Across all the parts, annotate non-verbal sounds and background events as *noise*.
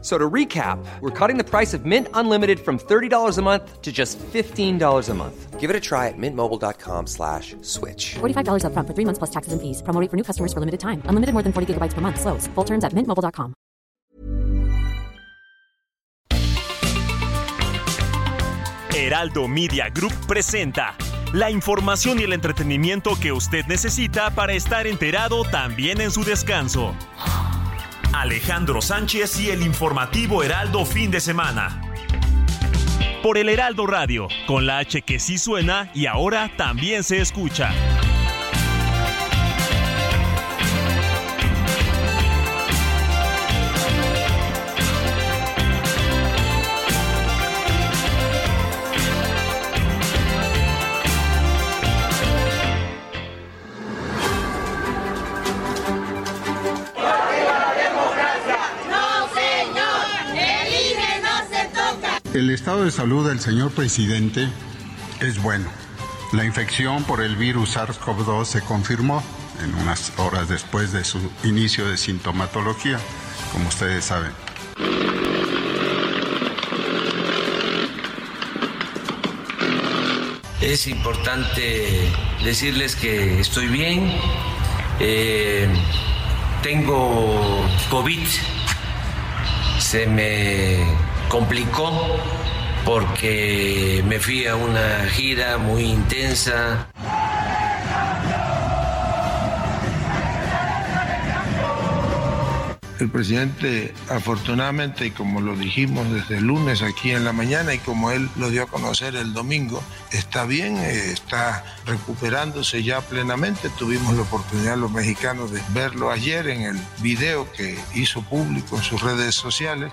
So to recap, we're cutting the price of Mint Unlimited from $30 a month to just $15 a month. Give it a try at mintmobile.com slash switch. $45 up front for three months plus taxes and fees. Promo rate for new customers for limited time. Unlimited more than 40 gigabytes per month. Slows. Full terms at mintmobile.com. Heraldo Media Group presenta la información y el entretenimiento que usted necesita para estar enterado también en su descanso. Alejandro Sánchez y el informativo Heraldo fin de semana. Por el Heraldo Radio, con la H que sí suena y ahora también se escucha. El estado de salud del señor presidente es bueno. La infección por el virus SARS-CoV-2 se confirmó en unas horas después de su inicio de sintomatología, como ustedes saben. Es importante decirles que estoy bien, eh, tengo COVID, se me complicó porque me fui a una gira muy intensa. El presidente, afortunadamente, y como lo dijimos desde el lunes aquí en la mañana y como él lo dio a conocer el domingo, está bien, eh, está recuperándose ya plenamente. Tuvimos la oportunidad los mexicanos de verlo ayer en el video que hizo público en sus redes sociales.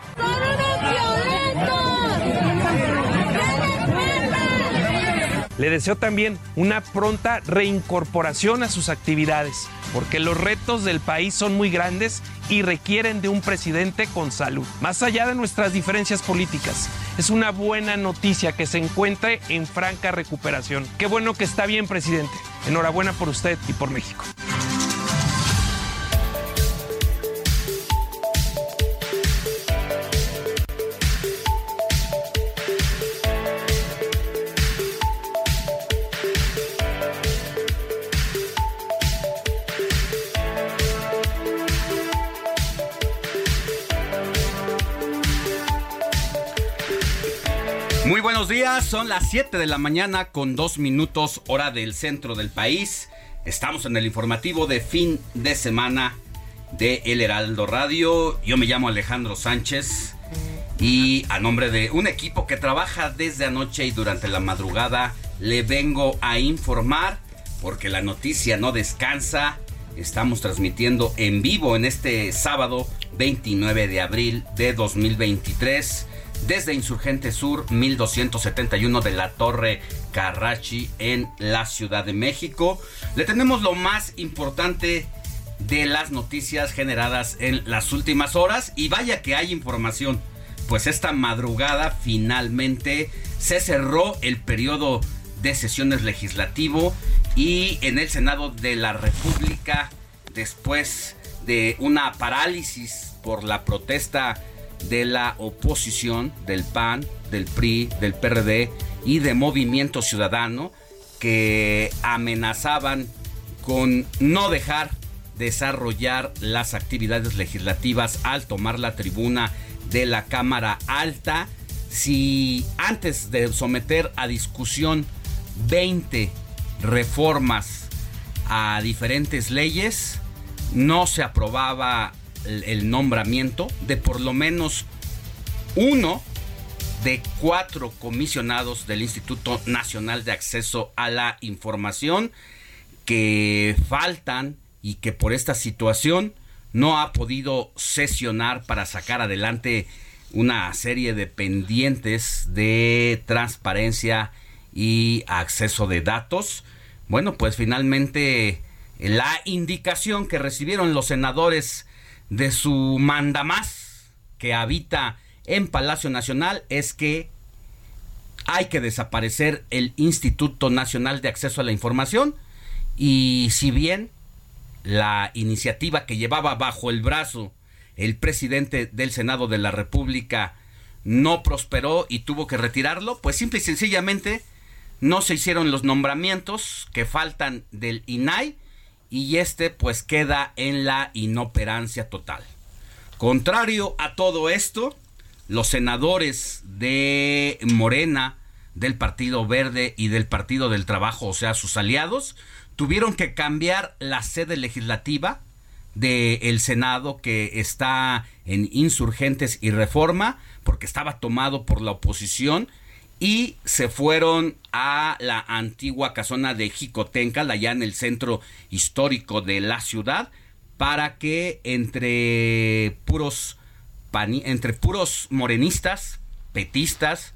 Le deseo también una pronta reincorporación a sus actividades, porque los retos del país son muy grandes y requieren de un presidente con salud. Más allá de nuestras diferencias políticas, es una buena noticia que se encuentre en franca recuperación. Qué bueno que está bien, presidente. Enhorabuena por usted y por México. Días, son las 7 de la mañana con dos minutos hora del centro del país. Estamos en el informativo de fin de semana de El Heraldo Radio. Yo me llamo Alejandro Sánchez y a nombre de un equipo que trabaja desde anoche y durante la madrugada le vengo a informar porque la noticia no descansa. Estamos transmitiendo en vivo en este sábado 29 de abril de 2023 desde Insurgente Sur 1271 de la Torre Carrachi en la Ciudad de México. Le tenemos lo más importante de las noticias generadas en las últimas horas y vaya que hay información. Pues esta madrugada finalmente se cerró el periodo de sesiones legislativo y en el Senado de la República después de una parálisis por la protesta de la oposición, del PAN, del PRI, del PRD y de Movimiento Ciudadano, que amenazaban con no dejar desarrollar las actividades legislativas al tomar la tribuna de la Cámara Alta. Si antes de someter a discusión 20 reformas a diferentes leyes, no se aprobaba el nombramiento de por lo menos uno de cuatro comisionados del Instituto Nacional de Acceso a la Información que faltan y que por esta situación no ha podido sesionar para sacar adelante una serie de pendientes de transparencia y acceso de datos. Bueno, pues finalmente la indicación que recibieron los senadores de su mandamás que habita en Palacio Nacional es que hay que desaparecer el Instituto Nacional de Acceso a la Información y si bien la iniciativa que llevaba bajo el brazo el presidente del Senado de la República no prosperó y tuvo que retirarlo, pues simple y sencillamente no se hicieron los nombramientos que faltan del INAI y este pues queda en la inoperancia total. Contrario a todo esto, los senadores de Morena, del Partido Verde y del Partido del Trabajo, o sea, sus aliados, tuvieron que cambiar la sede legislativa del Senado que está en insurgentes y reforma porque estaba tomado por la oposición y se fueron a la antigua casona de Jicotenca, allá en el centro histórico de la ciudad, para que entre puros, entre puros morenistas, petistas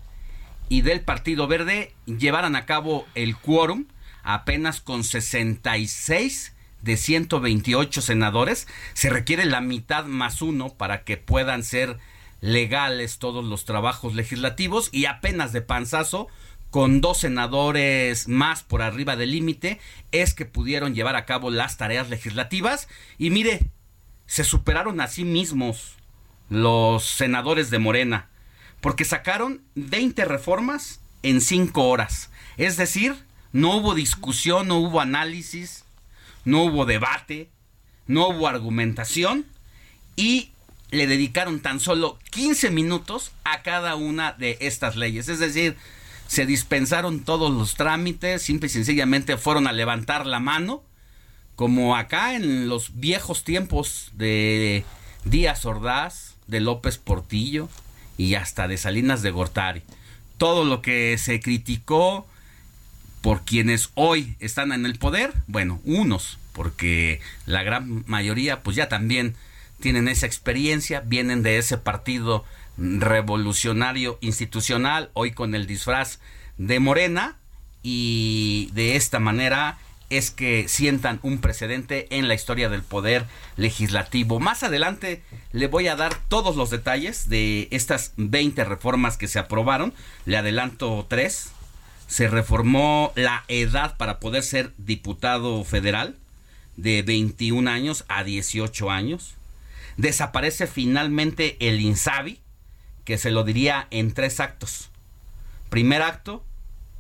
y del Partido Verde llevaran a cabo el quórum apenas con 66 de 128 senadores. Se requiere la mitad más uno para que puedan ser legales todos los trabajos legislativos y apenas de panzazo con dos senadores más por arriba del límite es que pudieron llevar a cabo las tareas legislativas y mire, se superaron a sí mismos los senadores de Morena porque sacaron 20 reformas en 5 horas. Es decir, no hubo discusión, no hubo análisis, no hubo debate, no hubo argumentación y le dedicaron tan solo 15 minutos a cada una de estas leyes. Es decir, se dispensaron todos los trámites, simple y sencillamente fueron a levantar la mano, como acá en los viejos tiempos de Díaz Ordaz, de López Portillo y hasta de Salinas de Gortari. Todo lo que se criticó por quienes hoy están en el poder, bueno, unos, porque la gran mayoría pues ya también tienen esa experiencia, vienen de ese partido revolucionario institucional, hoy con el disfraz de Morena, y de esta manera es que sientan un precedente en la historia del poder legislativo. Más adelante le voy a dar todos los detalles de estas 20 reformas que se aprobaron. Le adelanto tres. Se reformó la edad para poder ser diputado federal de 21 años a 18 años desaparece finalmente el INSABI, que se lo diría en tres actos. Primer acto,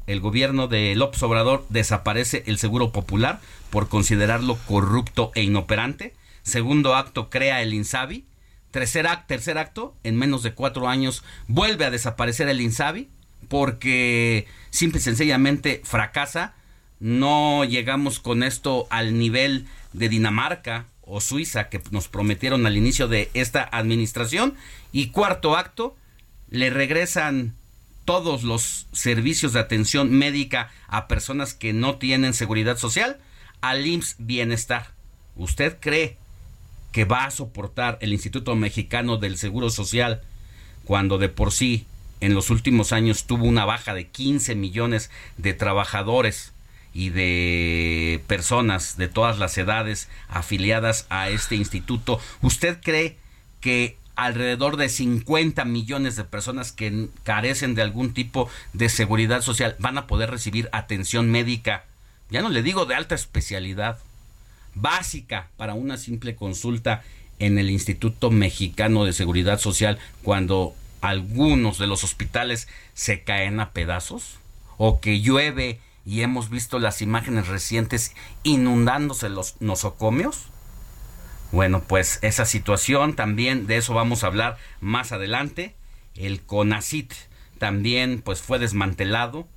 el gobierno de López Obrador desaparece el Seguro Popular por considerarlo corrupto e inoperante. Segundo acto, crea el INSABI. Tercer, acto, tercer acto, en menos de cuatro años, vuelve a desaparecer el INSABI porque simple y sencillamente fracasa. No llegamos con esto al nivel de Dinamarca o Suiza que nos prometieron al inicio de esta administración. Y cuarto acto, le regresan todos los servicios de atención médica a personas que no tienen seguridad social al IMSS Bienestar. ¿Usted cree que va a soportar el Instituto Mexicano del Seguro Social cuando de por sí en los últimos años tuvo una baja de 15 millones de trabajadores y de personas de todas las edades afiliadas a este instituto, ¿usted cree que alrededor de 50 millones de personas que carecen de algún tipo de seguridad social van a poder recibir atención médica, ya no le digo de alta especialidad, básica para una simple consulta en el Instituto Mexicano de Seguridad Social cuando algunos de los hospitales se caen a pedazos? ¿O que llueve y hemos visto las imágenes recientes inundándose los nosocomios. Bueno, pues esa situación también, de eso vamos a hablar más adelante. El CONACIT también pues fue desmantelado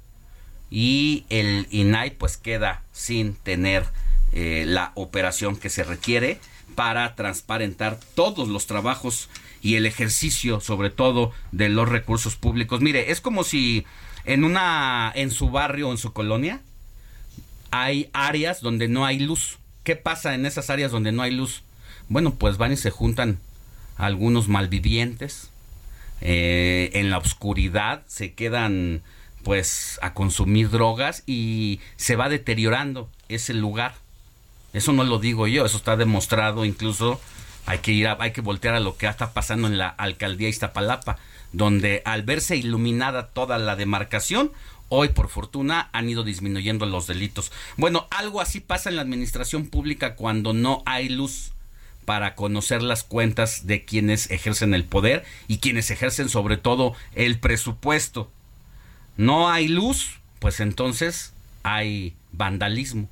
y el INAI pues queda sin tener eh, la operación que se requiere para transparentar todos los trabajos y el ejercicio sobre todo de los recursos públicos. Mire, es como si en una en su barrio o en su colonia hay áreas donde no hay luz. ¿Qué pasa en esas áreas donde no hay luz? Bueno, pues van y se juntan algunos malvivientes eh, en la oscuridad, se quedan pues a consumir drogas y se va deteriorando ese lugar. Eso no lo digo yo, eso está demostrado incluso hay que ir hay que voltear a lo que está pasando en la alcaldía Iztapalapa, donde al verse iluminada toda la demarcación, hoy por fortuna han ido disminuyendo los delitos. Bueno, algo así pasa en la administración pública cuando no hay luz para conocer las cuentas de quienes ejercen el poder y quienes ejercen sobre todo el presupuesto. No hay luz, pues entonces hay vandalismo.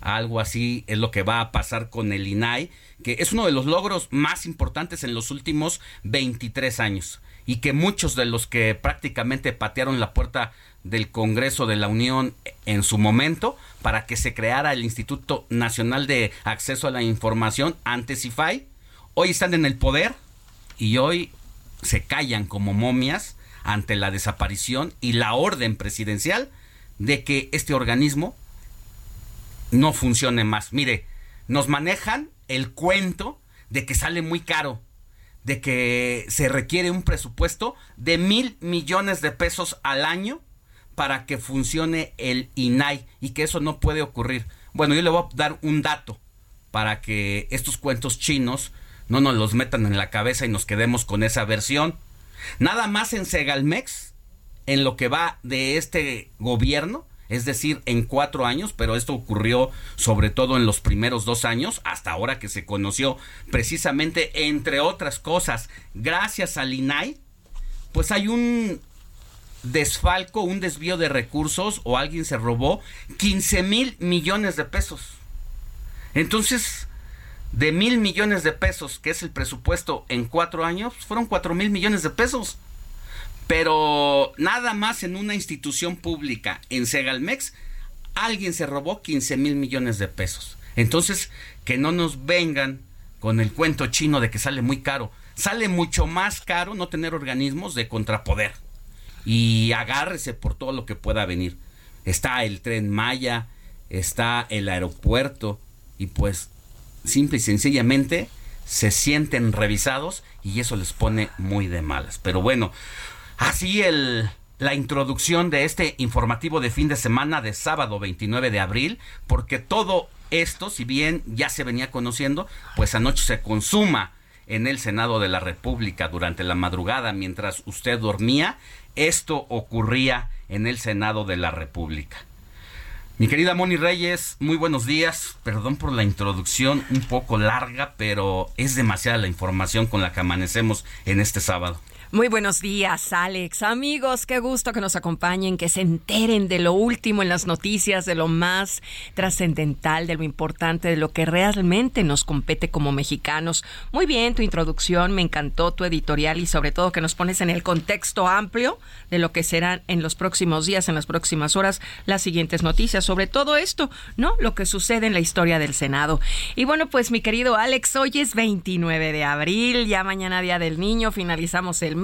Algo así es lo que va a pasar con el INAI, que es uno de los logros más importantes en los últimos 23 años y que muchos de los que prácticamente patearon la puerta del Congreso de la Unión en su momento para que se creara el Instituto Nacional de Acceso a la Información, antes IFAI, hoy están en el poder y hoy se callan como momias ante la desaparición y la orden presidencial de que este organismo no funcione más. Mire, nos manejan el cuento de que sale muy caro de que se requiere un presupuesto de mil millones de pesos al año para que funcione el INAI y que eso no puede ocurrir. Bueno, yo le voy a dar un dato para que estos cuentos chinos no nos los metan en la cabeza y nos quedemos con esa versión. Nada más en Segalmex, en lo que va de este gobierno, es decir, en cuatro años, pero esto ocurrió sobre todo en los primeros dos años, hasta ahora que se conoció precisamente, entre otras cosas, gracias al INAI, pues hay un desfalco, un desvío de recursos o alguien se robó 15 mil millones de pesos. Entonces, de mil millones de pesos, que es el presupuesto en cuatro años, fueron cuatro mil millones de pesos. Pero nada más en una institución pública, en Segalmex, alguien se robó 15 mil millones de pesos. Entonces, que no nos vengan con el cuento chino de que sale muy caro. Sale mucho más caro no tener organismos de contrapoder. Y agárrese por todo lo que pueda venir. Está el tren Maya, está el aeropuerto, y pues simple y sencillamente se sienten revisados y eso les pone muy de malas. Pero bueno, Así el la introducción de este informativo de fin de semana de sábado 29 de abril, porque todo esto, si bien ya se venía conociendo, pues anoche se consuma en el Senado de la República durante la madrugada mientras usted dormía, esto ocurría en el Senado de la República. Mi querida Moni Reyes, muy buenos días. Perdón por la introducción un poco larga, pero es demasiada la información con la que amanecemos en este sábado. Muy buenos días, Alex. Amigos, qué gusto que nos acompañen, que se enteren de lo último en las noticias, de lo más trascendental, de lo importante, de lo que realmente nos compete como mexicanos. Muy bien, tu introducción, me encantó tu editorial y sobre todo que nos pones en el contexto amplio de lo que serán en los próximos días, en las próximas horas, las siguientes noticias sobre todo esto, ¿no? Lo que sucede en la historia del Senado. Y bueno, pues mi querido Alex, hoy es 29 de abril, ya mañana Día del Niño, finalizamos el mes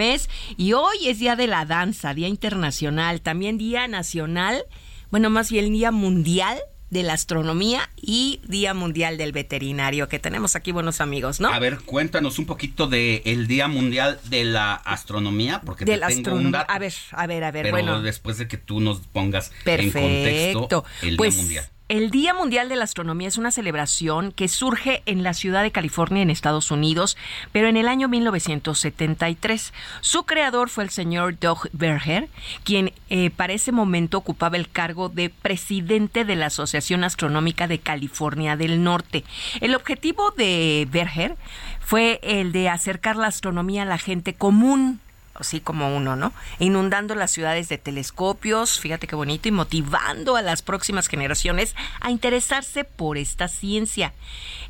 y hoy es Día de la Danza, Día Internacional, también Día Nacional, bueno, más bien Día Mundial de la astronomía y Día Mundial del Veterinario, que tenemos aquí buenos amigos, ¿no? A ver, cuéntanos un poquito de el Día Mundial de la Astronomía, porque de la astronomía. A ver, a ver, a ver, pero bueno. después de que tú nos pongas en contexto el pues, Día Mundial. El Día Mundial de la Astronomía es una celebración que surge en la ciudad de California, en Estados Unidos, pero en el año 1973. Su creador fue el señor Doug Berger, quien eh, para ese momento ocupaba el cargo de presidente de la Asociación Astronómica de California del Norte. El objetivo de Berger fue el de acercar la astronomía a la gente común así como uno, ¿no? Inundando las ciudades de telescopios, fíjate qué bonito, y motivando a las próximas generaciones a interesarse por esta ciencia.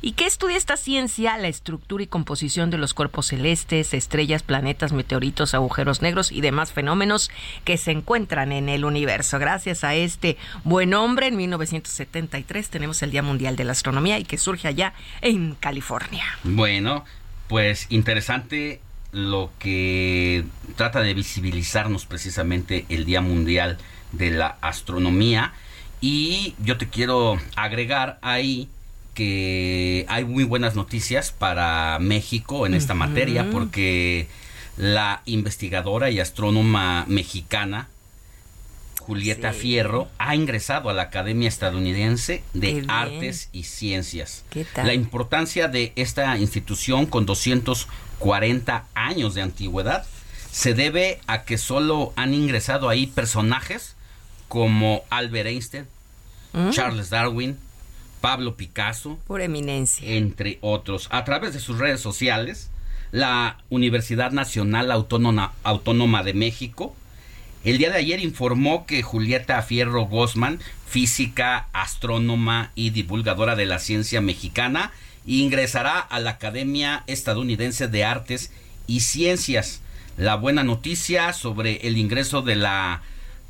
¿Y qué estudia esta ciencia? La estructura y composición de los cuerpos celestes, estrellas, planetas, meteoritos, agujeros negros y demás fenómenos que se encuentran en el universo. Gracias a este buen hombre, en 1973 tenemos el Día Mundial de la Astronomía y que surge allá en California. Bueno, pues interesante lo que trata de visibilizarnos precisamente el Día Mundial de la Astronomía. Y yo te quiero agregar ahí que hay muy buenas noticias para México en esta materia porque la investigadora y astrónoma mexicana Julieta Fierro, ha ingresado a la Academia Estadounidense de Artes y Ciencias. ¿Qué tal? La importancia de esta institución con 240 años de antigüedad se debe a que solo han ingresado ahí personajes como Albert Einstein, Mm. Charles Darwin, Pablo Picasso, Pura eminencia. entre otros. A través de sus redes sociales, la Universidad Nacional Autónoma, Autónoma de México el día de ayer informó que Julieta Fierro Gosman, física, astrónoma y divulgadora de la ciencia mexicana, ingresará a la Academia Estadounidense de Artes y Ciencias. La buena noticia sobre el ingreso de la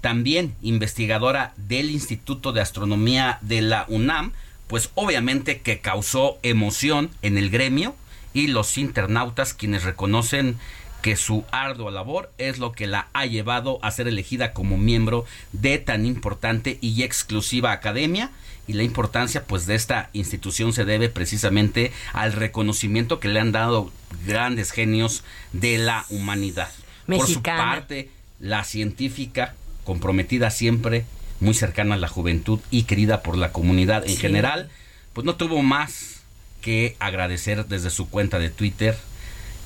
también investigadora del Instituto de Astronomía de la UNAM, pues obviamente que causó emoción en el gremio y los internautas quienes reconocen que su ardua labor es lo que la ha llevado a ser elegida como miembro de tan importante y exclusiva academia y la importancia pues de esta institución se debe precisamente al reconocimiento que le han dado grandes genios de la humanidad. Por su parte, la científica comprometida siempre, muy cercana a la juventud y querida por la comunidad en Sí. general, pues no tuvo más que agradecer desde su cuenta de Twitter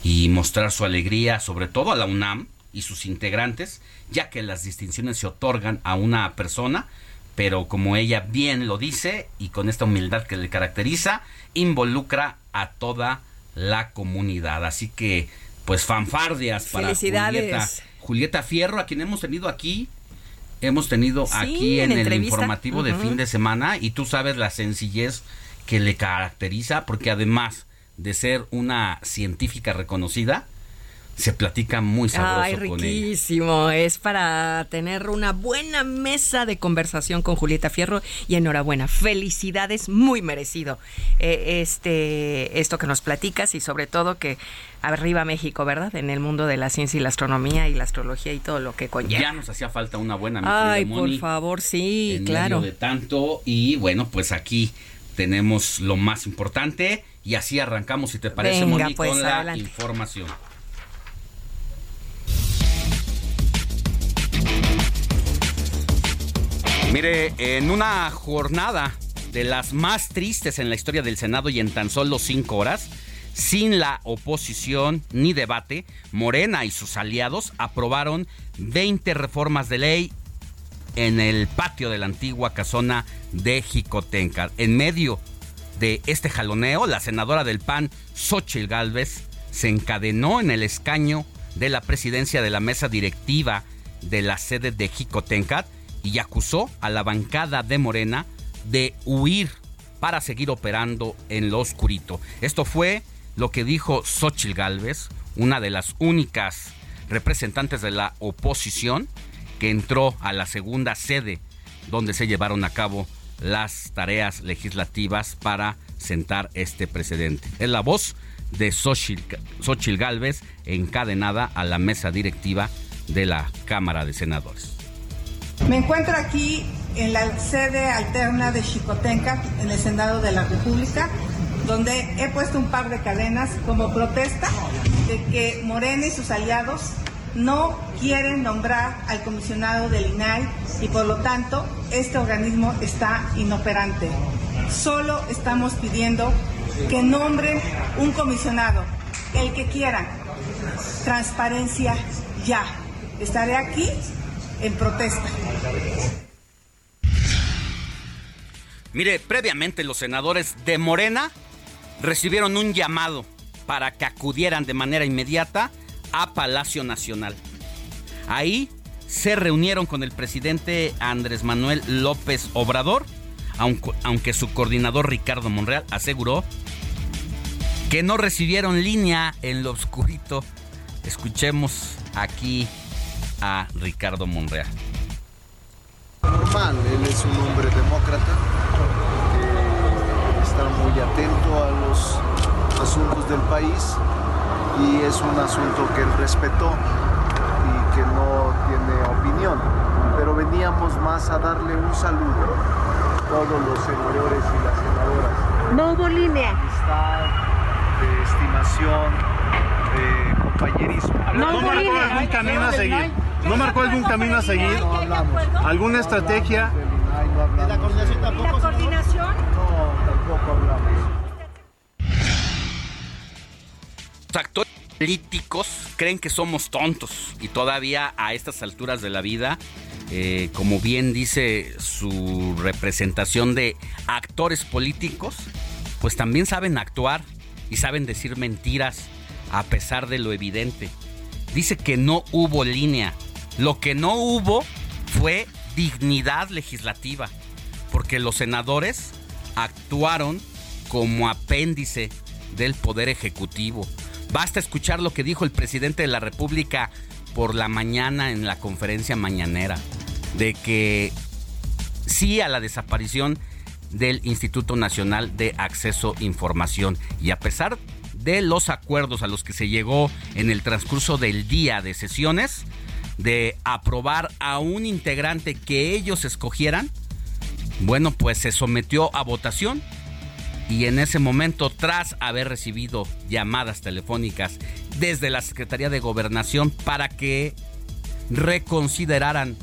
y mostrar su alegría, sobre todo a la UNAM y sus integrantes, ya que las distinciones se otorgan a una persona, pero como ella bien lo dice y con esta humildad que le caracteriza, involucra a toda la comunidad. Así que, pues fanfardias para. Julieta, Julieta Fierro, a quien hemos tenido aquí. Hemos tenido Sí, aquí en, en el entrevista. informativo de fin de semana y tú sabes la sencillez que le caracteriza porque además de ser una científica reconocida, se platica muy sabroso Ay, con ella. riquísimo. Es para tener una buena mesa de conversación con Julieta Fierro y enhorabuena. Felicidades, muy merecido. Eh, este, esto que nos platicas y sobre todo que arriba México, ¿verdad? En el mundo de la ciencia y la astronomía y la astrología y todo lo que conlleva. Ya nos hacía falta una buena querida Ay, por favor, sí, en claro. medio de tanto y bueno, pues aquí tenemos lo más importante y así arrancamos si te parece Venga, Moni pues, con la adelante. información. Mire, en una jornada de las más tristes en la historia del Senado y en tan solo cinco horas, sin la oposición ni debate, Morena y sus aliados aprobaron 20 reformas de ley en el patio de la antigua casona de Jicotenca. En medio de este jaloneo, la senadora del PAN, Xochitl Gálvez, se encadenó en el escaño de la presidencia de la mesa directiva de la sede de Jicotencat y acusó a la bancada de Morena de huir para seguir operando en lo oscurito. Esto fue lo que dijo Xochitl Gálvez, una de las únicas representantes de la oposición que entró a la segunda sede donde se llevaron a cabo las tareas legislativas para sentar este precedente. Es la voz de Xochitl, Gálvez encadenada a la mesa directiva de la Cámara de Senadores. Me encuentro aquí en la sede alterna de Chicotenca, en el Senado de la República, donde he puesto un par de cadenas como protesta de que Morena y sus aliados no quieren nombrar al comisionado del INAI y por lo tanto este organismo está inoperante. Solo estamos pidiendo que nombren un comisionado, el que quieran. Transparencia ya. Estaré aquí en protesta. Mire, previamente los senadores de Morena recibieron un llamado para que acudieran de manera inmediata a Palacio Nacional. Ahí se reunieron con el presidente Andrés Manuel López Obrador, aunque, su coordinador Ricardo Monreal aseguró que no recibieron línea en lo oscurito. Escuchemos aquí a Ricardo Monreal. Normal, él es un hombre demócrata, que está muy atento a los asuntos del país y es un asunto que él respetó y que no tiene opinión. Pero veníamos más a darle un saludo a todos los senadores y las senadoras. No hubo línea. Amistad, de estimación, de compañerismo. No hubo línea. Un camino a seguir. ¿No marcó algún camino a seguir? ¿Alguna estrategia? ¿De la coordinación tampoco? ¿La coordinación? No, tampoco hablamos. Los actores políticos creen que somos tontos y todavía a estas alturas de la vida, eh, como bien dice su representación de actores políticos, pues también saben actuar y saben decir mentiras a pesar de lo evidente. Dice que no hubo línea. Lo que no hubo fue dignidad legislativa, porque los senadores actuaron como apéndice del Poder Ejecutivo. Basta escuchar lo que dijo el presidente de la República por la mañana en la conferencia mañanera, de que sí a la desaparición del Instituto Nacional de Acceso a Información. Y a pesar de los acuerdos a los que se llegó en el transcurso del día de sesiones, de aprobar a un integrante que ellos escogieran, bueno, pues se sometió a votación y en ese momento, tras haber recibido llamadas telefónicas desde la Secretaría de Gobernación para que reconsideraran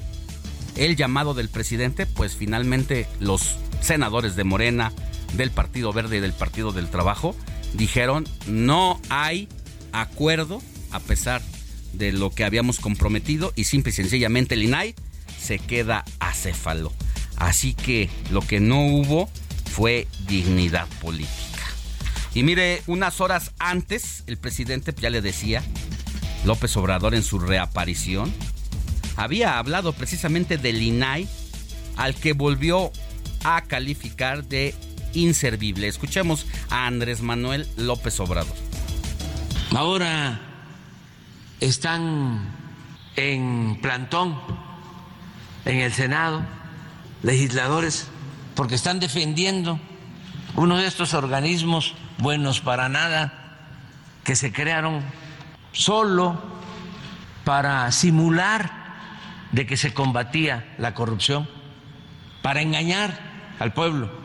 el llamado del presidente, pues finalmente los senadores de Morena, del Partido Verde y del Partido del Trabajo dijeron no hay acuerdo a pesar de lo que habíamos comprometido y simple y sencillamente el INAI se queda acéfalo. Así que lo que no hubo fue dignidad política. Y mire, unas horas antes, el presidente, ya le decía, López Obrador en su reaparición, había hablado precisamente del INAI, al que volvió a calificar de inservible. Escuchemos a Andrés Manuel López Obrador. Ahora están en plantón en el Senado legisladores porque están defendiendo uno de estos organismos buenos para nada que se crearon solo para simular de que se combatía la corrupción, para engañar al pueblo.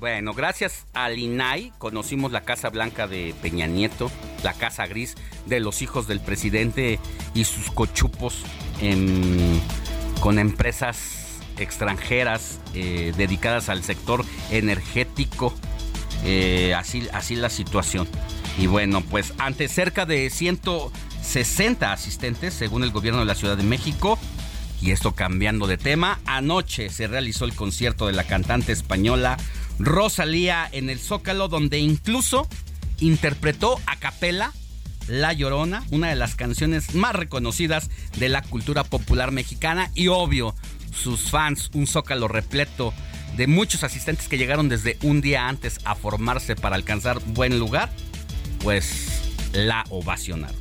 Bueno, gracias al INAI conocimos la Casa Blanca de Peña Nieto, la Casa Gris de los hijos del presidente y sus cochupos en, con empresas extranjeras eh, dedicadas al sector energético. Eh, así, así la situación. Y bueno, pues ante cerca de 160 asistentes, según el gobierno de la Ciudad de México, y esto cambiando de tema, anoche se realizó el concierto de la cantante española Rosalía en el Zócalo, donde incluso interpretó a capela La Llorona, una de las canciones más reconocidas de la cultura popular mexicana y obvio, sus fans, un Zócalo repleto de muchos asistentes que llegaron desde un día antes a formarse para alcanzar buen lugar, pues la ovacionaron.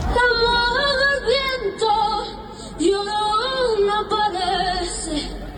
la mueve el viento, llorona parece que están llorando.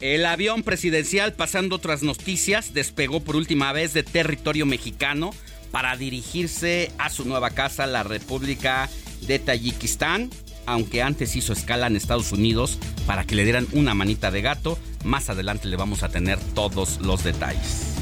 el avión presidencial, pasando otras noticias, despegó por última vez de territorio mexicano para dirigirse a su nueva casa, la República de Tayikistán, aunque antes hizo escala en Estados Unidos para que le dieran una manita de gato. Más adelante le vamos a tener todos los detalles.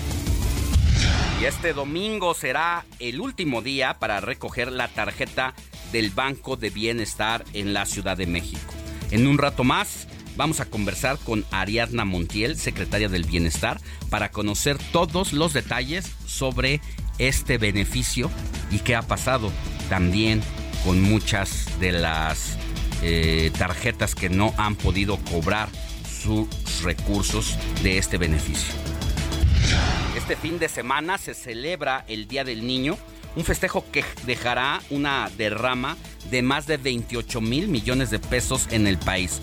Y este domingo será el último día para recoger la tarjeta del Banco de Bienestar en la Ciudad de México. En un rato más Vamos a conversar con Ariadna Montiel, secretaria del Bienestar, para conocer todos los detalles sobre este beneficio y qué ha pasado también con muchas de las eh, tarjetas que no han podido cobrar sus recursos de este beneficio. Este fin de semana se celebra el Día del Niño, un festejo que dejará una derrama de más de 28 mil millones de pesos en el país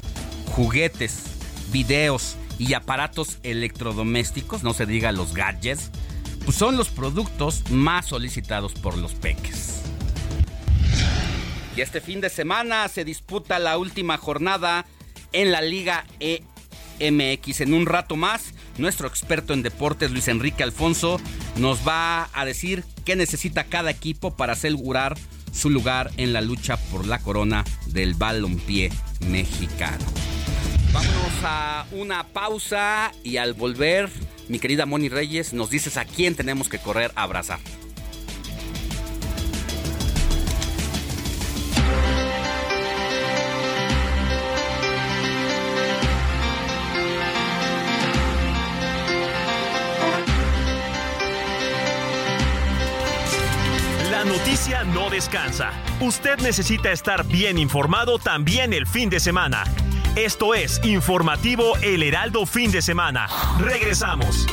juguetes, videos y aparatos electrodomésticos, no se diga los gadgets, pues son los productos más solicitados por los peques. Y este fin de semana se disputa la última jornada en la Liga EMX. En un rato más, nuestro experto en deportes, Luis Enrique Alfonso, nos va a decir qué necesita cada equipo para asegurar su lugar en la lucha por la corona del balompié mexicano. Vámonos a una pausa y al volver, mi querida Moni Reyes, nos dices a quién tenemos que correr a abrazar. La noticia no descansa. Usted necesita estar bien informado también el fin de semana. Esto es Informativo El Heraldo Fin de Semana. Regresamos.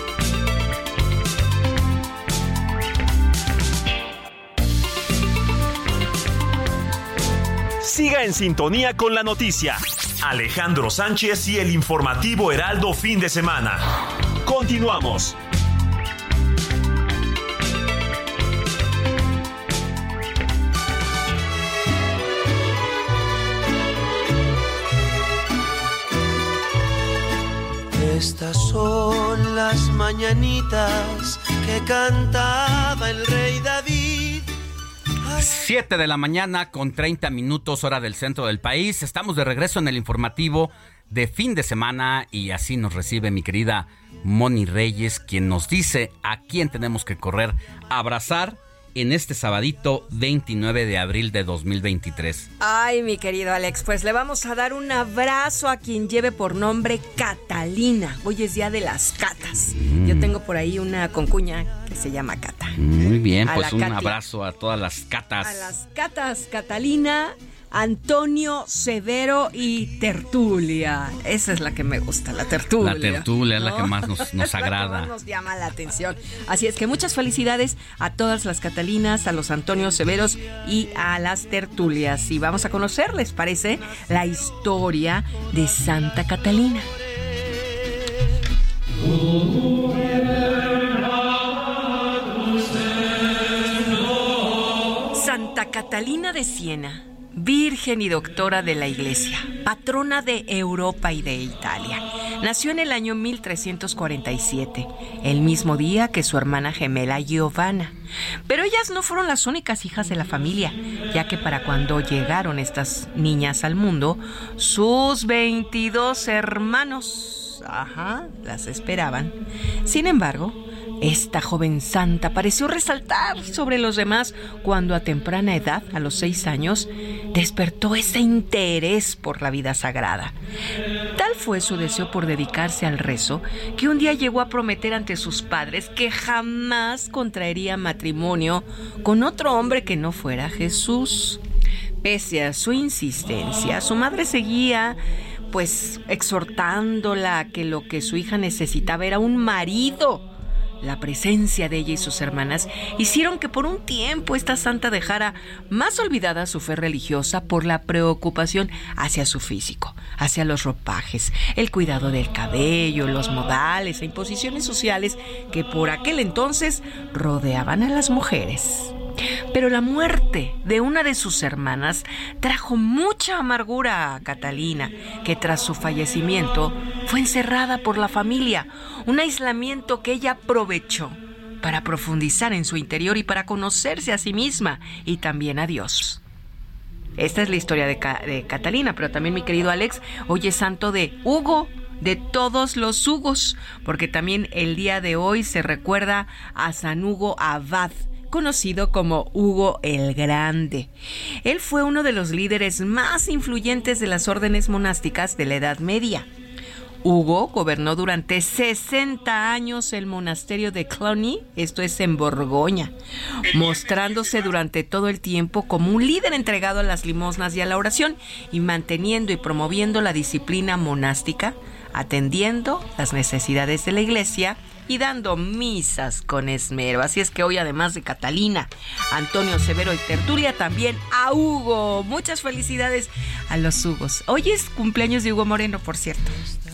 Siga en sintonía con la noticia. Alejandro Sánchez y el Informativo Heraldo Fin de Semana. Continuamos. Estas son las mañanitas que cantaba el rey David. 7 de la mañana con 30 minutos hora del centro del país. Estamos de regreso en el informativo de fin de semana y así nos recibe mi querida Moni Reyes, quien nos dice a quién tenemos que correr abrazar en este sabadito 29 de abril de 2023. Ay, mi querido Alex, pues le vamos a dar un abrazo a quien lleve por nombre Catalina. Hoy es día de las catas. Yo tengo por ahí una concuña que se llama Cata. Muy bien, A pues un Katy. abrazo a todas las catas. A las catas Catalina, Antonio Severo y Tertulia. Esa es la que me gusta, la tertulia. La tertulia es la que más nos, nos Es *laughs* la que agrada. más nos llama la atención. Así es que muchas felicidades a todas las Catalinas, a los Antonios Severos y a las tertulias. Y vamos a conocer, ¿les parece? La historia de Santa Catalina. Santa Catalina de Siena, virgen y doctora de la Iglesia, patrona de Europa y de Italia. Nació en el año 1347, el mismo día que su hermana gemela Giovanna. Pero ellas no fueron las únicas hijas de la familia, ya que para cuando llegaron estas niñas al mundo, sus 22 hermanos, ajá, las esperaban. Sin embargo, esta joven santa pareció resaltar sobre los demás cuando a temprana edad, a los seis años, despertó ese interés por la vida sagrada. Tal fue su deseo por dedicarse al rezo que un día llegó a prometer ante sus padres que jamás contraería matrimonio con otro hombre que no fuera Jesús. Pese a su insistencia, su madre seguía pues exhortándola a que lo que su hija necesitaba era un marido. La presencia de ella y sus hermanas hicieron que por un tiempo esta santa dejara más olvidada su fe religiosa por la preocupación hacia su físico, hacia los ropajes, el cuidado del cabello, los modales e imposiciones sociales que por aquel entonces rodeaban a las mujeres. Pero la muerte de una de sus hermanas trajo mucha amargura a Catalina, que tras su fallecimiento fue encerrada por la familia, un aislamiento que ella aprovechó para profundizar en su interior y para conocerse a sí misma y también a Dios. Esta es la historia de, Ca- de Catalina, pero también mi querido Alex, hoy es santo de Hugo, de todos los Hugos, porque también el día de hoy se recuerda a San Hugo Abad, conocido como Hugo el Grande. Él fue uno de los líderes más influyentes de las órdenes monásticas de la Edad Media. Hugo gobernó durante 60 años el monasterio de Cluny, esto es en Borgoña, mostrándose durante todo el tiempo como un líder entregado a las limosnas y a la oración y manteniendo y promoviendo la disciplina monástica, atendiendo las necesidades de la iglesia y dando misas con esmero. Así es que hoy, además de Catalina, Antonio Severo y Tertulia, también a Hugo. Muchas felicidades a los Hugos. Hoy es cumpleaños de Hugo Moreno, por cierto.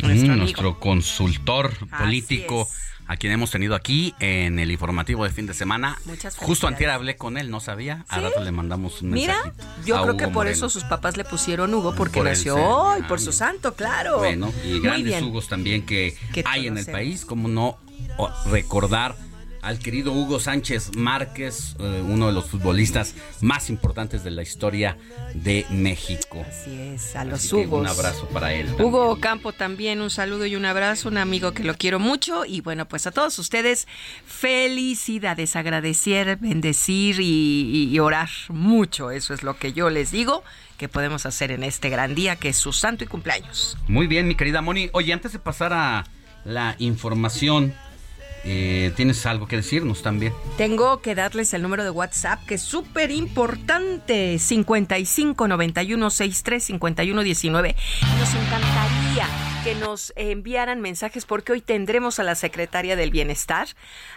Nuestro Mm, nuestro consultor político, a quien hemos tenido aquí en el informativo de fin de semana. Muchas Justo antier hablé con él, no sabía. A rato le mandamos un Mira, mensajito yo a creo Hugo que por Moreno. eso sus papás le pusieron Hugo, porque Por nació hoy, por ah, su santo, claro. Bueno, y Muy grandes bien. Hugos también que, Que hay en el país, como no recordar al querido Hugo Sánchez Márquez, eh, uno de los futbolistas más importantes de la historia de México. Así es, a los Hugos. Un abrazo para él. Hugo Campo también, un saludo y un abrazo, un amigo que lo quiero mucho. Y bueno, pues a todos ustedes, felicidades, agradecer, bendecir y, y- y orar mucho. Eso es lo que yo les digo que podemos hacer en este gran día que es su santo y cumpleaños. Muy bien, mi querida Moni. Oye, antes de pasar a la información, eh, ¿tienes algo que decirnos también? Tengo que darles el número de WhatsApp que es súper importante, 55 91 63 51 19. Nos encantaría que nos enviaran mensajes porque hoy tendremos a la secretaria del Bienestar,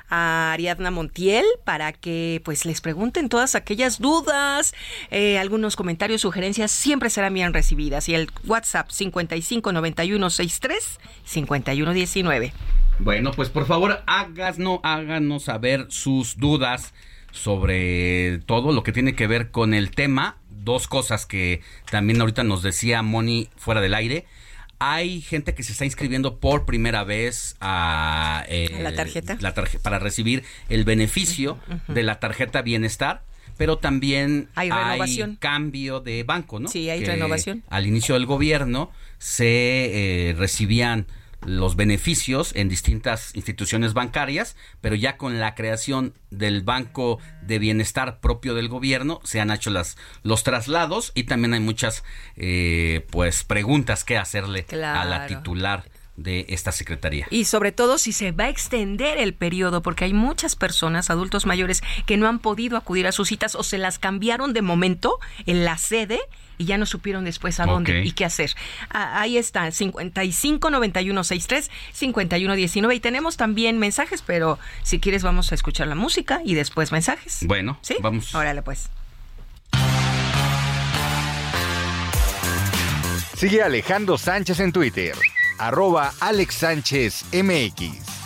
a Ariadna Montiel, para que pues les pregunten todas aquellas dudas, eh, algunos comentarios, sugerencias, siempre serán bien recibidas. Y el WhatsApp 55 91 63 51 19. Bueno, pues por favor, háganos, háganos saber sus dudas sobre todo lo que tiene que ver con el tema. Dos cosas que también ahorita nos decía Moni fuera del aire. Hay gente que se está inscribiendo por primera vez a eh, ¿A la tarjeta? la tarje- para recibir el beneficio de la tarjeta bienestar, pero también Hay renovación. cambio de banco, ¿no? Sí, hay Que renovación. Al inicio del gobierno se eh, recibían los beneficios en distintas instituciones bancarias, pero ya con la creación del Banco de Bienestar propio del gobierno se han hecho las, los traslados y también hay muchas eh, pues preguntas que hacerle a la titular de esta secretaría. Y sobre todo si se va a extender el periodo, porque hay muchas personas, adultos mayores, que no han podido acudir a sus citas o se las cambiaron de momento en la sede y ya no supieron después a dónde y qué hacer. Ah, ahí está, 55 91 63 51 19 y tenemos también mensajes, pero si quieres vamos a escuchar la música y después mensajes. Bueno, ¿Sí? vamos. Órale pues. Sigue a Alejandro Sánchez en Twitter, arroba Alex Sánchez MX.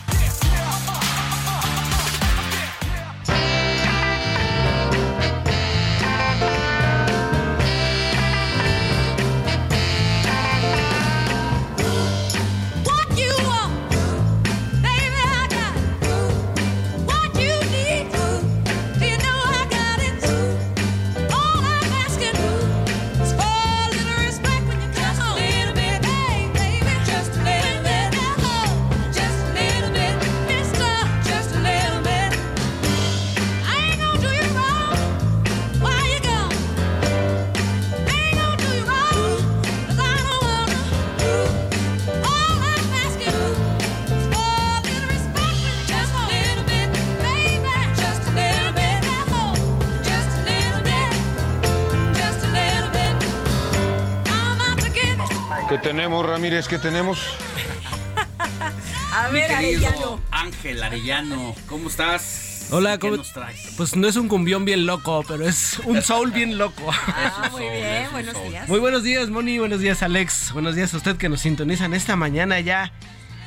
¿Qué tenemos, Ramírez? ¿Qué tenemos? *laughs* A Mi ver, querido Arellano. Ángel Arellano, ¿cómo estás? Hola, ¿Qué ¿cómo- nos traes? Pues no es un cumbión bien loco, pero es un *laughs* soul bien loco. Ah, muy bien, buenos días. Muy buenos días, Moni. Buenos días, Alex. Buenos días a usted que nos sintonizan esta mañana ya.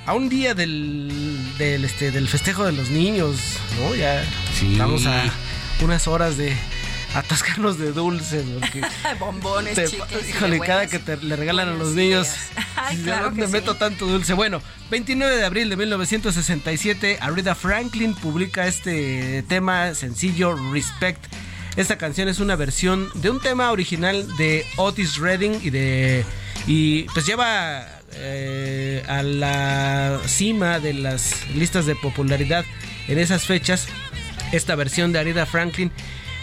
A un día del, del, este, del festejo de los niños, ¿no? Ya estamos a unas horas de atascarnos de dulces. Porque *laughs* Bombones, te- híjole, cada que te le regalan a los niños. *laughs* Ay, ¿de claro dónde que sí. meto tanto dulce? Bueno, 29 de abril de 1967, Aretha Franklin publica este tema sencillo Respect. Esta canción es una versión de un tema original de Otis Redding y de y pues lleva eh, a la cima de las listas de popularidad en esas fechas esta versión de Aretha Franklin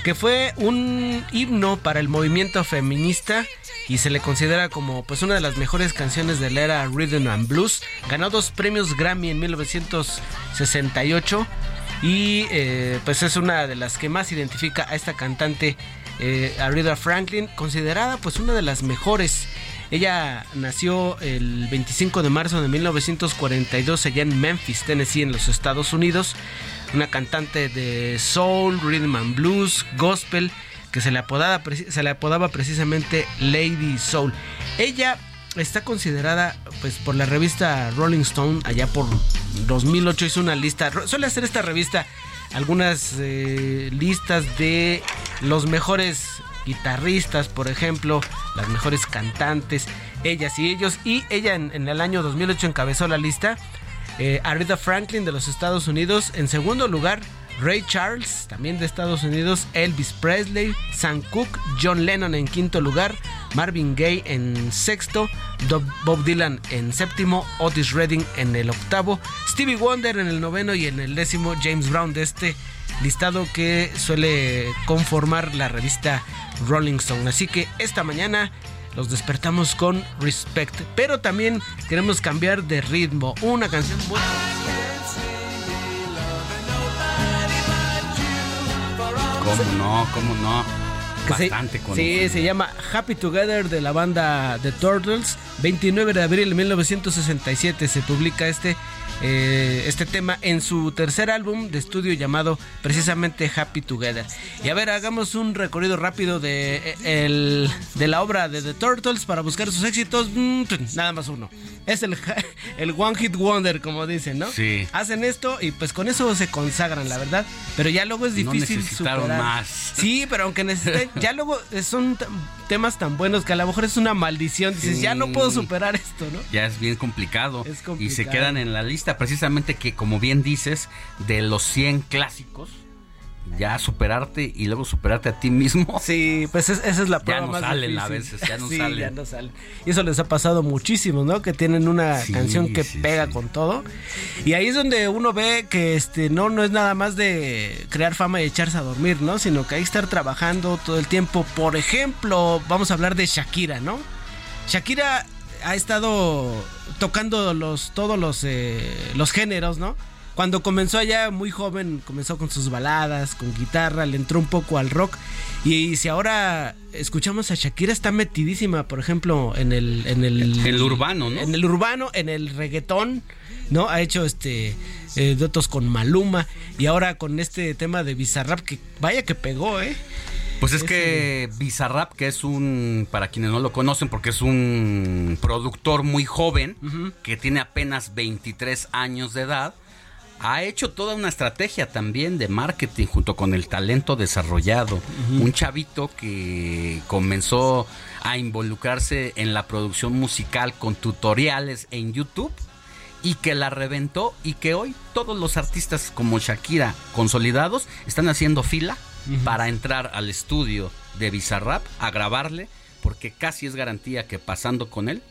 que fue un himno para el movimiento feminista y se le considera como pues una de las mejores canciones de la era rhythm and blues. Ganó dos premios Grammy en 1968 y eh, pues es una de las que más identifica a esta cantante eh, Aretha Franklin, considerada pues una de las mejores. Ella nació el 25 de marzo de 1942 allá en Memphis, Tennessee, en los Estados Unidos. Una cantante de soul, rhythm and blues, gospel, que se le, apodaba, precisamente Lady Soul. Ella está considerada pues por la revista Rolling Stone allá por 2008 hizo una lista, suele hacer esta revista algunas eh, listas de los mejores guitarristas, por ejemplo, las mejores cantantes, ellas y ellos y ella en, en el año 2008 encabezó la lista. Eh, Franklin de los Estados Unidos en segundo lugar. Ray Charles, también de Estados Unidos, Elvis Presley, Sam Cooke, John Lennon en quinto lugar, Marvin Gaye en sexto, Bob Dylan en séptimo, Otis Redding en el octavo, Stevie Wonder en el noveno y en el décimo James Brown de este listado que suele conformar la revista Rolling Stone. Así que esta mañana los despertamos con Respect, pero también queremos cambiar de ritmo. Una canción muy... ¿Cómo no? ¿Cómo no? se- Bastante Sí, se llama Happy Together de la banda The Turtles. 29 de abril de 1967 se publica este, eh, este tema en su tercer álbum de estudio llamado precisamente Happy Together. Y a ver, hagamos un recorrido rápido de, eh, el- de la obra de The Turtles para buscar sus éxitos. Mm, Nada más uno. Es el, el One Hit Wonder, como dicen, ¿no? Sí. Hacen esto y pues con eso se consagran, la verdad. Pero ya luego es No difícil necesitaron superar. más. Sí, pero aunque necesiten, *laughs* ya luego son temas tan buenos que a lo mejor es una maldición. Dices, Sí. ya no puedo superar esto, ¿no? Ya es bien complicado. Es Y se complicado. quedan en la lista precisamente que, como bien dices, de los 100 clásicos, ya superarte y luego superarte a ti mismo. Sí, pues es- esa es la Ya prueba no más salen a difícil. veces, ya no *laughs* Sí, salen. ya no salen. Y eso les ha pasado muchísimo, ¿no? Que tienen una Sí, canción que sí, pega con todo. Y ahí es donde uno ve que este no, no es nada más de crear fama y echarse a dormir, ¿no? Sino que hay que estar trabajando todo el tiempo. Por ejemplo, vamos a hablar de Shakira, ¿no? Shakira ha estado tocando los todos los eh, los géneros, ¿no? Cuando comenzó allá muy joven, comenzó con sus baladas, con guitarra, le entró un poco al rock. Y si ahora escuchamos a Shakira, está metidísima, por ejemplo, en el... En el, El urbano, ¿no? En el urbano, en el reggaetón, ¿no? Ha hecho este eh, con Maluma y ahora con este tema de Bizarrap, que vaya que pegó, ¿eh? Pues es que Bizarrap, que es un, para quienes no lo conocen, porque es un productor muy joven, que tiene apenas 23 años de edad, ha hecho toda una estrategia también de marketing junto con el talento desarrollado. Un chavito que comenzó a involucrarse en la producción musical con tutoriales en YouTube y que la reventó y que hoy todos los artistas como Shakira consolidados están haciendo fila para entrar al estudio de Bizarrap a grabarle porque casi es garantía que pasando con él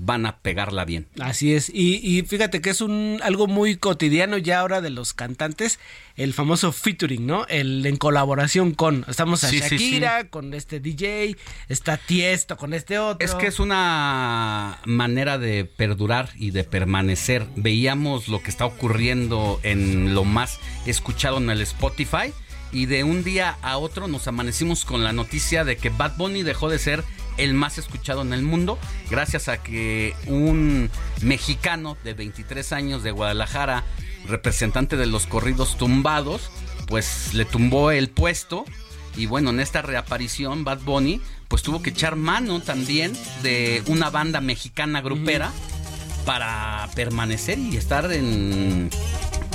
van a pegarla bien. Así es, y, y fíjate que es un algo muy cotidiano ya ahora de los cantantes, el famoso featuring, ¿no? El en colaboración con, estamos a Sí, sí, Shakira, con este DJ, está Tiesto con este otro. Es que es una manera de perdurar y de permanecer. Veíamos lo que está ocurriendo en lo más escuchado en el Spotify y de un día a otro nos amanecimos con la noticia de que Bad Bunny dejó de ser el más escuchado en el mundo gracias a que un mexicano de 23 años de Guadalajara, representante de los corridos tumbados, pues le tumbó el puesto. Y bueno, en esta reaparición Bad Bunny pues tuvo que echar mano también de una banda mexicana grupera para permanecer y estar en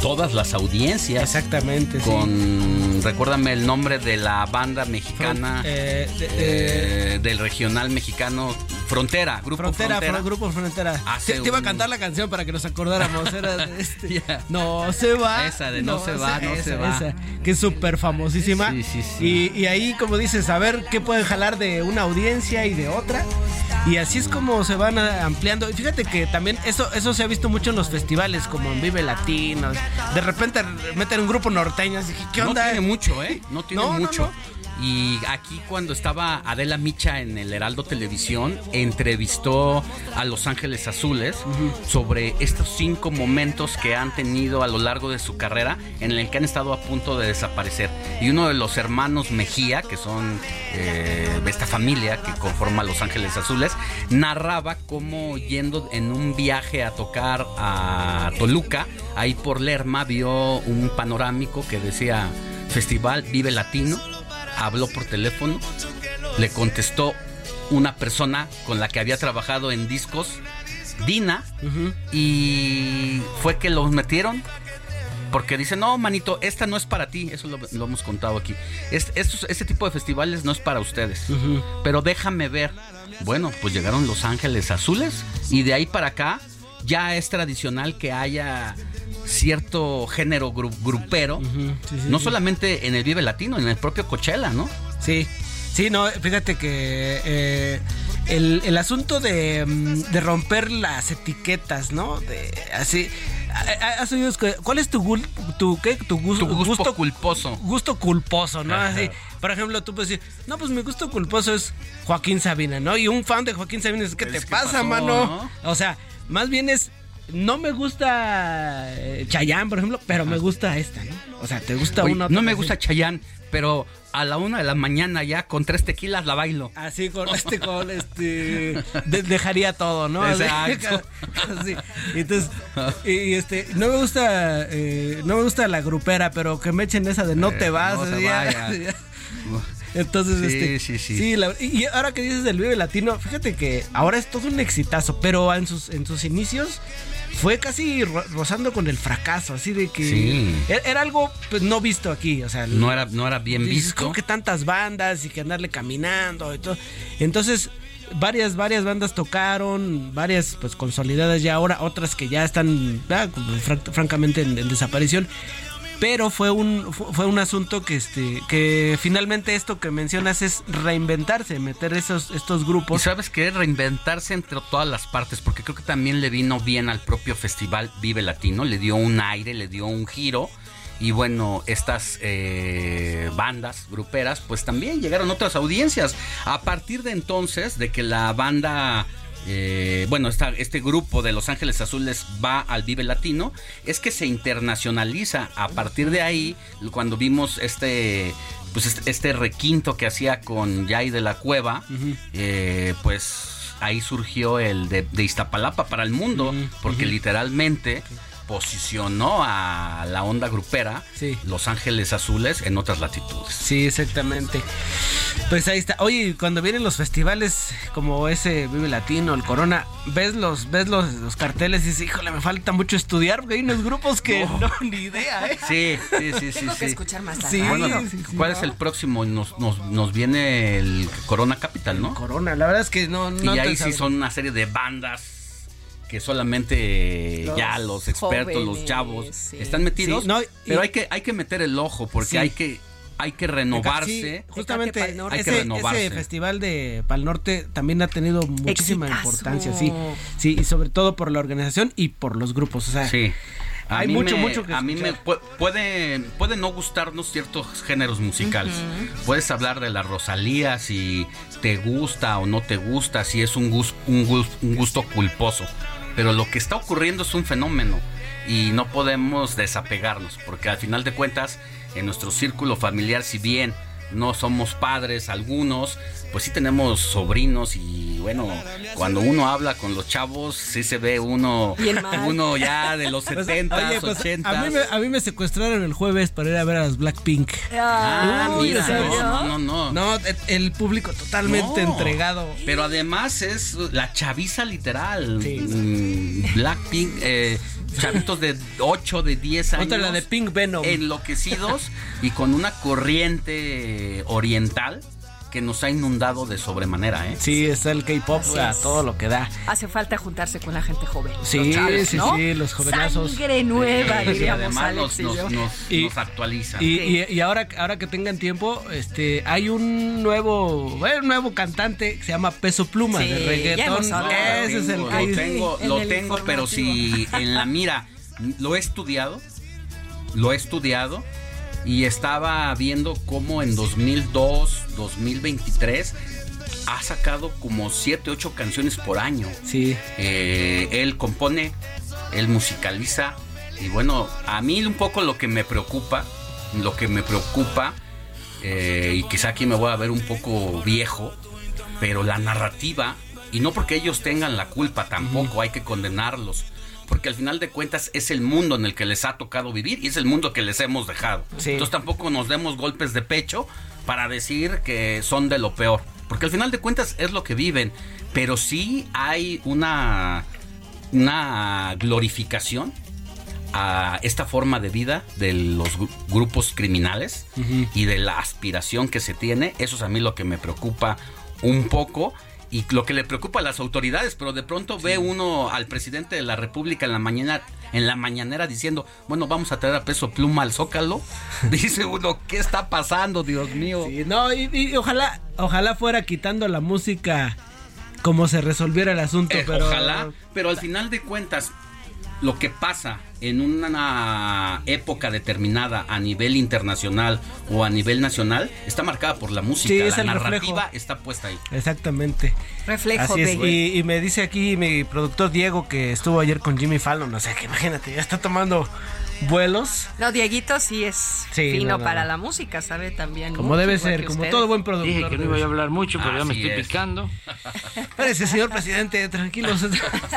todas las audiencias. Exactamente. sí. Con, recuérdame el nombre de la banda mexicana Eh, de- eh, del regional mexicano Frontera, Grupo Frontera, Frontera. Fro- Grupo Frontera. Hace Te, te iba a cantar la canción para que nos acordáramos. Era de *laughs* este, No se va. Esa de No se va, no esa, se va. esa, que es súper famosísima. Sí, sí, sí. Y, y ahí, como dices, a ver qué pueden jalar de una audiencia y de otra. Y así es como se van ampliando. Y fíjate que también eso, eso se ha visto mucho en los festivales, como en Vive Latinos. De repente meten un grupo norteño. así que, ¿Qué no onda? tiene mucho, ¿eh? No tiene No, no, mucho. no. Y aquí cuando estaba Adela Micha en el Heraldo Televisión, entrevistó a Los Ángeles Azules sobre estos cinco momentos que han tenido a lo largo de su carrera en el que han estado a punto de desaparecer. Y uno de los hermanos Mejía, que son eh, esta familia que conforma Los Ángeles Azules, narraba cómo yendo en un viaje a tocar a Toluca, ahí por Lerma, vio un panorámico que decía Festival Vive Latino habló por teléfono, le contestó una persona con la que había trabajado en discos, Dina, y fue que los metieron. Porque dicen, no, manito, esta no es para ti. Eso lo, lo hemos contado aquí. Es- estos- este tipo de festivales no es para ustedes. Pero déjame ver. Bueno, pues llegaron Los Ángeles Azules. Y de ahí para acá ya es tradicional que haya cierto género gru- grupero. sí, no sí. solamente en el Vive Latino, en el propio Coachella, ¿no? Sí, sí, no, fíjate que eh, el, el asunto de, mm, de romper las etiquetas, ¿no? De así. ha- ha- ¿Has oído ¿Cuál es tu, gul- tu, qué? tu, gus- Tu gusto culposo. Gusto culposo, ¿no? Ajá. Así, por ejemplo, tú puedes decir, no, pues mi gusto culposo es Joaquín Sabina, ¿no? Y un fan de Joaquín Sabina es, ¿qué te ¿qué pasa, pasó, mano? no? O sea, más bien es, no me gusta eh, Chayanne, por ejemplo, pero me gusta esta, ¿no? O sea, te gusta Oye, una no me gusta Chayán, pero a la una de la mañana ya con tres tequilas la bailo. Así con este, con este, de- dejaría todo, ¿no? Exacto. *laughs* Entonces, y, este, no me gusta, eh, no me gusta la grupera, pero que me echen esa de no Eh, te vas. no ya- *laughs* ya. Entonces, Sí, este, sí, sí. la- y, y ahora que dices del Vive Latino, fíjate que ahora es todo un exitazo, pero en sus, en sus inicios fue casi ro- rozando con el fracaso, así de que Sí. era, era algo pues, no visto aquí, o sea, No era, no era bien visto. ¿cómo que tantas bandas y que andarle caminando y todo? Entonces, varias, varias bandas tocaron, varias pues consolidadas ya ahora, otras que ya están ah, como fran- francamente en, en desaparición. Pero fue un, fu- fue un asunto que este, que finalmente esto que mencionas es reinventarse, meter esos, estos grupos. sabes que reinventarse entre todas las partes, porque creo que también le vino bien al propio festival Vive Latino, le dio un aire, le dio un giro. Y bueno, estas eh, bandas gruperas, pues también llegaron otras audiencias. A partir de entonces, de que la banda, eh, bueno, esta- este grupo de Los Ángeles Azules va al Vive Latino, es que se internacionaliza. A partir de ahí, cuando vimos este, pues este, este requinto que hacía con Jay de la Cueva, eh, pues ahí surgió el de, de Iztapalapa para el mundo, porque literalmente posicionó a la onda grupera Los Ángeles Azules en otras latitudes. Sí, exactamente. Pues ahí está. Oye, cuando vienen los festivales como ese Vive Latino, el Corona, ves los, ves los, los carteles y dices, híjole, me falta mucho estudiar porque hay unos grupos que no, *laughs* ni idea, ¿eh? Sí, sí, sí, sí. Tengo que sí. escuchar más Sí, Bueno, radio. sí, sí. ¿Cuál es el próximo? Nos, nos, nos viene el Corona Capital, ¿no? Corona, la verdad es que no, no y ahí sí sabes. son una serie de bandas que solamente Los ya los expertos, los chavos sí. están metidos. Sí, no, y- pero hay que, hay que meter el ojo porque Sí. hay que hay que renovarse. Sí, justamente. Hay que ese, renovarse. ese festival de Pal Norte también ha tenido muchísima Exitazo. importancia, sí. Sí, y sobre todo por la organización y por los grupos, o sea, Sí. A Hay mucho, me- mucho que A mí me escuchar. pu- puede, puede no gustarnos ciertos géneros musicales. Puedes hablar de la Rosalía si te gusta o no te gusta, si es un, gus- un, gus- un gusto culposo. Pero lo que está ocurriendo es un fenómeno y no podemos desapegarnos, porque al final de cuentas, en nuestro círculo familiar, si bien no somos padres algunos, pues sí tenemos sobrinos y bueno, cuando uno habla con los chavos, sí se ve uno, uno ya de los *laughs* Pues, 70, oye, pues, 80. a, mí me, a mí me secuestraron el jueves para ir a ver a los Blackpink. Ah, Uy, mira, no, no, no, no. No, el- el público totalmente No, entregado. Pero además es la chaviza literal. Sí. Mm, Blackpink, eh, chavitos de 8, de 10 años. Otra la de Pink Venom. Enloquecidos y con una corriente oriental que nos ha inundado de sobremanera, ¿eh? Sí, está el K-pop a todo lo que da. Hace falta juntarse con la gente joven. Sí, sí, ¿no? sí, los jovenazos. Sangre nueva, Y diríamos además Alex nos, y nos, yo. nos, Y- nos actualizan. Y, y- y ahora, ahora que tengan tiempo, este, hay un nuevo, un nuevo cantante que se llama Peso Pluma Sí, de reggaetón. hablado. Ese es el que lo Ay, tengo, sí, en lo tengo, pero si en la mira lo he estudiado, lo he estudiado y estaba viendo cómo en 2002, 2023 ha sacado como 7, 8 canciones por año. Sí. Eh, él compone, él musicaliza y bueno, a mí un poco lo que me preocupa, lo que me preocupa eh, y quizá aquí me voy a ver un poco viejo, pero la narrativa, y no porque ellos tengan la culpa tampoco, hay que condenarlos, porque al final de cuentas es el mundo en el que les ha tocado vivir y es el mundo que les hemos dejado. Sí. Entonces tampoco nos demos golpes de pecho para decir que son de lo peor. porque al final de cuentas es lo que viven, pero sí hay una, una glorificación a esta forma de vida de los gru- grupos criminales y de la aspiración que se tiene. Eso es a mí lo que me preocupa un poco y lo que le preocupa a las autoridades, pero de pronto ve uno al presidente de la República en la mañana en la mañanera diciendo, bueno, vamos a traer a peso pluma al Zócalo. *laughs* Dice uno, ¿qué está pasando, Dios mío? Sí, no, y, y ojalá, ojalá fuera quitando la música como se resolviera el asunto, Eh, pero Ojalá, pero al final de cuentas, lo que pasa en una época determinada a nivel internacional o a nivel nacional está marcada por la música. Sí, la es el narrativa reflejo. está puesta ahí. Exactamente. Reflejo Así es. de- Y, y me dice aquí mi productor Diego que estuvo ayer con Jimmy Fallon. O sea, que imagínate, ya está tomando vuelos. No, Dieguito sí es Sí, fino no, no, para la música, sabe también. Como mucho, debe ser, como ustedes. todo buen productor. Dije que no iba a hablar mucho, pero ya me estoy es. picando. *laughs* Espérese, señor presidente, tranquilos.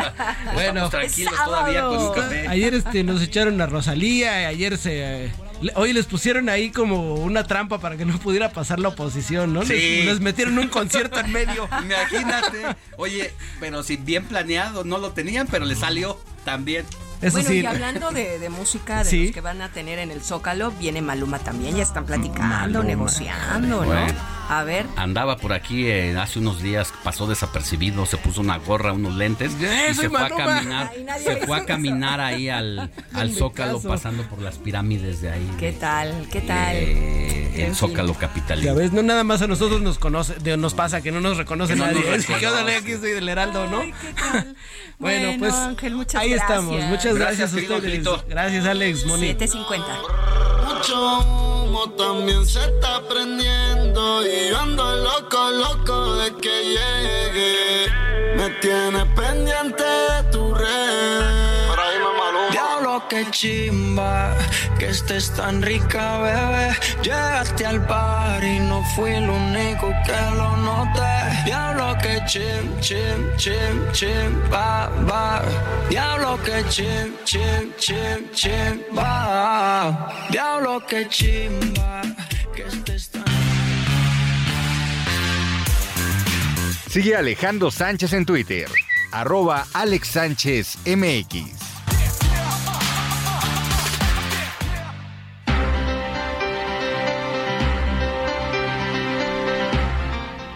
*laughs* bueno, tranquilos todavía con un café. Ayer este, nos echaron a Rosalía, ayer se... eh, Hoy les pusieron ahí como una trampa para que no pudiera pasar la oposición, ¿no? Sí. Les, les metieron un concierto en medio. *laughs* Imagínate. Oye, pero si bien planeado no lo tenían, pero le salió también. Bueno, y hablando de, de música, de Sí. los que van a tener en el Zócalo, viene Maluma también, ya están platicando, Maluma. negociando, ¿no? Bueno. A ver. Andaba por aquí eh, hace unos días, pasó desapercibido, se puso una gorra, unos lentes ¡Eh, y se fue a caminar, Ay, se fue a caminar ahí al, *laughs* al Zócalo caso. pasando por las pirámides de ahí. ¿Qué tal? ¿Qué tal? eh, En el. Zócalo Ya capitalino. ves, no nada más a nosotros nos conoce, de- nos pasa que no nos reconoce Que no nadie. nos *laughs* reconoce. aquí soy del Heraldo, ¿no? *laughs* bueno, Bueno, pues Ángel, muchas ahí gracias. estamos. Muchas gracias, Gracias, a ustedes. Angelito. Gracias, Alex, Moni. 750. Mucho humo también se está prendiendo y yo ando loco, loco de que llegue. Me tienes pendiente de tu red. Que chimba, que estés tan rica, bebé. Llegaste al bar y no fui el único que lo noté. Diablo que chim, chim, chim, chimba, va. Diablo que chim, chim, chim, chimba. Diablo que chimba, que estés tan Sigue Alejandro Sánchez en Twitter, arroba Alex Sánchez MX.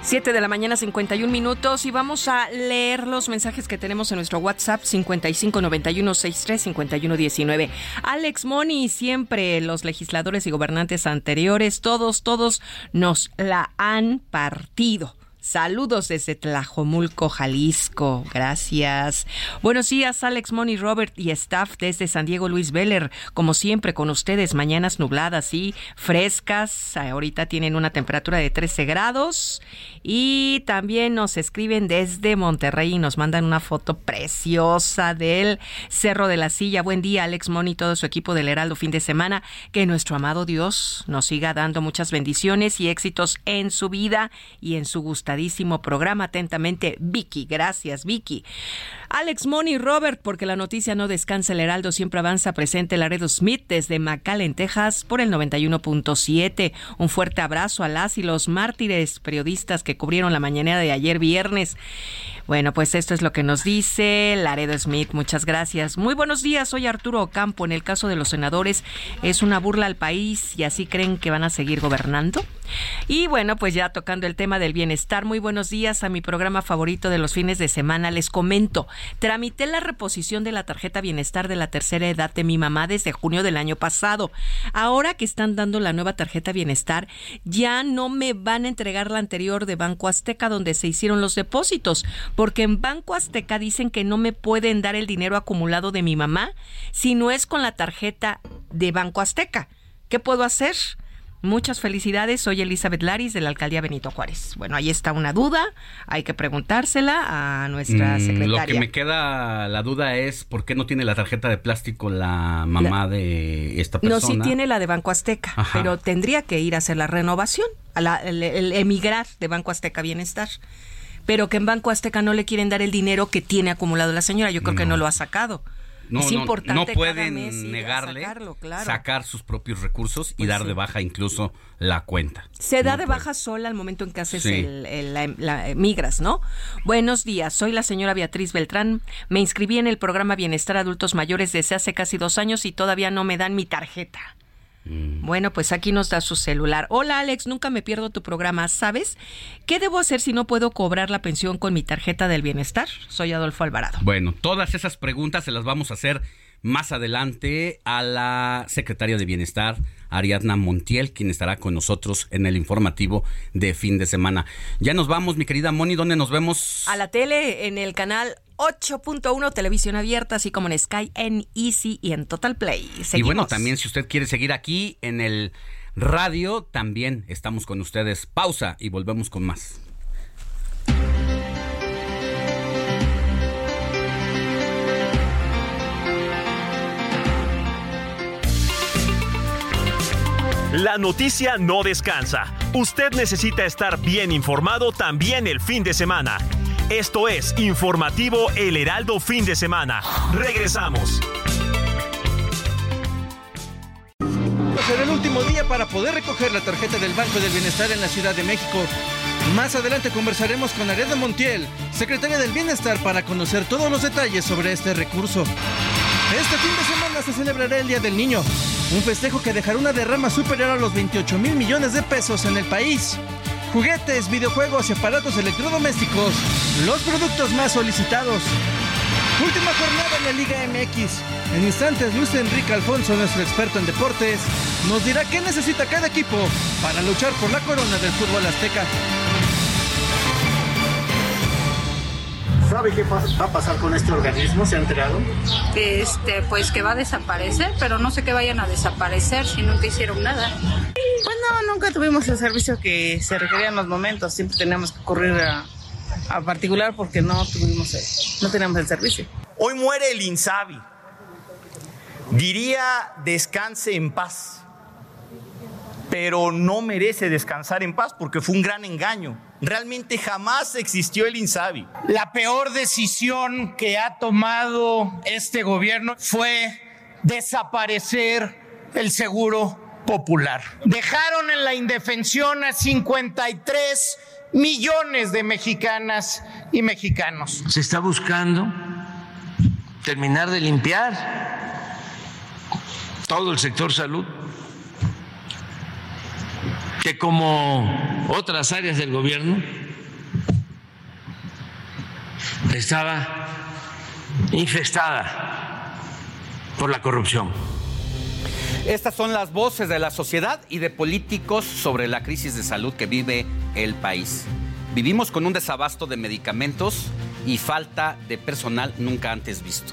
Siete de la mañana, 51 minutos, y vamos a leer los mensajes que tenemos en nuestro WhatsApp 5591635119. Alex Moni, siempre los legisladores y gobernantes anteriores, todos, todos nos la han partido. Saludos desde Tlajomulco, Jalisco. Gracias. Buenos días, Alex Moni, Robert y staff desde San Diego, Luis Veller. Como siempre, con ustedes, mañanas nubladas y frescas. Ahorita tienen una temperatura de 13 grados. Y también nos escriben desde Monterrey y nos mandan una foto preciosa del Cerro de la Silla. Buen día, Alex Moni y todo su equipo del Heraldo fin de semana. Que nuestro amado Dios nos siga dando muchas bendiciones y éxitos en su vida y en su programa. Atentamente, Vicky. Gracias, Vicky. Alex Moni Robert, porque la noticia no descansa. El Heraldo siempre avanza. Presente Laredo Smith desde McAllen, Texas, por el 91.7. Un fuerte abrazo a las y los mártires periodistas que cubrieron la mañanera de ayer viernes. Bueno, pues esto es lo que nos dice Laredo Smith. Muchas gracias. Muy buenos días. Soy Arturo Ocampo. En el caso de los senadores, es una burla al país y así creen que van a seguir gobernando. Y bueno, pues ya tocando el tema del bienestar, muy buenos días a mi programa favorito de los fines de semana. Les comento, tramité la reposición de la tarjeta bienestar de la tercera edad de mi mamá desde junio del año pasado. Ahora que están dando la nueva tarjeta bienestar, ya no me van a entregar la anterior de Banco Azteca donde se hicieron los depósitos, porque en Banco Azteca dicen que no me pueden dar el dinero acumulado de mi mamá si no es con la tarjeta de Banco Azteca. ¿Qué puedo hacer? Muchas felicidades, soy Elizabeth Laris de la alcaldía Benito Juárez. Bueno, ahí está una duda, hay que preguntársela a nuestra Mm, secretaria. Lo que me queda la duda es por qué no tiene la tarjeta de plástico la mamá de esta No, persona. sí tiene la de Banco Azteca, Ajá. pero tendría que ir a hacer la renovación, a la- el, el emigrar de Banco Azteca Bienestar. Pero que en Banco Azteca no le quieren dar el dinero que tiene acumulado la señora, yo creo que no lo ha sacado. no, es importante no pueden negarle sacarlo, claro. sacar sus propios recursos y Pues dar sí. de baja incluso la cuenta. Se da No de puede. baja sola al momento en que haces Sí. el, el- la, la- eh, migras, ¿no? Buenos días, soy la señora Beatriz Beltrán. Me inscribí en el programa Bienestar Adultos Mayores desde hace casi dos años y todavía no me dan mi tarjeta. Mm. Bueno, pues aquí nos da su celular. Hola Alex, nunca me pierdo tu programa. ¿Sabes qué debo hacer si no puedo cobrar la pensión con mi tarjeta del bienestar? Soy Adolfo Alvarado. Bueno, todas esas preguntas se las vamos a hacer más adelante a la secretaria de Bienestar, Ariadna Montiel, quien estará con nosotros en el informativo de fin de semana. Ya nos vamos, mi querida Moni, ¿dónde nos vemos? A la tele en el canal 8.1 Televisión Abierta, así como en Sky, en Easy y en Total Play. Y Seguimos. bueno, también si usted quiere seguir aquí en el radio, también estamos con ustedes. Pausa y volvemos con más. La noticia no descansa. Usted necesita estar bien informado también el fin de semana. Esto es Informativo El Heraldo Fin de Semana. Regresamos. Será el último día para poder recoger la tarjeta del Banco del Bienestar en la Ciudad de México. Más adelante conversaremos con Ariadna Montiel, secretaria del Bienestar, para conocer todos los detalles sobre este recurso. Este fin de semana se celebrará el Día del Niño, un festejo que dejará una derrama superior a los 28 mil millones de pesos en el país. Juguetes, videojuegos y aparatos electrodomésticos, los productos más solicitados. Última jornada en la Liga MX. En instantes, Luis Enrique Alfonso, nuestro experto en deportes, nos dirá qué necesita cada equipo para luchar por la corona del fútbol azteca. ¿Sabe qué va a pasar con este organismo? ¿Se ha enterado? Este, pues que va a desaparecer, pero no sé qué vayan a desaparecer si nunca hicieron nada. Pues no, nunca tuvimos el servicio que se requería en los momentos. Siempre teníamos que correr a, a particular porque no tuvimos el, no teníamos el servicio. Hoy muere el Insabi. Diría descanse en paz. Pero no merece descansar en paz porque fue un gran engaño. Realmente jamás existió el Insabi. La peor decisión que ha tomado este gobierno fue desaparecer el seguro popular. Dejaron en la indefensión a 53 millones de mexicanas y mexicanos. Se está buscando terminar de limpiar todo el sector salud, que como otras áreas del gobierno estaba infestada por la corrupción. Estas son las voces de la sociedad y de políticos sobre la crisis de salud que vive el país. Vivimos con un desabasto de medicamentos y falta de personal nunca antes visto.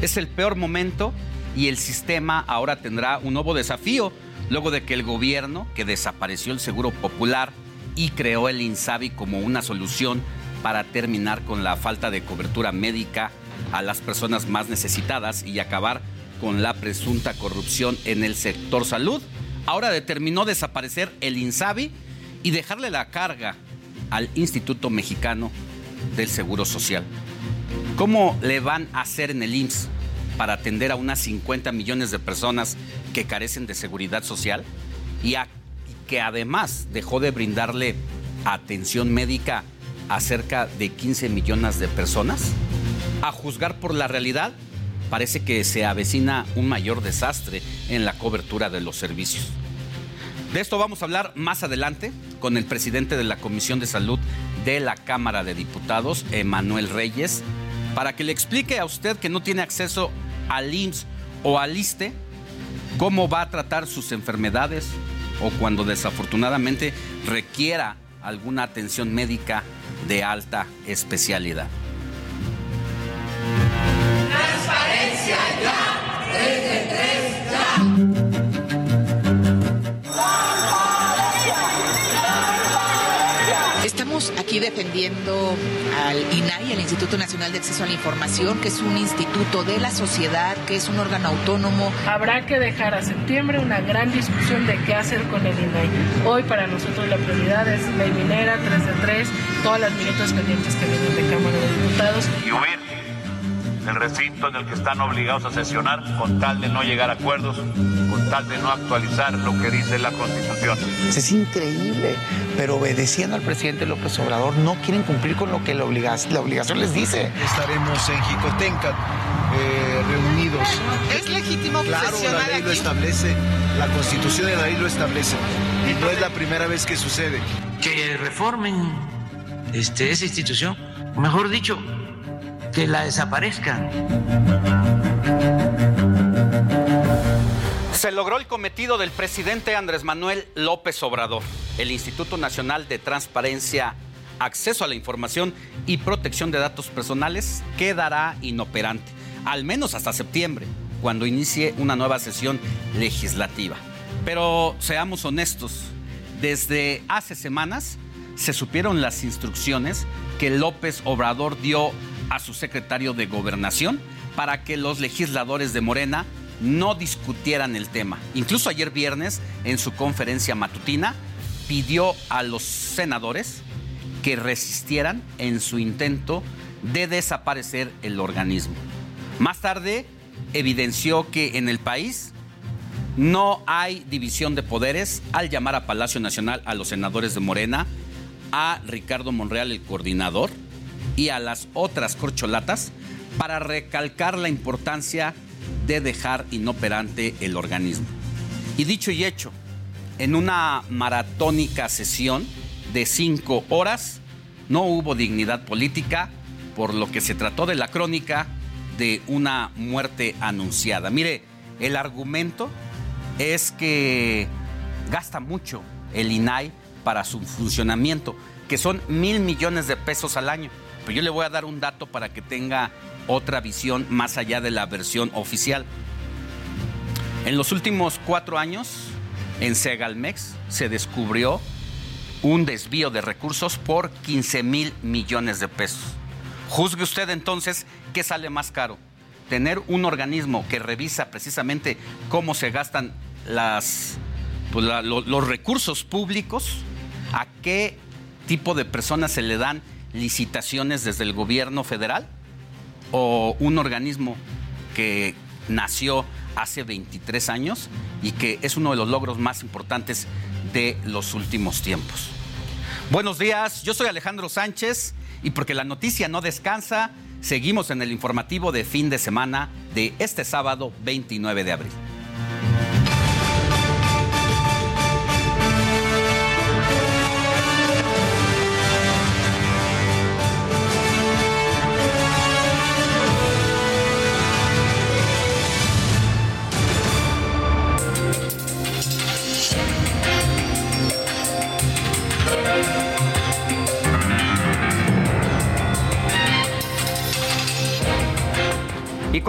Es el peor momento y el sistema ahora tendrá un nuevo desafío luego de que el gobierno, que desapareció el Seguro Popular y creó el INSABI como una solución para terminar con la falta de cobertura médica a las personas más necesitadas y acabar con la presunta corrupción en el sector salud, ahora determinó desaparecer el INSABI y dejarle la carga al Instituto Mexicano del Seguro Social. ¿Cómo le van a hacer en el IMSS para atender a unas 50 millones de personas que carecen de seguridad social y, y que además dejó de brindarle atención médica a cerca de 15 millones de personas? A juzgar por la realidad, parece que se avecina un mayor desastre en la cobertura de los servicios. De esto vamos a hablar más adelante con el presidente de la Comisión de Salud de la Cámara de Diputados, Emanuel Reyes, para que le explique a usted que no tiene acceso al IMSS o al ISTE, cómo va a tratar sus enfermedades o cuando desafortunadamente requiera alguna atención médica de alta especialidad. Transparencia ya, desde tres Estamos aquí defendiendo al INAI, el Instituto Nacional de Acceso a la Información, que es un instituto de la sociedad, que es un órgano autónomo. Habrá que dejar a septiembre una gran discusión de qué hacer con el INAI. Hoy para nosotros la prioridad es ley minera, 3 de 3, todas las minutas pendientes que vienen de Cámara de Diputados. Y huir. El recinto en el que están obligados a sesionar con tal de no llegar a acuerdos, con tal de no actualizar lo que dice la Constitución. Es increíble, pero obedeciendo al presidente López Obrador no quieren cumplir con lo que la obligación, la obligación les dice. Estaremos en Jicotenca eh, reunidos. ¿Es legítimo Claro, sesionar la ley lo aquí? establece, la constitución de la ley lo establece. Y no es la primera vez que sucede. Que reformen este, esa institución, mejor dicho, que la desaparezcan. Se logró el cometido del presidente Andrés Manuel López Obrador. El Instituto Nacional de Transparencia, Acceso a la Información y Protección de Datos Personales quedará inoperante, al menos hasta septiembre, cuando inicie una nueva sesión legislativa. Pero seamos honestos, desde hace semanas se supieron las instrucciones que López Obrador dio a su secretario de Gobernación para que los legisladores de Morena no discutieran el tema. Incluso ayer viernes, en su conferencia matutina, pidió a los senadores que resistieran en su intento de desaparecer el organismo. Más tarde, evidenció que en el país no hay división de poderes al llamar a Palacio Nacional a los senadores de Morena, a Ricardo Monreal, el coordinador, y a las otras corcholatas para recalcar la importancia de dejar inoperante el organismo. Y dicho y hecho, en una maratónica sesión de cinco horas, no hubo dignidad política, por lo que se trató de la crónica de una muerte anunciada. Mire, el argumento es que gasta mucho el INAI para su funcionamiento, que son mil millones de pesos al año. Yo le voy a dar un dato para que tenga otra visión más allá de la versión oficial. En los últimos cuatro años, en Segalmex se descubrió un desvío de recursos por 15 mil millones de pesos. Juzgue usted entonces qué sale más caro. Tener un organismo que revisa precisamente cómo se gastan pues, los recursos públicos, a qué tipo de personas se le dan licitaciones desde el gobierno federal o un organismo que nació hace 23 años y que es uno de los logros más importantes de los últimos tiempos. Buenos días, yo soy Alejandro Sánchez y porque la noticia no descansa, seguimos en el informativo de fin de semana de este sábado 29 de abril.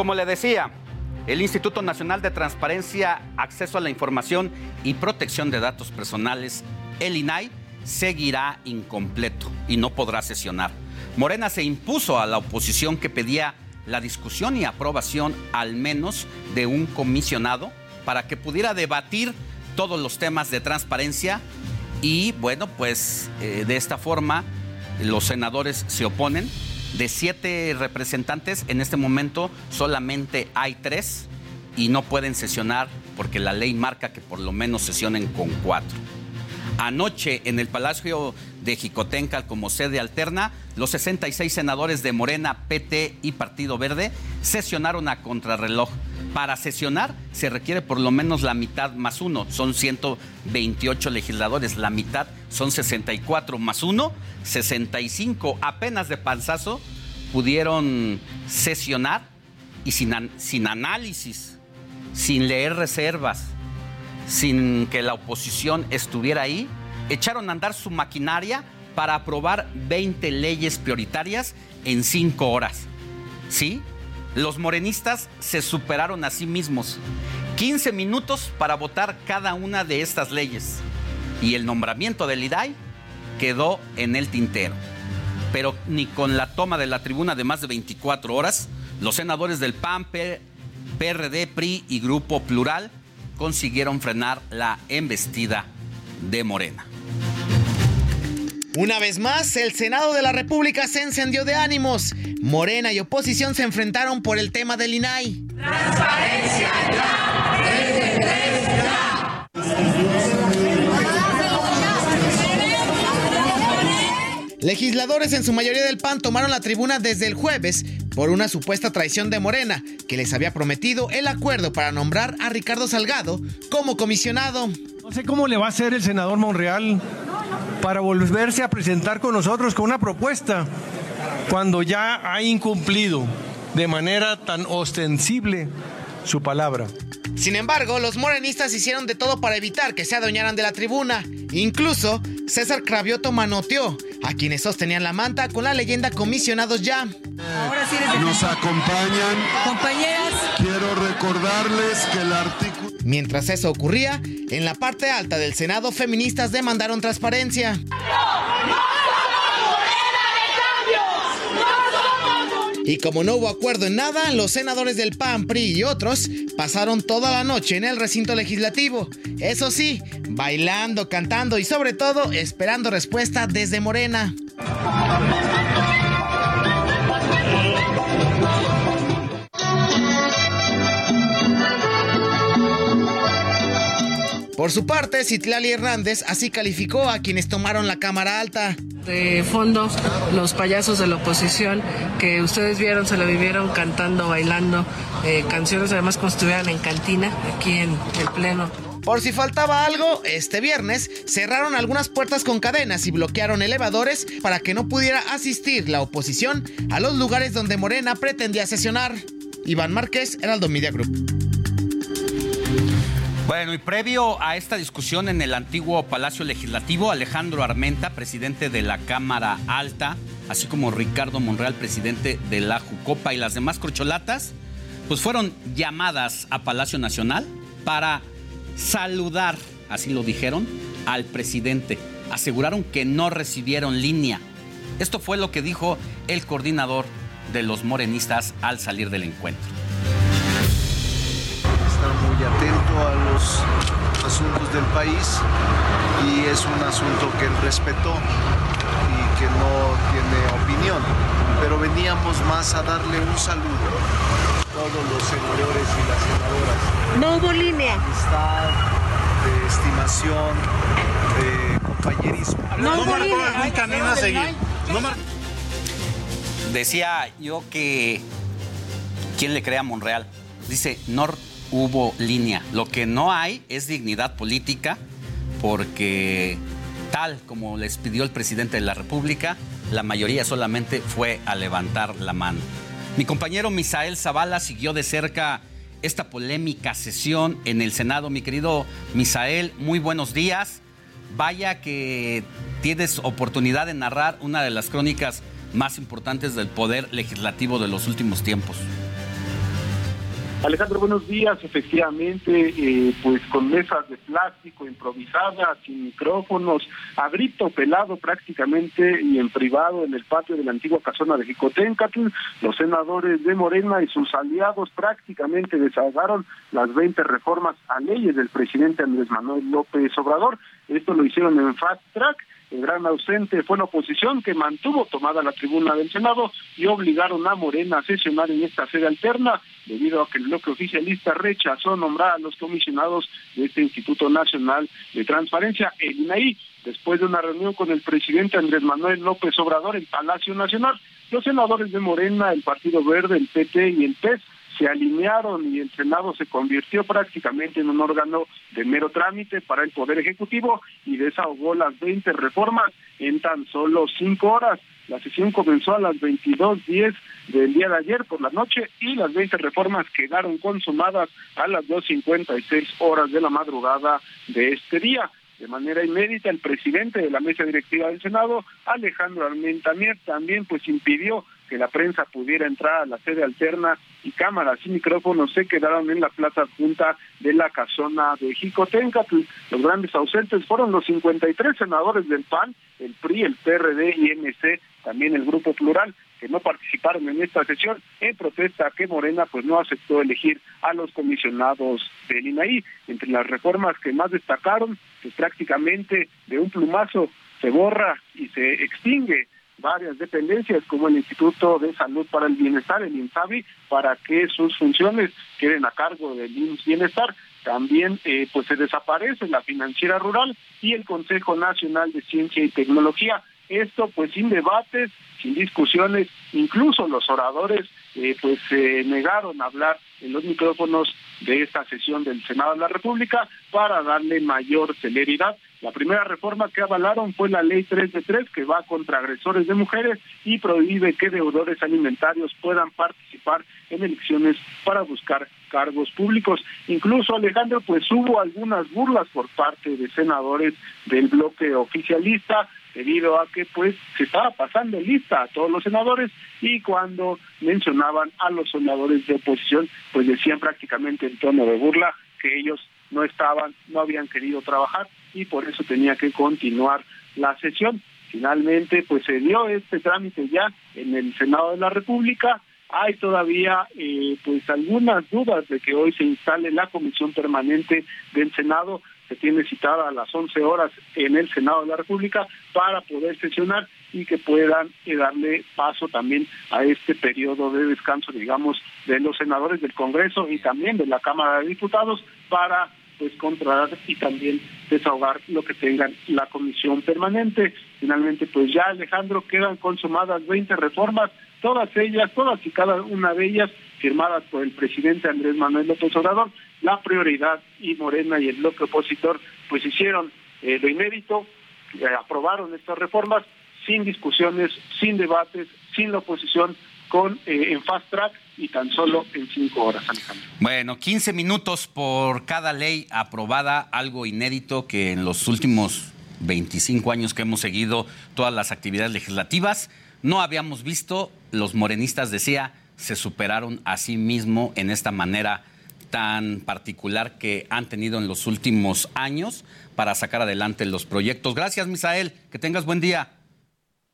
Como le decía, el Instituto Nacional de Transparencia, Acceso a la Información y Protección de Datos Personales, el INAI, seguirá incompleto y no podrá sesionar. Morena se impuso a la oposición que pedía la discusión y aprobación al menos de un comisionado para que pudiera debatir todos los temas de transparencia y bueno, pues eh, de esta forma los senadores se oponen. De siete representantes, en este momento solamente hay tres y no pueden sesionar porque la ley marca que por lo menos sesionen con cuatro. Anoche en el Palacio de Jicotenca como sede alterna, los 66 senadores de Morena, PT y Partido Verde sesionaron a contrarreloj. Para sesionar se requiere por lo menos la mitad más uno, son 128 legisladores, la mitad son 64 más uno, 65 apenas de panzazo pudieron sesionar y sin análisis, sin leer reservas, sin que la oposición estuviera ahí, echaron a andar su maquinaria para aprobar 20 leyes prioritarias en 5 horas. ¿Sí? Los morenistas se superaron a sí mismos. 15 minutos para votar cada una de estas leyes. Y el nombramiento del IDAI quedó en el tintero. Pero ni con la toma de la tribuna de más de 24 horas, los senadores del PAN, PRD, PRI y Grupo Plural consiguieron frenar la embestida de Morena. Una vez más, el Senado de la República se encendió de ánimos. Morena y oposición se enfrentaron por el tema del INAI. Transparencia Legisladores en su mayoría del PAN tomaron la tribuna desde el jueves por una supuesta traición de Morena, que les había prometido el acuerdo para nombrar a Ricardo Salgado como comisionado. No sé cómo le va a hacer el senador Monreal para volverse a presentar con nosotros con una propuesta cuando ya ha incumplido de manera tan ostensible su palabra. Sin embargo, los morenistas hicieron de todo para evitar que se adueñaran de la tribuna. Incluso, César Cravioto manoteó a quienes sostenían la manta con la leyenda comisionados ya. Ahora sí eres de- Nos acompañan. Compañeras. Quiero recordarles que el artículo... Mientras eso ocurría, en la parte alta del Senado, feministas demandaron transparencia. Y como no hubo acuerdo en nada, los senadores del PAN, PRI y otros pasaron toda la noche en el recinto legislativo. Eso sí, bailando, cantando y sobre todo esperando respuesta desde Morena. Por su parte, Citlali Hernández así calificó a quienes tomaron la Cámara Alta. De fondo, los payasos de la oposición que ustedes vieron, se la vivieron cantando, bailando, eh, canciones además como estuvieran en cantina, aquí en el Pleno. Por si faltaba algo, este viernes cerraron algunas puertas con cadenas y bloquearon elevadores para que no pudiera asistir la oposición a los lugares donde Morena pretendía sesionar. Iván Márquez, Heraldo Media Group. Bueno, y previo a esta discusión en el antiguo Palacio Legislativo, Alejandro Armenta, presidente de la Cámara Alta, así como Ricardo Monreal, presidente de la Jucopa y las demás corcholatas, pues fueron llamadas a Palacio Nacional para saludar, así lo dijeron, al presidente. Aseguraron que no recibieron línea. Esto fue lo que dijo el coordinador de los morenistas al salir del encuentro. Atento a los asuntos del país y es un asunto que él respetó y que no tiene opinión. Pero veníamos más a darle un saludo a todos los senadores y las senadoras. No hubo línea. Amistad, de estimación, de compañerismo. No hubo línea. Decía yo que. ¿Quién le crea a Monreal? Dice, no hubo línea. Lo que no hay es dignidad política, porque tal como les pidió el presidente de la República, la mayoría solamente fue a levantar la mano. Mi compañero Misael Zavala siguió de cerca esta polémica sesión en el Senado. Mi querido Misael, muy buenos días. Vaya que tienes oportunidad de narrar una de las crónicas más importantes del poder legislativo de los últimos tiempos. Alejandro, buenos días. Efectivamente, eh, pues con mesas de plástico improvisadas, sin micrófonos, a grito pelado prácticamente y en privado en el patio de la antigua casona de Jicotencatl, los senadores de Morena y sus aliados prácticamente desahogaron las 20 reformas a leyes del presidente Andrés Manuel López Obrador. Esto lo hicieron en fast track. El gran ausente fue la oposición que mantuvo tomada la tribuna del Senado y obligaron a Morena a sesionar en esta sede alterna debido a que el bloque oficialista rechazó nombrar a los comisionados de este Instituto Nacional de Transparencia, el INAI. Después de una reunión con el presidente Andrés Manuel López Obrador en Palacio Nacional, los senadores de Morena, el Partido Verde, el PT y el PES se alinearon y el Senado se convirtió prácticamente en un órgano de mero trámite para el Poder Ejecutivo y desahogó las 20 reformas en tan solo cinco horas. La sesión comenzó a las 22.10 del día de ayer por la noche y las 20 reformas quedaron consumadas a las 2.56 horas de la madrugada de este día. De manera inédita, el presidente de la mesa directiva del Senado, Alejandro Armenta Mier, también pues impidió que la prensa pudiera entrar a la sede alterna y cámaras y micrófonos se quedaron en la plaza adjunta de la casona de Jicotencatl. Los grandes ausentes fueron los 53 senadores del PAN, el PRI, el PRD y MC, también el Grupo Plural, que no participaron en esta sesión en protesta que Morena pues no aceptó elegir a los comisionados del INAI. Entre las reformas que más destacaron, pues prácticamente de un plumazo se borra y se extingue varias dependencias como el Instituto de Salud para el Bienestar, el INSABI, para que sus funciones queden a cargo del IMSS Bienestar. También eh, pues se desaparece la financiera rural y el Consejo Nacional de Ciencia y Tecnología. Esto pues sin debates, sin discusiones, incluso los oradores eh, pues se negaron a hablar en los micrófonos de esta sesión del Senado de la República para darle mayor celeridad. La primera reforma que avalaron fue la ley 3 de 3 que va contra agresores de mujeres y prohíbe que deudores alimentarios puedan participar en elecciones para buscar cargos públicos. Incluso Alejandro, pues hubo algunas burlas por parte de senadores del bloque oficialista debido a que pues se estaba pasando lista a todos los senadores y cuando mencionaban a los senadores de oposición pues decían prácticamente en tono de burla que ellos no estaban, no habían querido trabajar y por eso tenía que continuar la sesión. Finalmente pues se dio este trámite ya en el Senado de la República. Hay todavía eh, pues algunas dudas de que hoy se instale la comisión permanente del Senado se tiene citada a las 11 horas en el Senado de la República para poder sesionar y que puedan eh, darle paso también a este periodo de descanso, digamos, de los senadores del Congreso y también de la Cámara de Diputados para pues controlar y también desahogar lo que tengan la comisión permanente. Finalmente, pues ya Alejandro quedan consumadas 20 reformas, todas ellas, todas y cada una de ellas firmadas por el presidente Andrés Manuel López Obrador. La prioridad y Morena y el bloque opositor pues hicieron eh, lo inédito, eh, aprobaron estas reformas sin discusiones, sin debates, sin la oposición, con eh, en fast track y tan solo en cinco horas, Alejandro. Bueno, 15 minutos por cada ley aprobada, algo inédito que en los últimos 25 años que hemos seguido todas las actividades legislativas no habíamos visto. Los morenistas, decía, se superaron a sí mismo en esta manera tan particular que han tenido en los últimos años para sacar adelante los proyectos. Gracias, Misael. Que tengas buen día.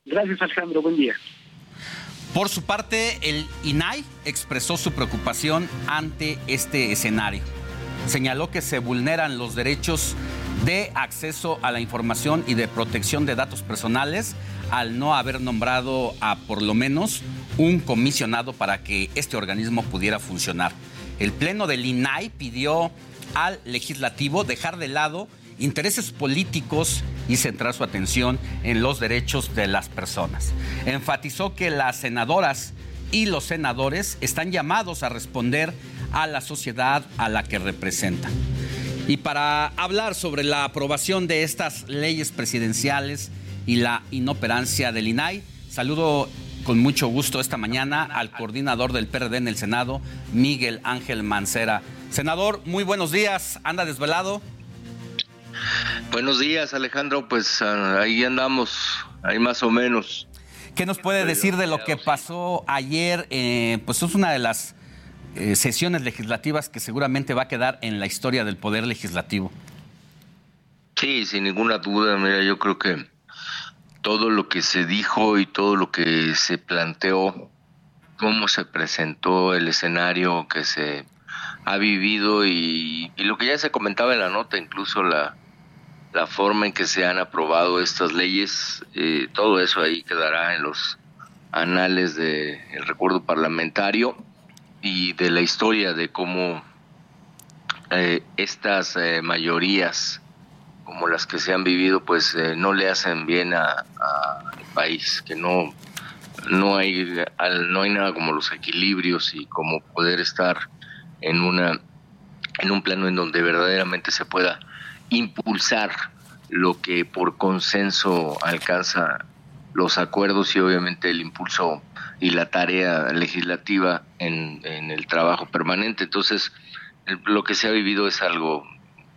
Gracias, Alejandro. Buen día. Por su parte, el INAI expresó su preocupación ante este escenario. Señaló que se vulneran los derechos de acceso a la información y de protección de datos personales al no haber nombrado a por lo menos un comisionado para que este organismo pudiera funcionar. El Pleno del INAI pidió al legislativo dejar de lado intereses políticos y centrar su atención en los derechos de las personas. Enfatizó que las senadoras y los senadores están llamados a responder a la sociedad a la que representan. Y para hablar sobre la aprobación de estas leyes presidenciales y la inoperancia del INAI, saludo con mucho gusto esta mañana al coordinador del PRD en el Senado, Miguel Ángel Mancera. Senador, muy buenos días. ¿Anda desvelado? Buenos días, Alejandro. Pues ah, ahí andamos, ahí más o menos. ¿Qué nos puede decir de lo que pasó ayer? Eh, pues es una de las eh, sesiones legislativas que seguramente va a quedar en la historia del Poder Legislativo. Sí, sin ninguna duda. Mira, yo creo que todo lo que se dijo y todo lo que se planteó, cómo se presentó el escenario que se ha vivido y, lo que ya se comentaba en la nota, incluso la, la forma en que se han aprobado estas leyes, eh, todo eso ahí quedará en los anales del recuerdo parlamentario y de la historia de cómo eh, estas eh, mayorías, como las que se han vivido, pues eh, no le hacen bien a- a- al país, que no no hay al- no hay nada como los equilibrios y como poder estar en una en un plano en donde verdaderamente se pueda impulsar lo que por consenso alcanza los acuerdos y obviamente el impulso y la tarea legislativa en, en el trabajo permanente. Entonces, el- lo que se ha vivido es algo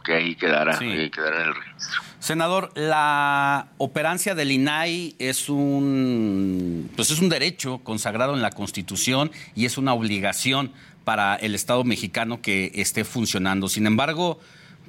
que ahí quedará, Sí. eh, quedará el registro. Senador, la operancia del INAI es un, pues es un derecho consagrado en la Constitución y es una obligación para el Estado mexicano que esté funcionando. Sin embargo,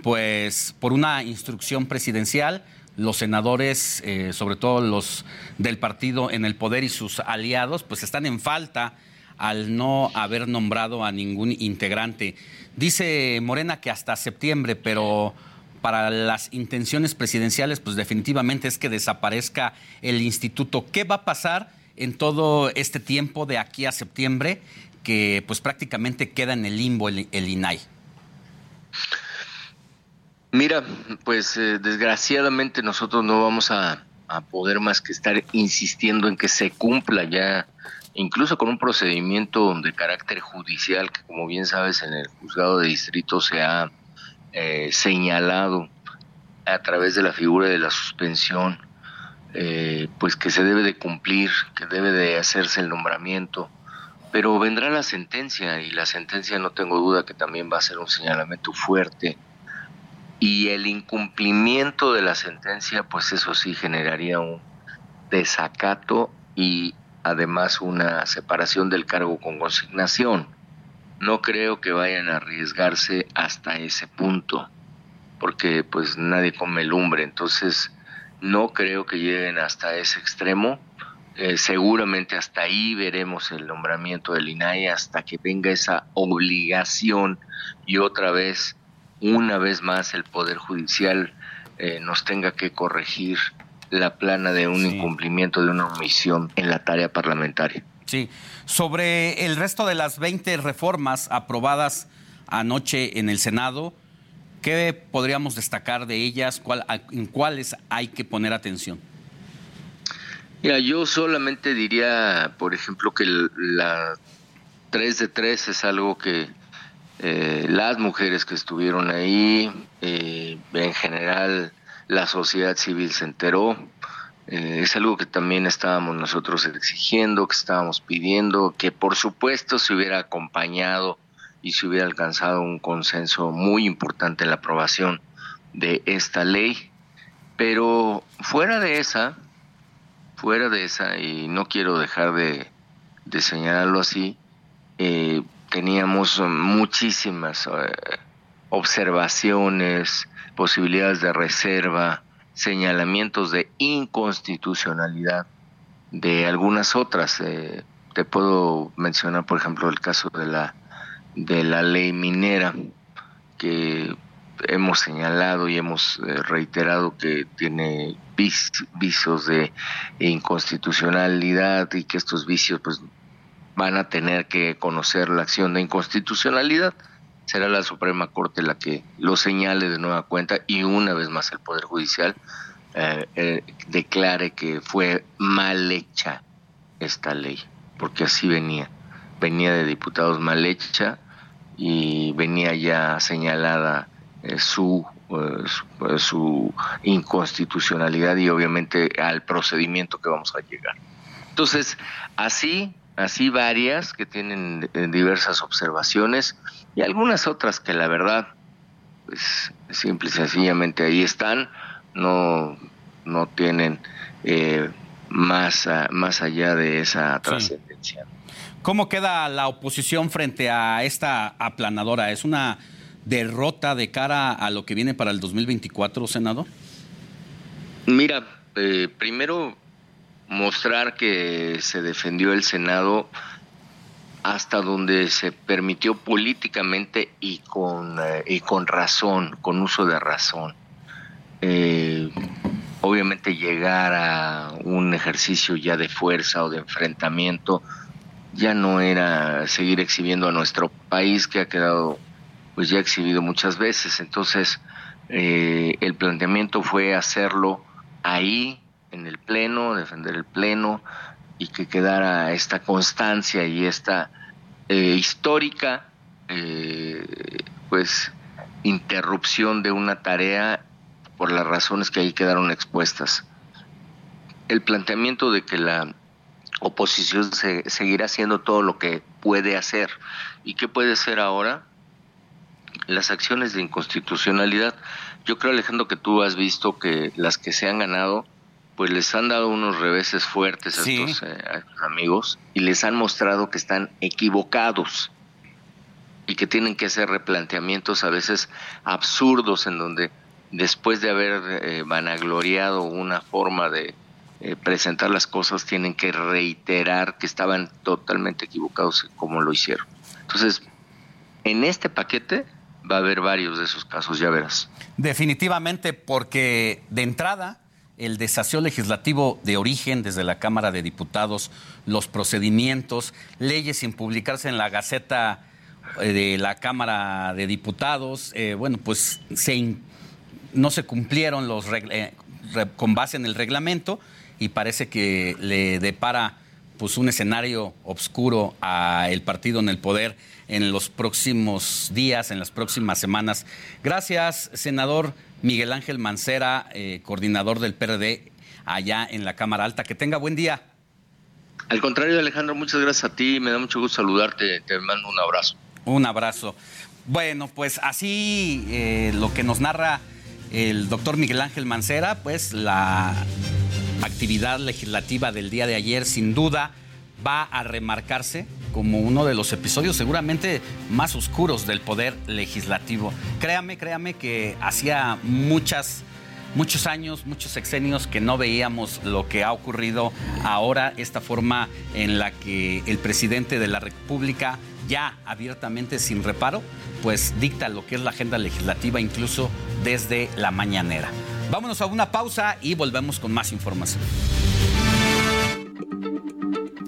pues por una instrucción presidencial, los senadores, eh, sobre todo los del partido en el poder y sus aliados, pues están en falta al no haber nombrado a ningún integrante. Dice Morena que hasta septiembre, pero para las intenciones presidenciales, pues definitivamente es que desaparezca el instituto. ¿Qué va a pasar en todo este tiempo de aquí a septiembre que pues prácticamente queda en el limbo el, INAI? Mira, pues eh, desgraciadamente nosotros no vamos a poder más que estar insistiendo en que se cumpla ya, incluso con un procedimiento de carácter judicial que como bien sabes en el juzgado de distrito se ha eh, señalado a través de la figura de la suspensión, eh, pues que se debe de cumplir, que debe de hacerse el nombramiento, pero vendrá la sentencia y la sentencia no tengo duda que también va a ser un señalamiento fuerte. Y el incumplimiento de la sentencia, pues eso sí generaría un desacato y además una separación del cargo con consignación. No creo que vayan a arriesgarse hasta ese punto, porque pues nadie come lumbre, entonces no creo que lleguen hasta ese extremo. Eh, seguramente hasta ahí veremos el nombramiento del INAI hasta que venga esa obligación y otra vez una vez más el Poder Judicial eh, nos tenga que corregir la plana de un incumplimiento, de una omisión en la tarea parlamentaria. Sí. Sobre el resto de las 20 reformas aprobadas anoche en el Senado, ¿qué podríamos destacar de ellas? ¿Cuál, ¿En cuáles hay que poner atención? Mira, yo solamente diría, por ejemplo, que la 3 de 3 es algo que eh, las mujeres que estuvieron ahí, eh, en general la sociedad civil se enteró. Eh, es algo que también estábamos nosotros exigiendo, que estábamos pidiendo, que por supuesto se hubiera acompañado y se hubiera alcanzado un consenso muy importante en la aprobación de esta ley. Pero fuera de esa, fuera de esa, y no quiero dejar de, de señalarlo así, eh, teníamos muchísimas eh, observaciones, posibilidades de reserva, señalamientos de inconstitucionalidad de algunas otras. eh, te puedo mencionar, por ejemplo, el caso de la de la ley minera que hemos señalado y hemos eh, reiterado que tiene vicios de inconstitucionalidad y que estos vicios pues van a tener que conocer la acción de inconstitucionalidad. Será la Suprema Corte la que lo señale de nueva cuenta y una vez más el Poder Judicial eh, eh, declare que fue mal hecha esta ley, porque así venía. Venía de diputados mal hecha y venía ya señalada eh, su, su, su inconstitucionalidad y obviamente al procedimiento que vamos a llegar. Entonces, así, así varias que tienen eh, diversas observaciones y algunas otras que la verdad, pues simple y sencillamente ahí están, no, no tienen eh, más, a- más allá de esa trascendencia. ¿Cómo queda la oposición frente a esta aplanadora? ¿Es una derrota de cara a lo que viene para el 2024, senador? Mira, eh, primero mostrar que se defendió el Senado hasta donde se permitió políticamente y con, eh, y con razón, con uso de razón. Eh, obviamente llegar a un ejercicio ya de fuerza o de enfrentamiento ya no era seguir exhibiendo a nuestro país que ha quedado pues ya exhibido muchas veces. Entonces, eh, el planteamiento fue hacerlo ahí, en el Pleno, defender el Pleno y que quedara esta constancia y esta eh, histórica, eh, pues, interrupción de una tarea por las razones que ahí quedaron expuestas. El planteamiento de que la oposición se, seguirá haciendo todo lo que puede hacer. ¿Y qué puede hacer ahora? Las acciones de inconstitucionalidad. Yo creo, Alejandro, que tú has visto que las que se han ganado, pues les han dado unos reveses fuertes a, Sí. estos, eh, a estos amigos y les han mostrado que están equivocados y que tienen que hacer replanteamientos a veces absurdos en donde después de haber eh, vanagloriado una forma de eh, presentar las cosas tienen que reiterar que estaban totalmente equivocados como lo hicieron. Entonces, en este paquete va a haber varios de esos casos, ya verás. Definitivamente, porque de entrada, el desaseo legislativo de origen desde la Cámara de Diputados, los procedimientos, leyes sin publicarse en la Gaceta eh, de la Cámara de Diputados, eh, bueno, pues se no se cumplieron los eh, con base en el reglamento y parece que le depara pues un escenario oscuro al partido en el poder en los próximos días, en las próximas semanas. Gracias, senador Miguel Ángel Mancera, eh, coordinador del PRD allá en la Cámara Alta. Que tenga buen día. Al contrario, Alejandro, muchas gracias a ti, me da mucho gusto saludarte, te mando un abrazo. Un abrazo. Bueno, pues así eh, lo que nos narra el doctor Miguel Ángel Mancera, pues la actividad legislativa del día de ayer sin duda va a remarcarse como uno de los episodios seguramente más oscuros del poder legislativo. Créame, créame que hacía muchas muchos años, muchos sexenios que no veíamos lo que ha ocurrido ahora, esta forma en la que el presidente de la República ya abiertamente sin reparo, pues dicta lo que es la agenda legislativa incluso desde la mañanera. Vámonos a una pausa y volvemos con más información.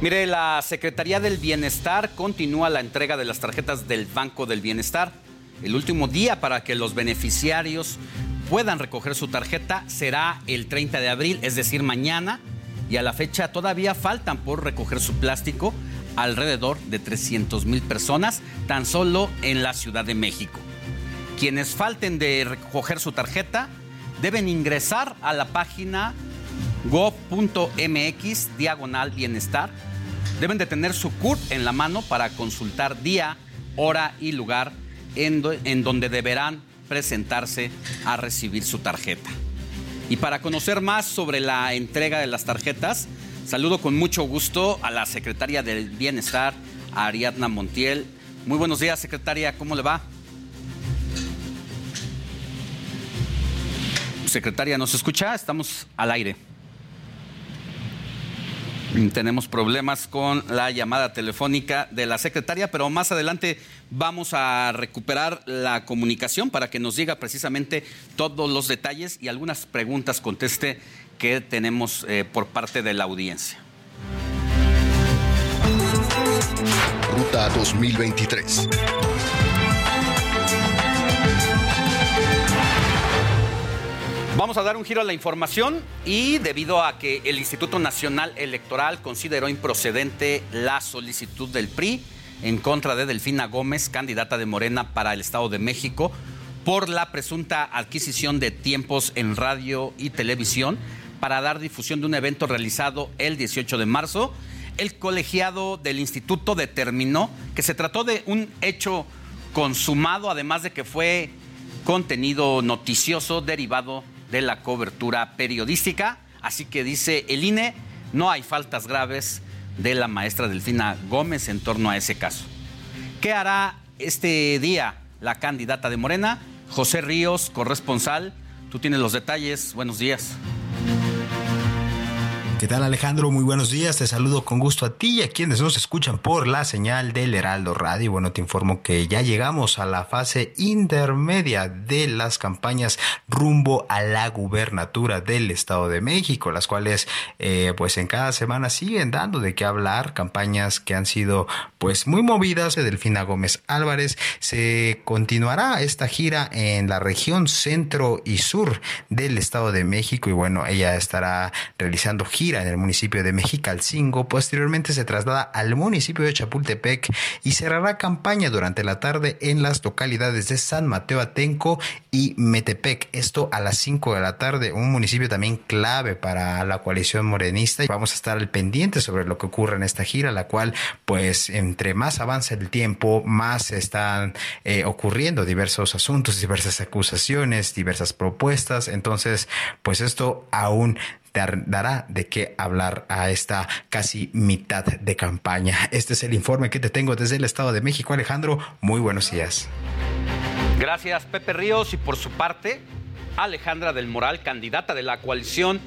Mire, la Secretaría del Bienestar continúa la entrega de las tarjetas del Banco del Bienestar. El último día para que los beneficiarios puedan recoger su tarjeta será el 30 de abril, es decir, mañana. Y a la fecha todavía faltan por recoger su plástico alrededor de 300 mil personas, tan solo en la Ciudad de México. Quienes falten de recoger su tarjeta deben ingresar a la página gov.mx diagonal bienestar. Deben de tener su CURP en la mano para consultar día, hora y lugar en, en donde deberán presentarse a recibir su tarjeta. Y para conocer más sobre la entrega de las tarjetas, saludo con mucho gusto a la secretaria del Bienestar, Ariadna Montiel. Muy buenos días, secretaria, ¿cómo le va? Secretaria, ¿nos escucha? Estamos al aire. Tenemos problemas con la llamada telefónica de la secretaria, pero más adelante vamos a recuperar la comunicación para que nos diga precisamente todos los detalles y algunas preguntas conteste que tenemos eh, por parte de la audiencia. Ruta 2023. Vamos a dar un giro a la información y debido a que el Instituto Nacional Electoral consideró improcedente la solicitud del PRI en contra de Delfina Gómez, candidata de Morena para el Estado de México, por la presunta adquisición de tiempos en radio y televisión para dar difusión de un evento realizado el 18 de marzo, el colegiado del instituto determinó que se trató de un hecho consumado, además de que fue contenido noticioso derivado de la cobertura periodística. Así que dice el INE, no hay faltas graves de la maestra Delfina Gómez en torno a ese caso. ¿Qué hará este día la candidata de Morena? José Ríos, corresponsal. Tú tienes los detalles. Buenos días. ¿Qué tal Alejandro? Muy buenos días, te saludo con gusto a ti y a quienes nos escuchan por la señal del Heraldo Radio. Bueno, te informo que ya llegamos a la fase intermedia de las campañas rumbo a la gubernatura del Estado de México, las cuales eh, pues en cada semana siguen dando de qué hablar, campañas que han sido pues muy movidas. Delfina Gómez Álvarez se continuará esta gira en la región centro y sur del Estado de México y bueno, ella estará realizando giras en el municipio de Mexicalcingo. Posteriormente se traslada al municipio de Chapultepec y cerrará campaña durante la tarde en las localidades de San Mateo Atenco y Metepec. Esto a las 5 de la tarde, un municipio también clave para la coalición morenista. Vamos a estar al pendiente sobre lo que ocurre en esta gira, la cual, pues, entre más avanza el tiempo, más están eh, ocurriendo diversos asuntos, diversas acusaciones, diversas propuestas. Entonces, pues esto aún dará de qué hablar a esta casi mitad de campaña. Este es el informe que te tengo desde el Estado de México. Alejandro, muy buenos días. Gracias, Pepe Ríos. Y por su parte, Alejandra del Moral, candidata de la coalición,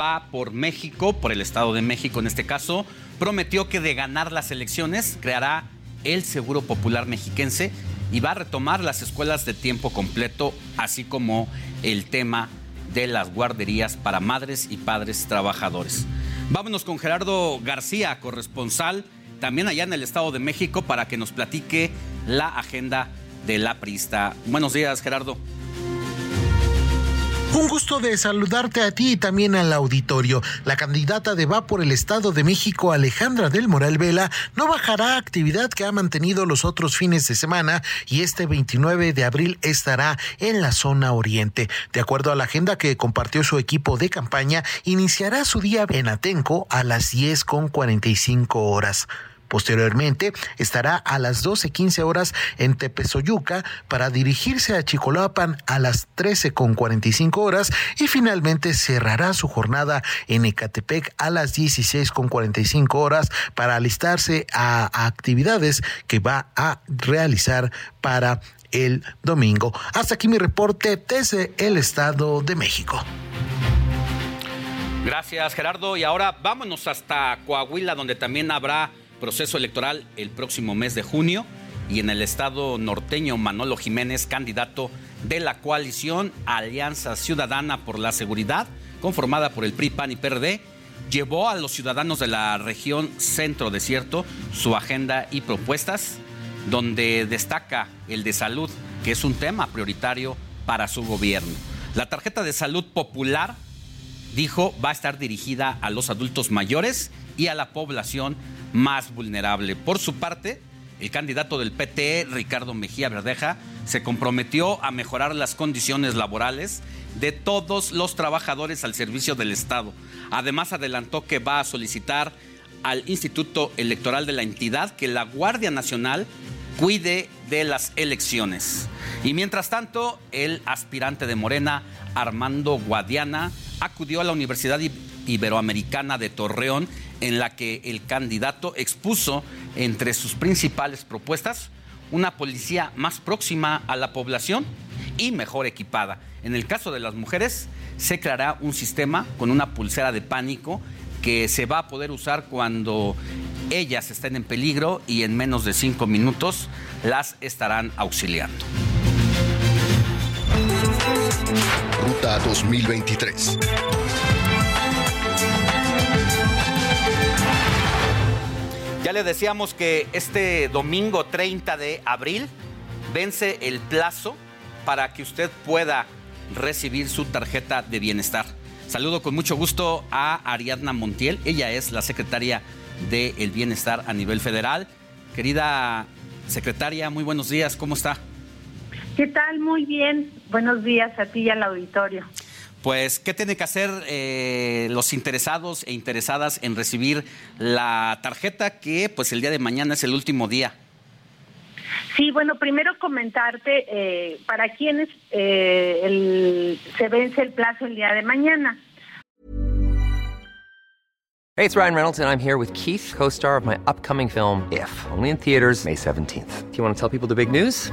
va por México, por el Estado de México en este caso, prometió que de ganar las elecciones creará el Seguro Popular Mexiquense y va a retomar las escuelas de tiempo completo, así como el tema de las guarderías para madres y padres trabajadores. Vámonos con Gerardo García, corresponsal también allá en el Estado de México, para que nos platique la agenda de la prista. Buenos días, Gerardo. Un gusto de saludarte a ti y también al auditorio. La candidata de Va por el Estado de México, Alejandra del Moral Vela, no bajará actividad que ha mantenido los otros fines de semana y este 29 de abril estará en la zona oriente. De acuerdo a la agenda que compartió su equipo de campaña, iniciará su día en Atenco a las 10 con 45 horas. Posteriormente estará a las 12.15 horas en Tepezoyuca para dirigirse a Chicolapan a las 13.45 horas y finalmente cerrará su jornada en Ecatepec a las 16.45 horas para alistarse a, a actividades que va a realizar para el domingo. Hasta aquí mi reporte desde el Estado de México. Gracias, Gerardo. Y ahora vámonos hasta Coahuila, donde también habrá proceso electoral el próximo mes de junio. Y en el estado norteño, Manolo Jiménez, candidato de la coalición Alianza Ciudadana por la Seguridad, conformada por el PRI, PAN y PRD, llevó a los ciudadanos de la región centro desierto su agenda y propuestas, donde destaca el de salud, que es un tema prioritario para su gobierno. La tarjeta de salud popular dijo va a estar dirigida a los adultos mayores y a la población más vulnerable. Por su parte, el candidato del PT, Ricardo Mejía Verdeja, se comprometió a mejorar las condiciones laborales de todos los trabajadores al servicio del Estado. Además, adelantó que va a solicitar al Instituto Electoral de la entidad que la Guardia Nacional cuide de las elecciones. Y mientras tanto, el aspirante de Morena, Armando Guadiana, acudió a la Universidad Iberoamericana de Torreón, en la que el candidato expuso entre sus principales propuestas una policía más próxima a la población y mejor equipada. En el caso de las mujeres, se creará un sistema con una pulsera de pánico que se va a poder usar cuando ellas estén en peligro y en menos de cinco minutos las estarán auxiliando. Ruta 2023. Ya le decíamos que este domingo 30 de abril vence el plazo para que usted pueda recibir su tarjeta de bienestar. Saludo con mucho gusto a Ariadna Montiel. Ella es la secretaria del Bienestar a nivel federal. Querida secretaria, muy buenos días. ¿Cómo está? ¿Qué tal? Muy bien. Buenos días a ti y al auditorio. Pues, ¿qué tienen que hacer eh, los interesados e interesadas en recibir la tarjeta que, pues, el día de mañana es el último día? Sí, bueno, primero comentarte eh, para quienes eh, se vence el plazo el día de mañana. Hey, it's Ryan Reynolds, and I'm here with Keith, co star of my upcoming film, If, only in theaters, May 17th. Do you want to tell people the big news?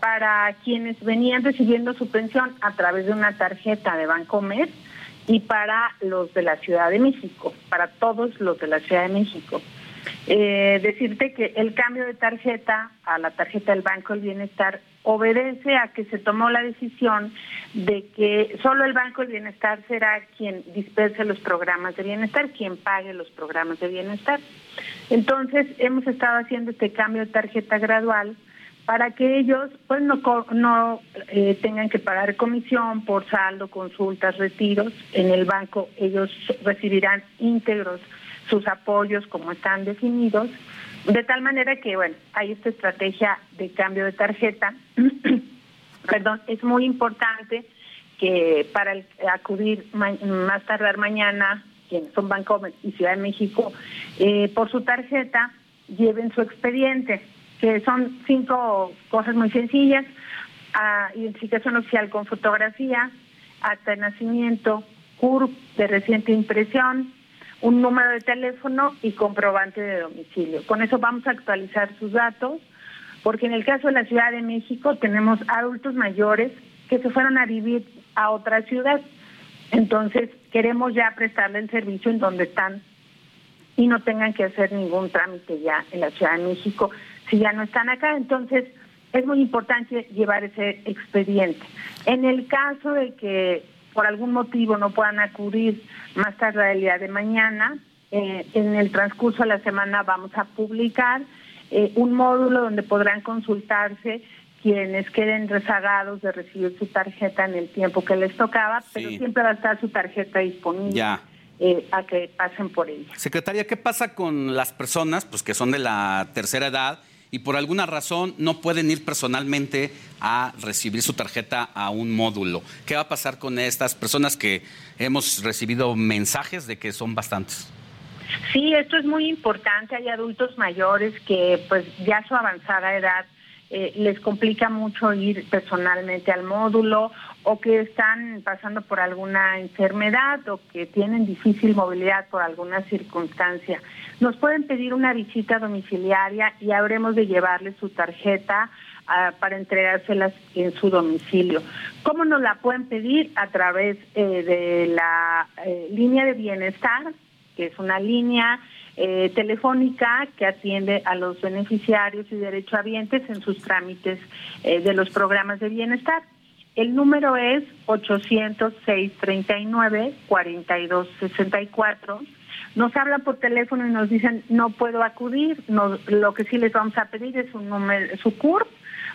Para quienes venían recibiendo su pensión a través de una tarjeta de Bancomer y para los de la Ciudad de México, para todos los de la Ciudad de México. Eh, decirte que el cambio de tarjeta a la tarjeta del Banco del Bienestar obedece a que se tomó la decisión de que solo el Banco del Bienestar será quien disperse los programas de bienestar, quien pague los programas de bienestar. Entonces, hemos estado haciendo este cambio de tarjeta gradual para que ellos pues no, no eh, tengan que pagar comisión por saldo, consultas, retiros. En el banco ellos recibirán íntegros sus apoyos como están definidos, de tal manera que, bueno, hay esta estrategia de cambio de tarjeta. *clears throat* Perdón, es muy importante que para el- acudir ma- más tardar mañana, quienes son Bancomer y Ciudad de México, eh, por su tarjeta, lleven su expediente, que son cinco cosas muy sencillas, a identificación oficial con fotografía, acta de nacimiento, CURP de reciente impresión, un número de teléfono y comprobante de domicilio. Con eso vamos a actualizar sus datos, porque en el caso de la Ciudad de México tenemos adultos mayores que se fueron a vivir a otra ciudad. Entonces, queremos ya prestarle el servicio en donde están y no tengan que hacer ningún trámite ya en la Ciudad de México si ya no están acá. Entonces, es muy importante llevar ese expediente. En el caso de que por algún motivo no puedan acudir más tarde el día de mañana, eh, en el transcurso de la semana vamos a publicar eh, un módulo donde podrán consultarse quienes queden rezagados de recibir su tarjeta en el tiempo que les tocaba, pero siempre va a estar su tarjeta disponible Ya. eh, a que pasen por ella. Secretaria, ¿qué pasa con las personas pues, que son de la tercera edad y por alguna razón no pueden ir personalmente a recibir su tarjeta a un módulo? ¿Qué va a pasar con estas personas que hemos recibido mensajes de que son bastantes? Sí, esto es muy importante. Hay adultos mayores que, pues, ya su avanzada edad eh, les complica mucho ir personalmente al módulo o que están pasando por alguna enfermedad o que tienen difícil movilidad por alguna circunstancia. Nos pueden pedir una visita domiciliaria y habremos de llevarles su tarjeta ah, para entregárselas en su domicilio. ¿Cómo nos la pueden pedir? A través eh, de la eh, línea de bienestar que es una línea eh, telefónica que atiende a los beneficiarios y derechohabientes en sus trámites eh, de los programas de bienestar. El número es 800-639-4264. Nos hablan por teléfono y nos dicen no puedo acudir. Nos- lo que sí les vamos a pedir es un número, su CURP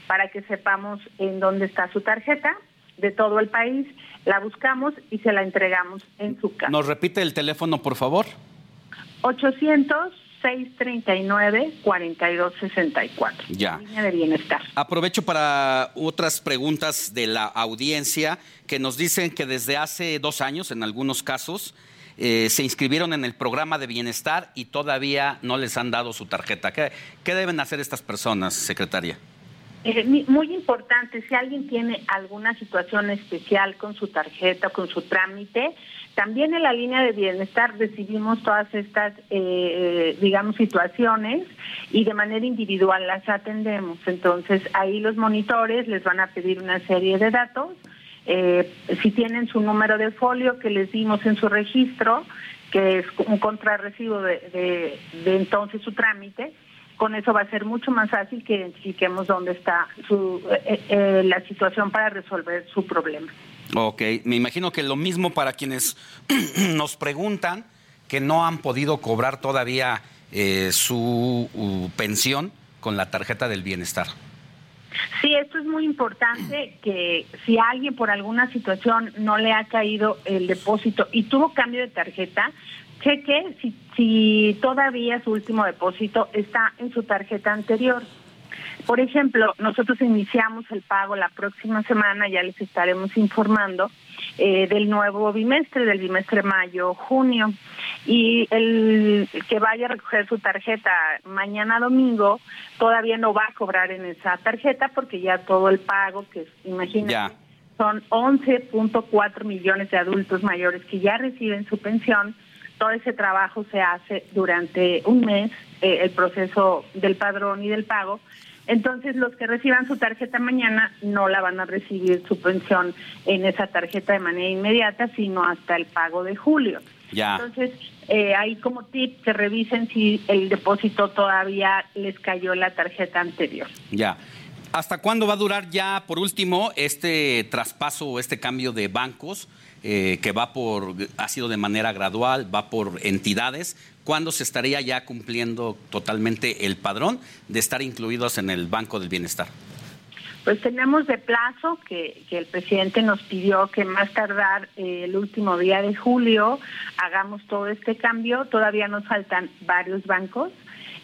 para que sepamos en dónde está su tarjeta de todo el país. La buscamos y se la entregamos en su casa. ¿Nos repite el teléfono, por favor? 800-639-4264. Ya. Línea de bienestar. Aprovecho para otras preguntas de la audiencia que nos dicen que desde hace dos años, en algunos casos, eh, se inscribieron en el programa de bienestar y todavía no les han dado su tarjeta. ¿Qué, qué deben hacer estas personas, secretaria? Eh, muy importante, si alguien tiene alguna situación especial con su tarjeta, con su trámite, también en la línea de bienestar recibimos todas estas, eh, digamos, situaciones y de manera individual las atendemos. Entonces, ahí los monitores les van a pedir una serie de datos. Eh, si tienen su número de folio que les dimos en su registro, que es un contrarrecibo de, de, de entonces su trámite, con eso va a ser mucho más fácil que identifiquemos dónde está su, eh, eh, la situación para resolver su problema. Ok, me imagino que lo mismo para quienes *clears throat* nos preguntan que no han podido cobrar todavía eh, su uh, pensión con la tarjeta del bienestar. Sí, esto es muy importante *clears throat* que si alguien por alguna situación no le ha caído el depósito y tuvo cambio de tarjeta, cheque si, si todavía su último depósito está en su tarjeta anterior. Por ejemplo, nosotros iniciamos el pago la próxima semana, ya les estaremos informando eh, del nuevo bimestre, del bimestre mayo-junio. Y el que vaya a recoger su tarjeta mañana domingo todavía no va a cobrar en esa tarjeta porque ya todo el pago, que imagínate, Ya. son 11.4 millones de adultos mayores que ya reciben su pensión. Todo ese trabajo se hace durante un mes, eh, el proceso del padrón y del pago, Entonces, los que reciban su tarjeta mañana no la van a recibir su pensión en esa tarjeta de manera inmediata, sino hasta el pago de julio. Ya. Entonces, eh, hay como tip que revisen si el depósito todavía les cayó la tarjeta anterior. Ya. ¿Hasta cuándo va a durar ya, por último, este traspaso o este cambio de bancos eh, que va por, ha sido de manera gradual, va por entidades? ¿Cuándo se estaría ya cumpliendo totalmente el padrón de estar incluidos en el Banco del Bienestar? Pues tenemos de plazo que, que el presidente nos pidió que más tardar eh, el último día de julio hagamos todo este cambio. Todavía nos faltan varios bancos,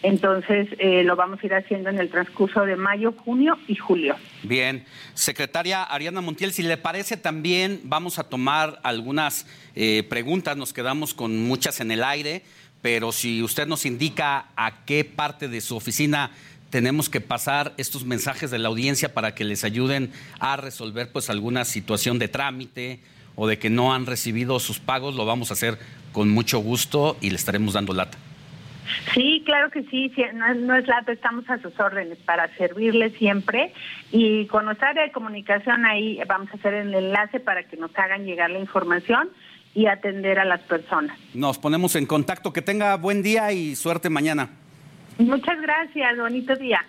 entonces eh, lo vamos a ir haciendo en el transcurso de mayo, junio y julio. Bien, secretaria Ariana Montiel, si le parece también vamos a tomar algunas eh, preguntas, nos quedamos con muchas en el aire, pero si usted nos indica a qué parte de su oficina tenemos que pasar estos mensajes de la audiencia para que les ayuden a resolver pues alguna situación de trámite o de que no han recibido sus pagos, lo vamos a hacer con mucho gusto y le estaremos dando lata. Sí, claro que sí, sí, no es, no es lata, estamos a sus órdenes para servirle siempre y con nuestra área de comunicación ahí vamos a hacer el enlace para que nos hagan llegar la información y atender a las personas. Nos ponemos en contacto, que tenga buen día y suerte mañana. Muchas gracias, bonito día.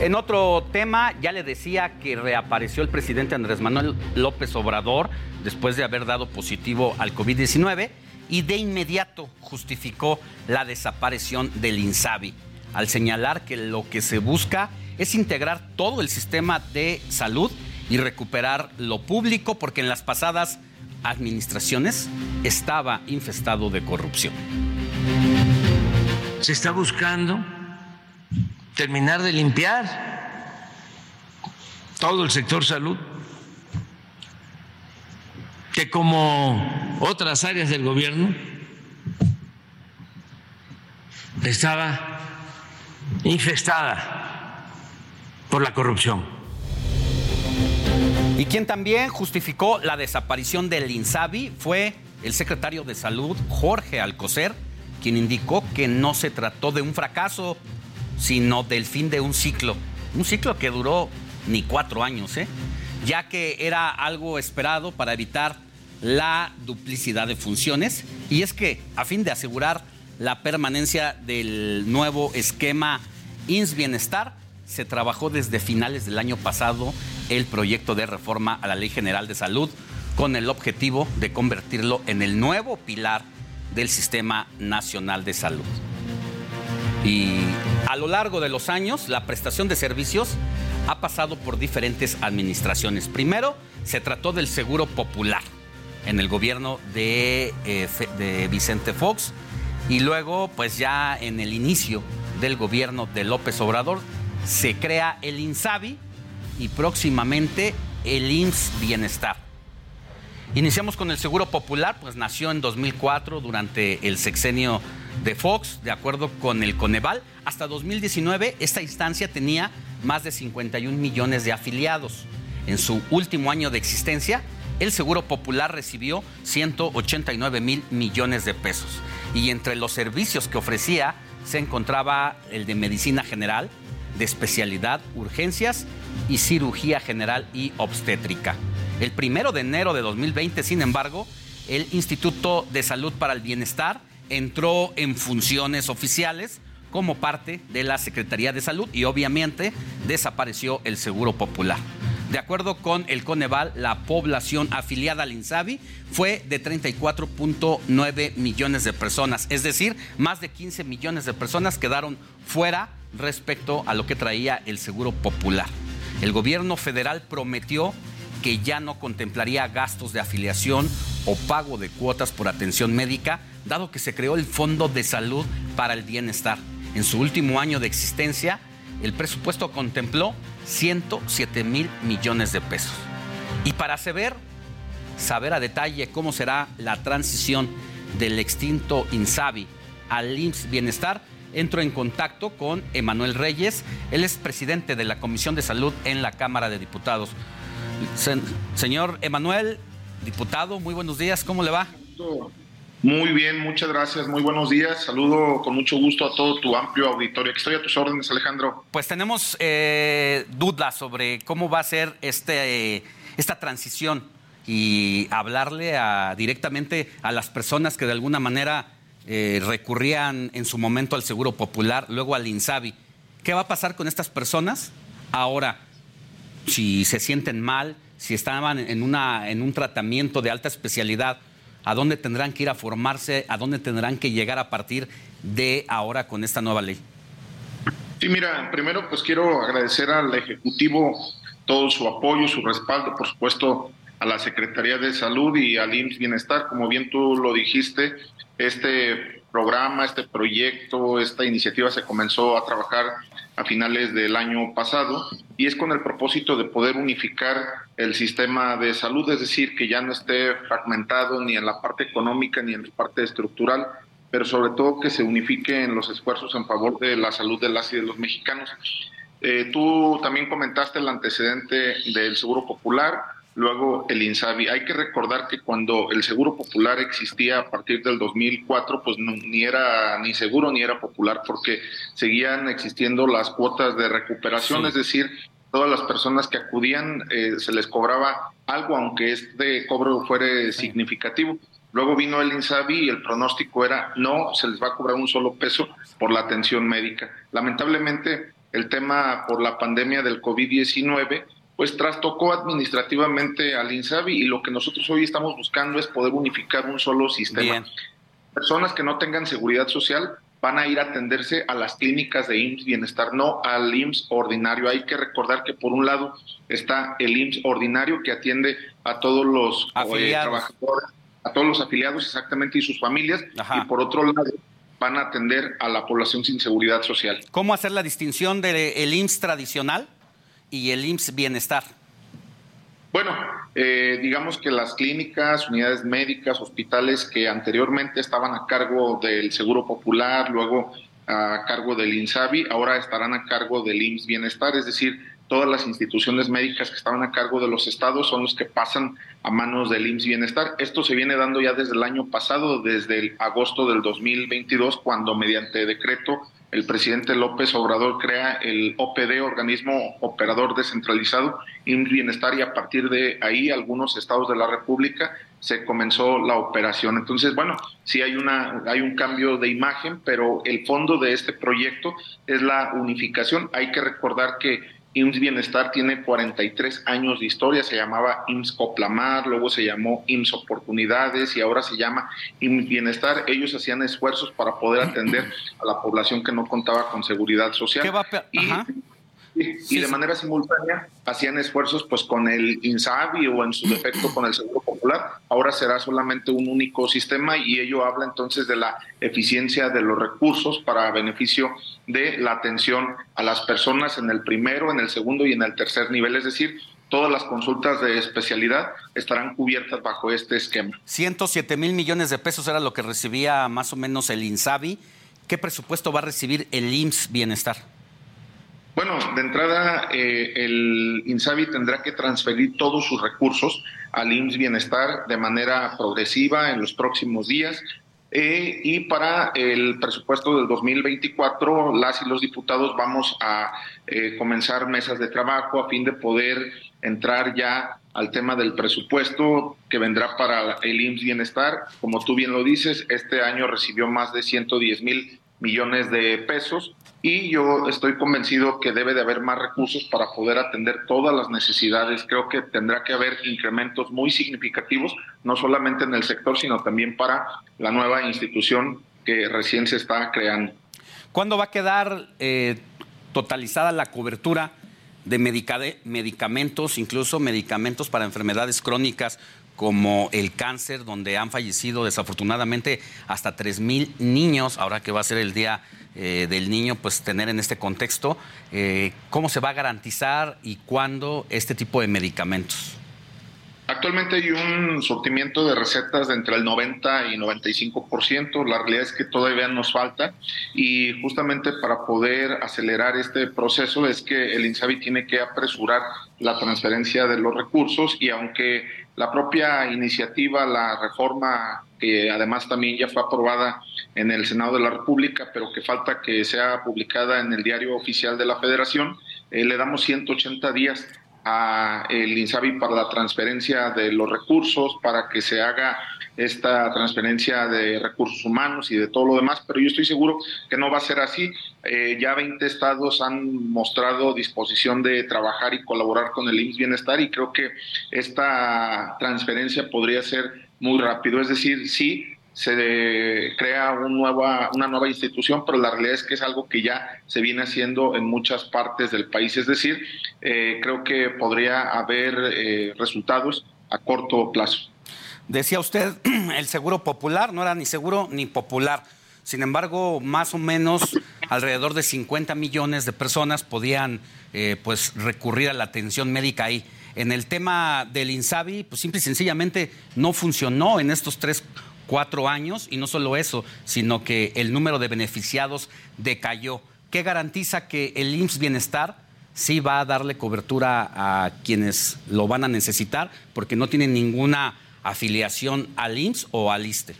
En otro tema, ya le decía que reapareció el presidente Andrés Manuel López Obrador después de haber dado positivo al COVID-19 y de inmediato justificó la desaparición del INSABI al señalar que lo que se busca es integrar todo el sistema de salud y recuperar lo público porque en las pasadas administraciones estaba infestado de corrupción. Se está buscando terminar de limpiar todo el sector salud, que como otras áreas del gobierno estaba infestada por la corrupción. Y quien también justificó la desaparición del INSABI fue el secretario de Salud, Jorge Alcocer, quien indicó que no se trató de un fracaso, sino del fin de un ciclo. Un ciclo que duró ni cuatro años, ¿eh? ya que era algo esperado para evitar la duplicidad de funciones. Y es que, a fin de asegurar la permanencia del nuevo esquema INS Bienestar, se trabajó desde finales del año pasado el proyecto de reforma a la Ley General de Salud con el objetivo de convertirlo en el nuevo pilar del Sistema Nacional de Salud. Y a lo largo de los años, la prestación de servicios ha pasado por diferentes administraciones. Primero, se trató del seguro popular en el gobierno de, eh, Vicente Fox y luego, pues ya en el inicio del gobierno de López Obrador, se crea el INSABI y próximamente el IMSS Bienestar. Iniciamos con el Seguro Popular, pues nació en 2004 durante el sexenio de Fox, de acuerdo con el Coneval. Hasta 2019 esta instancia tenía más de 51 millones de afiliados. En su último año de existencia, el Seguro Popular recibió 189 mil millones de pesos. Y entre los servicios que ofrecía se encontraba el de medicina general, de especialidad, urgencias y cirugía general y obstétrica. El primero de enero de 2020, sin embargo, el Instituto de Salud para el Bienestar entró en funciones oficiales como parte de la Secretaría de Salud y obviamente desapareció el Seguro Popular. De acuerdo con el Coneval, la población afiliada al INSABI fue de 34.9 millones de personas, es decir, más de 15 millones de personas quedaron fuera respecto a lo que traía el Seguro Popular. El gobierno federal prometió que ya no contemplaría gastos de afiliación o pago de cuotas por atención médica, dado que se creó el Fondo de Salud para el Bienestar. En su último año de existencia, el presupuesto contempló 107 mil millones de pesos. Y para saber, saber a detalle cómo será la transición del extinto INSABI al IMSS Bienestar, entro en contacto con Emanuel Reyes. Él es presidente de la Comisión de Salud en la Cámara de Diputados. Sen- señor Emanuel, diputado, muy buenos días, ¿cómo le va? Muy bien, muchas gracias, muy buenos días. Saludo con mucho gusto a todo tu amplio auditorio. Estoy a tus órdenes, Alejandro. Pues tenemos eh, dudas sobre cómo va a ser este, eh, esta transición y hablarle a, directamente a las personas que de alguna manera eh, recurrían en su momento al Seguro Popular, luego al INSABI. ¿Qué va a pasar con estas personas ahora? Si se sienten mal, si estaban en, una, en un tratamiento de alta especialidad, ¿a dónde tendrán que ir a formarse? ¿A dónde tendrán que llegar a partir de ahora con esta nueva ley? Sí, mira, primero pues quiero agradecer al Ejecutivo todo su apoyo, su respaldo, por supuesto, a la Secretaría de Salud y al IMSS Bienestar. Como bien tú lo dijiste, este programa, este proyecto, esta iniciativa se comenzó a trabajar a finales del año pasado y es con el propósito de poder unificar el sistema de salud, es decir, que ya no esté fragmentado ni en la parte económica ni en la parte estructural, pero sobre todo que se unifiquen los esfuerzos en favor de la salud de las y de los mexicanos. Eh, tú también comentaste el antecedente del Seguro Popular, luego el INSABI. Hay que recordar que cuando el Seguro Popular existía a partir del 2004, pues no- ni era ni seguro ni era popular porque seguían existiendo las cuotas de recuperación, Sí. es decir, todas las personas que acudían eh, se les cobraba algo, aunque este cobro fuera significativo. Luego vino el INSABI y el pronóstico era no, se les va a cobrar un solo peso por la atención médica. Lamentablemente, el tema por la pandemia del COVID-19 pues trastocó administrativamente al INSABI y lo que nosotros hoy estamos buscando es poder unificar un solo sistema. Personas que no tengan seguridad social van a ir a atenderse a las clínicas de IMSS Bienestar, no al IMSS ordinario. Hay que recordar que por un lado está el IMSS ordinario que atiende a todos los eh, trabajadores, a todos los afiliados exactamente y sus familias, y por otro lado van a atender a la población sin seguridad social. ¿Cómo hacer la distinción del IMSS tradicional y el IMSS Bienestar? Bueno, eh, digamos que las clínicas, unidades médicas, hospitales que anteriormente estaban a cargo del Seguro Popular, luego a cargo del INSABI, ahora estarán a cargo del IMSS Bienestar, es decir, todas las instituciones médicas que estaban a cargo de los estados son los que pasan a manos del IMSS Bienestar. Esto se viene dando ya desde el año pasado, desde el agosto del 2022, cuando mediante decreto el presidente López Obrador crea el OPD, Organismo Operador Descentralizado, IMSS Bienestar, y a partir de ahí algunos estados de la República se comenzó la operación. Entonces, bueno, sí hay, una, hay un cambio de imagen, pero el fondo de este proyecto es la unificación. Hay que recordar que IMSS Bienestar tiene 43 años de historia, se llamaba IMSS Coplamar, luego se llamó IMSS Oportunidades y ahora se llama IMSS Bienestar. Ellos hacían esfuerzos para poder atender a la población que no contaba con seguridad social. y, y- y de manera simultánea hacían esfuerzos pues con el INSABI o en su defecto con el Seguro Popular. Ahora será solamente un único sistema y ello habla entonces de la eficiencia de los recursos para beneficio de la atención a las personas en el primero, en el segundo y en el tercer nivel. Es decir, todas las consultas de especialidad estarán cubiertas bajo este esquema. 107 mil millones de pesos era lo que recibía más o menos el INSABI. ¿Qué presupuesto va a recibir el IMSS Bienestar? Bueno, de entrada, eh, el INSABI tendrá que transferir todos sus recursos al IMSS Bienestar de manera progresiva en los próximos días. Eh, y para el presupuesto del 2024, las y los diputados vamos a eh, comenzar mesas de trabajo a fin de poder entrar ya al tema del presupuesto que vendrá para el IMSS Bienestar. Como tú bien lo dices, este año recibió más de 110 mil millones de pesos y yo estoy convencido que debe de haber más recursos para poder atender todas las necesidades. Creo que tendrá que haber incrementos muy significativos, no solamente en el sector, sino también para la nueva institución que recién se está creando. ¿Cuándo va a quedar eh, totalizada la cobertura de medicamentos, incluso medicamentos para enfermedades crónicas como el cáncer, donde han fallecido desafortunadamente hasta 3 mil niños, ahora que va a ser el Día eh, del Niño, pues tener en este contexto, eh, ¿cómo se va a garantizar y cuándo este tipo de medicamentos? Actualmente hay un surtimiento de recetas de entre el 90 y 95%. La realidad es que todavía nos falta y justamente para poder acelerar este proceso es que el INSABI tiene que apresurar la transferencia de los recursos y aunque la propia iniciativa, la reforma que además también ya fue aprobada en el Senado de la República, pero que falta que sea publicada en el diario oficial de la Federación, eh, le damos 180 días a el INSABI para la transferencia de los recursos, para que se haga esta transferencia de recursos humanos y de todo lo demás, pero yo estoy seguro que no va a ser así. Eh, ya 20 estados han mostrado disposición de trabajar y colaborar con el IMSS Bienestar y creo que esta transferencia podría ser muy rápido. Es decir, sí, se crea nueva, una nueva institución, pero la realidad es que es algo que ya se viene haciendo en muchas partes del país. Es decir, eh, creo que podría haber eh, resultados a corto plazo. Decía usted, *clears throat* el seguro popular no era ni seguro ni popular. Sin embargo, más o menos alrededor de 50 millones de personas podían eh, pues, recurrir a la atención médica ahí. En el tema del INSABI, pues simple y sencillamente no funcionó en estos tres, cuatro años y no solo eso, sino que el número de beneficiados decayó. ¿Qué garantiza que el IMSS Bienestar sí va a darle cobertura a quienes lo van a necesitar porque no tienen ninguna afiliación al IMSS o al ISTE?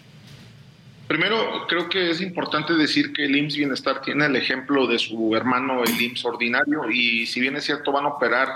Primero, creo que es importante decir que el IMSS Bienestar tiene el ejemplo de su hermano, el IMSS Ordinario, y si bien es cierto, van a operar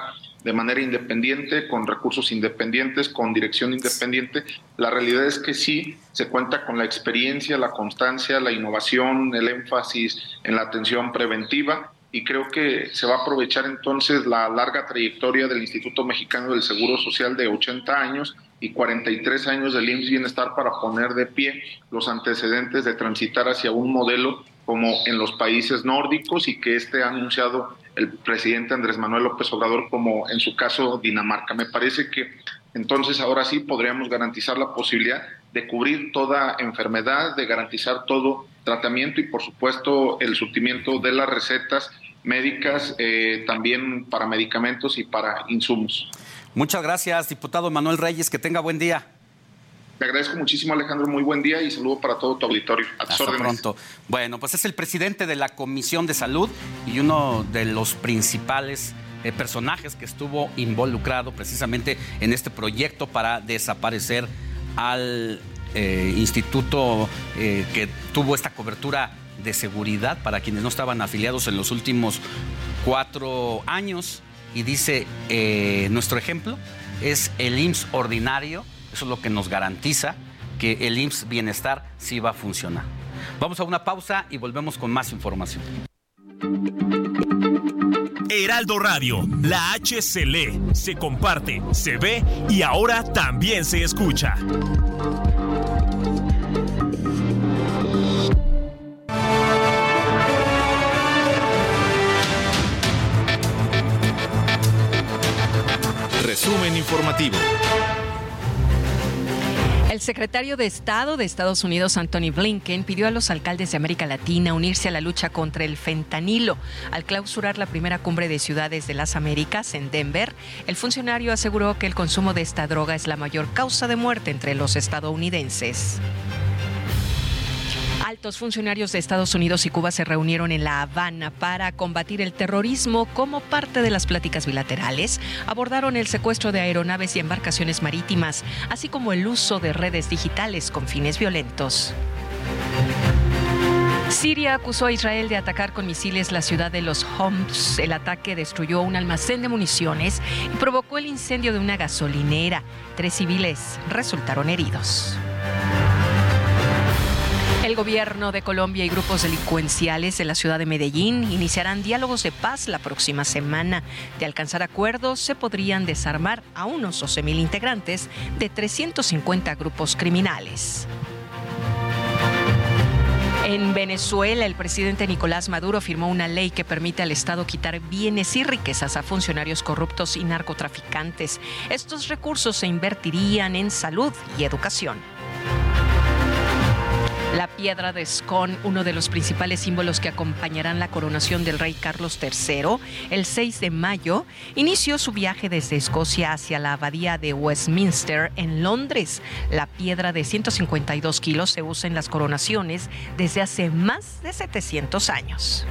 de manera independiente, con recursos independientes, con dirección independiente. La realidad es que sí se cuenta con la experiencia, la constancia, la innovación, el énfasis en la atención preventiva y creo que se va a aprovechar entonces la larga trayectoria del Instituto Mexicano del Seguro Social de 80 años y 43 años del IMSS Bienestar para poner de pie los antecedentes de transitar hacia un modelo como en los países nórdicos y que este ha anunciado el presidente Andrés Manuel López Obrador como en su caso Dinamarca. Me parece que entonces ahora sí podríamos garantizar la posibilidad de cubrir toda enfermedad, de garantizar todo tratamiento y por supuesto el surtimiento de las recetas médicas, eh, también para medicamentos y para insumos. Muchas gracias, diputado Manuel Reyes, que tenga buen día. Te agradezco muchísimo, Alejandro. Muy buen día y saludo para todo tu auditorio. A Hasta pronto. Bueno, pues es el presidente de la Comisión de Salud y uno de los principales eh, personajes que estuvo involucrado precisamente en este proyecto para desaparecer al eh, instituto eh, que tuvo esta cobertura de seguridad para quienes no estaban afiliados en los últimos cuatro años. Y dice, nuestro ejemplo es el IMSS ordinario, eso es lo que nos garantiza que el IMSS bienestar sí va a funcionar. Vamos a una pausa y volvemos con más información. Heraldo Radio, la H se lee, se comparte, se ve y ahora también se escucha. Resumen informativo. El secretario de Estado de Estados Unidos, Anthony Blinken, pidió a los alcaldes de América Latina unirse a la lucha contra el fentanilo. Al clausurar la primera cumbre de ciudades de las Américas en Denver, el funcionario aseguró que el consumo de esta droga es la mayor causa de muerte entre los estadounidenses. Altos funcionarios de Estados Unidos y Cuba se reunieron en La Habana para combatir el terrorismo como parte de las pláticas bilaterales. Abordaron el secuestro de aeronaves y embarcaciones marítimas, así como el uso de redes digitales con fines violentos. Siria acusó a Israel de atacar con misiles la ciudad de los Homs. El ataque destruyó un almacén de municiones y provocó el incendio de una gasolinera. Tres civiles resultaron heridos. El gobierno de Colombia y grupos delincuenciales de la ciudad de Medellín iniciarán diálogos de paz la próxima semana. De alcanzar acuerdos, se podrían desarmar a unos 12.000 integrantes de 350 grupos criminales. En Venezuela, el presidente Nicolás Maduro firmó una ley que permite al Estado quitar bienes y riquezas a funcionarios corruptos y narcotraficantes. Estos recursos se invertirían en salud y educación. *laughs* La piedra de Scone, uno de los principales símbolos que acompañarán la coronación del rey Carlos III, el 6 de mayo, inició su viaje desde Escocia hacia la abadía de Westminster en Londres. La piedra de 152 kilos se usa en las coronaciones desde hace más de 700 años.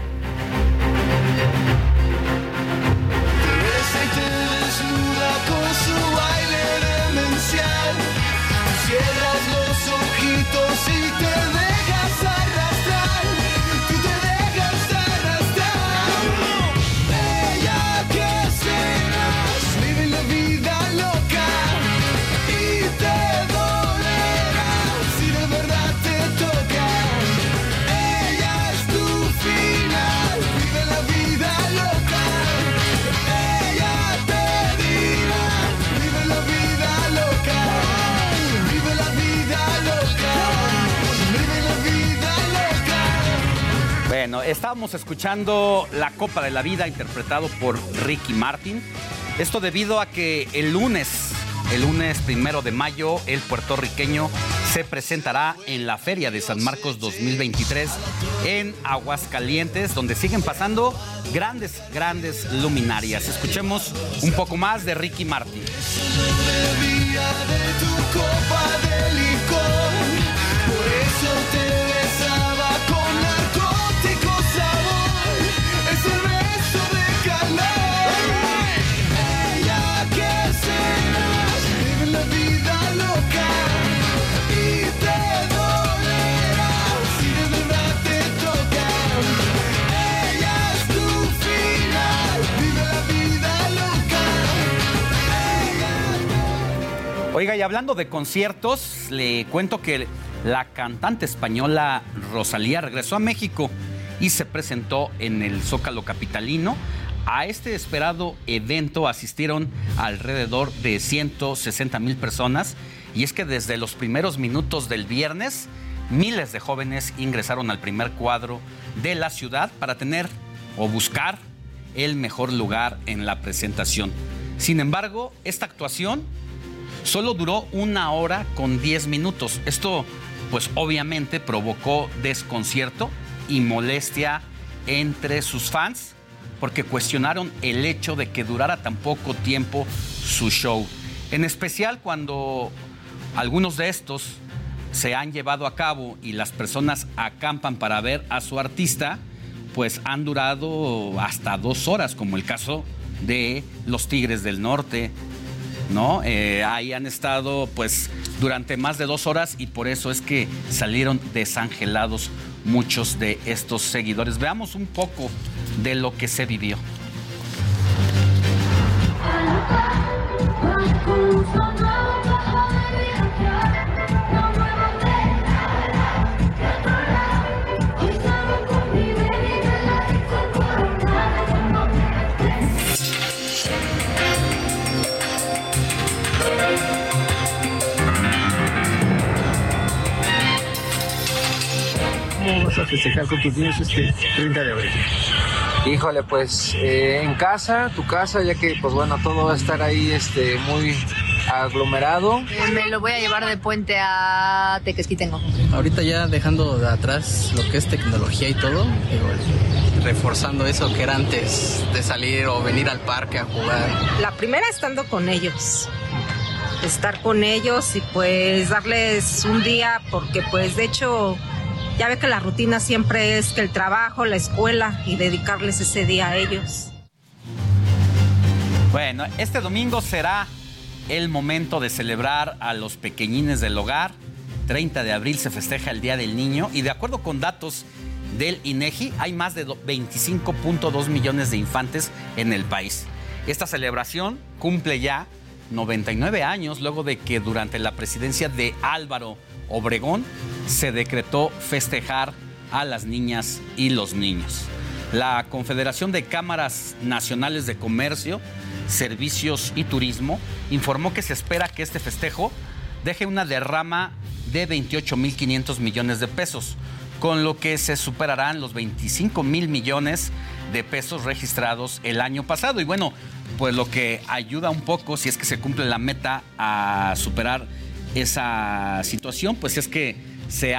Bueno, estábamos escuchando La Copa de la Vida interpretado por Ricky Martin. Esto debido a que el lunes, el lunes primero de mayo, el puertorriqueño se presentará en la Feria de San Marcos 2023 en Aguascalientes, donde siguen pasando grandes, grandes luminarias. Escuchemos un poco más de Ricky Martin. Y hablando de conciertos, le cuento que la cantante española Rosalía regresó a México y se presentó en el Zócalo Capitalino. A este esperado evento asistieron alrededor de 160 mil personas y es que desde los primeros minutos del viernes, miles de jóvenes ingresaron al primer cuadro de la ciudad para tener o buscar el mejor lugar en la presentación. Sin embargo, esta actuación solo duró una hora con 10 minutos. Esto, pues obviamente provocó desconcierto y molestia entre sus fans porque cuestionaron el hecho de que durara tan poco tiempo su show. En especial cuando algunos de estos se han llevado a cabo y las personas acampan para ver a su artista, pues han durado hasta dos horas, como el caso de los Tigres del Norte, ¿no? Eh, ahí han estado pues durante más de dos horas y por eso es que salieron desangelados muchos de estos seguidores. Veamos un poco de lo que se vivió. Vas a festejar con tus niños este 30 de abril? Híjole, pues eh, en casa, tu casa, ya que pues bueno, todo va a estar ahí este, muy aglomerado. Me lo voy a llevar de puente a Tequesquitengo. Ahorita ya dejando de atrás lo que es tecnología y todo, digo, reforzando eso que era antes de salir o venir al parque a jugar. La primera estando con ellos. Estar con ellos y pues darles un día, porque pues de hecho ya ve que la rutina siempre es que el trabajo, la escuela y dedicarles ese día a ellos. Bueno, este domingo será el momento de celebrar a los pequeñines del hogar. 30 de abril se festeja el Día del Niño y de acuerdo con datos del INEGI hay más de do- 25.2 millones de infantes en el país. Esta celebración cumple ya 99 años luego de que durante la presidencia de Álvaro Obregón se decretó festejar a las niñas y los niños. La Confederación de Cámaras Nacionales de Comercio, Servicios y Turismo informó que se espera que este festejo deje una derrama de 28.500 millones de pesos, con lo que se superarán los 25 mil millones de pesos registrados el año pasado. Y bueno, pues lo que ayuda un poco, si es que se cumple la meta a superar esa situación, pues es que se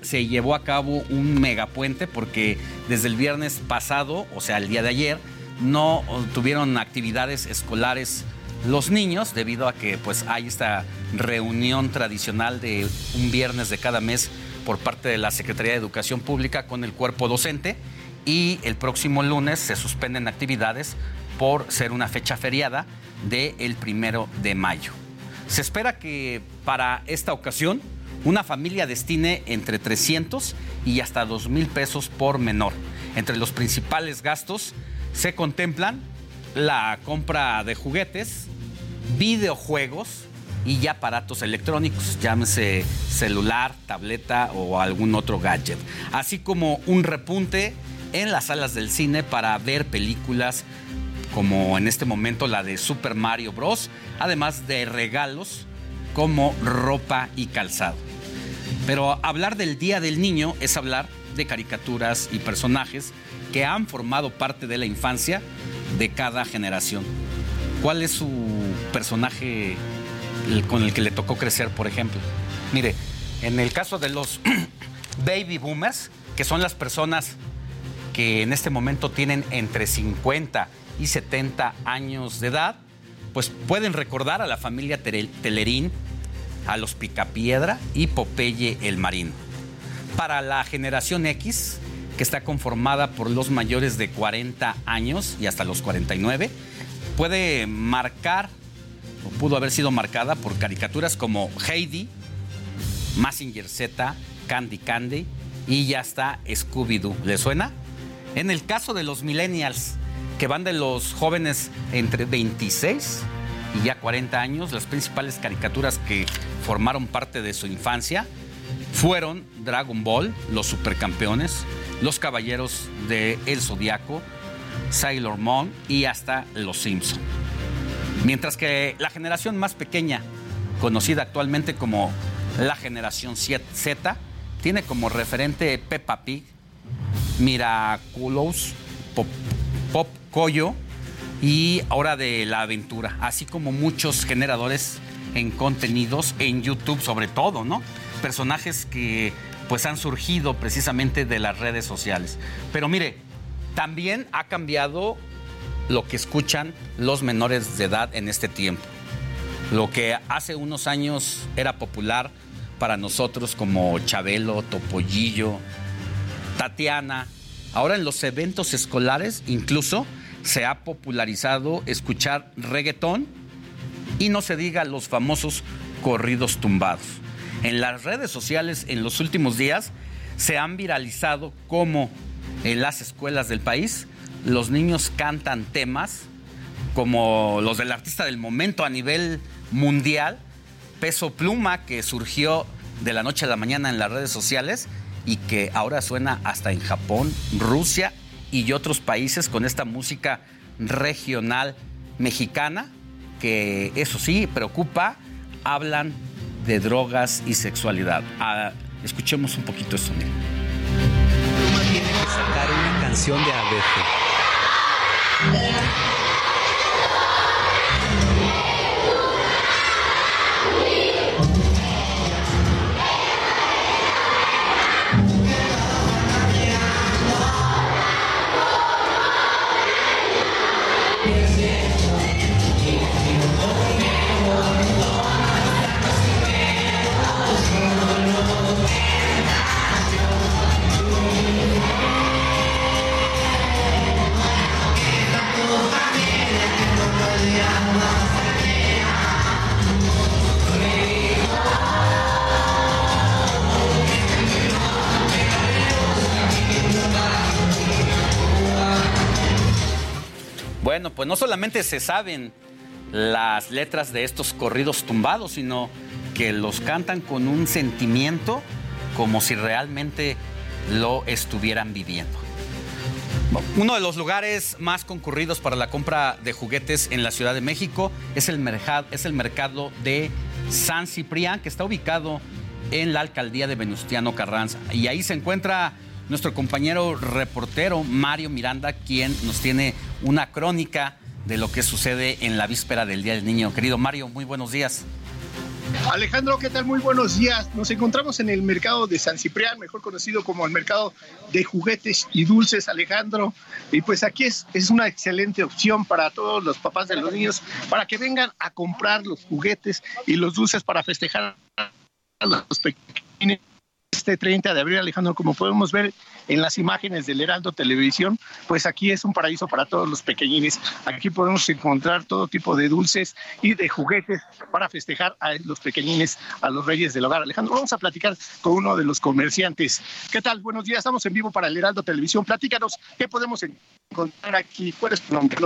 se llevó a cabo un megapuente porque desde el viernes pasado, o sea, el día de ayer, no tuvieron actividades escolares los niños debido a que pues hay esta reunión tradicional de un viernes de cada mes por parte de la Secretaría de Educación Pública con el cuerpo docente y el próximo lunes se suspenden actividades por ser una fecha feriada del primero de mayo. Se espera que para esta ocasión una familia destine entre 300 y hasta 2 mil pesos por menor. Entre los principales gastos se contemplan la compra de juguetes, videojuegos y aparatos electrónicos, llámese celular, tableta o algún otro gadget, así como un repunte en las salas del cine para ver películas como en este momento la de Super Mario Bros., además de regalos como ropa y calzado. Pero hablar del Día del Niño es hablar de caricaturas y personajes que han formado parte de la infancia de cada generación. ¿Cuál es su personaje con el que le tocó crecer, por ejemplo? Mire, en el caso de los *clears throat* baby boomers, que son las personas que en este momento tienen entre 50 y 70 años de edad, pues pueden recordar a la familia Telerín, a los Picapiedra y Popeye el Marino. Para la generación X, que está conformada por los mayores de 40 años y hasta los 49, puede marcar o pudo haber sido marcada por caricaturas como Heidi, Massinger Z, Candy Candy y ya está Scooby-Doo. ¿Le suena? En el caso de los millennials, que van de los jóvenes entre 26 y ya 40 años, las principales caricaturas que formaron parte de su infancia fueron Dragon Ball, Los Supercampeones, Los Caballeros de El Zodiaco, Sailor Moon y hasta Los Simpson. Mientras que la generación más pequeña, conocida actualmente como la generación Z, tiene como referente Peppa Pig, Miraculous, Pop, Pop Coyo y Hora de la Aventura, así como muchos generadores en contenidos en YouTube sobre todo, ¿no? Personajes que pues han surgido precisamente de las redes sociales. Pero mire, también ha cambiado lo que escuchan los menores de edad en este tiempo. Lo que hace unos años era popular para nosotros como Chabelo, Topollillo, Tatiana. Ahora en los eventos escolares incluso se ha popularizado escuchar reggaetón y no se diga los famosos corridos tumbados. En las redes sociales en los últimos días se han viralizado como en las escuelas del país los niños cantan temas como los del artista del momento a nivel mundial, Peso Pluma, que surgió de la noche a la mañana en las redes sociales y que ahora suena hasta en Japón, Rusia y otros países con esta música regional mexicana, que eso sí, preocupa, hablan de drogas y sexualidad. Ah, escuchemos un poquito mira. tiene que sacar una canción de abeja. Bueno, pues no solamente se saben las letras de estos corridos tumbados, sino que los cantan con un sentimiento como si realmente lo estuvieran viviendo. Uno de los lugares más concurridos para la compra de juguetes en la Ciudad de México es el, mercado, es el mercado de San Ciprián, que está ubicado en la alcaldía de Venustiano Carranza. Y ahí se encuentra nuestro compañero reportero Mario Miranda, quien nos tiene una crónica de lo que sucede en la víspera del Día del Niño. Querido Mario, muy buenos días. Alejandro, ¿qué tal? Muy buenos días. Nos encontramos en el mercado de San Ciprián, mejor conocido como el mercado de juguetes y dulces, Alejandro. Y pues aquí es, es una excelente opción para todos los papás de los niños, para que vengan a comprar los juguetes y los dulces para festejar a los pequeños. Este 30 de abril, Alejandro, como podemos ver en las imágenes del Heraldo Televisión, pues aquí es un paraíso para todos los pequeñines. Aquí podemos encontrar todo tipo de dulces y de juguetes para festejar a los pequeñines, a los reyes del hogar. Alejandro, vamos a platicar con uno de los comerciantes. ¿Qué tal? Buenos días, estamos en vivo para el Heraldo Televisión. Platícanos, ¿qué podemos encontrar aquí? ¿Cuál es tu nombre?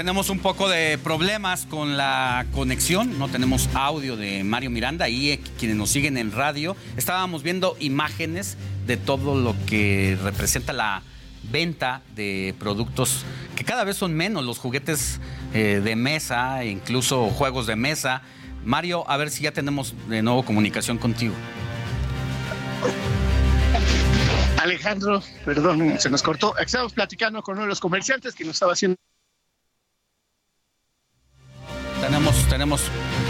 Tenemos un poco de problemas con la conexión, no tenemos audio de Mario Miranda y eh, quienes nos siguen en radio, estábamos viendo imágenes de todo lo que representa la venta de productos que cada vez son menos, los juguetes eh, de mesa, incluso juegos de mesa. Mario, a ver si ya tenemos de nuevo comunicación contigo. Alejandro, perdón, se nos cortó. Estamos platicando con uno de los comerciantes que nos estaba haciendo tenemos,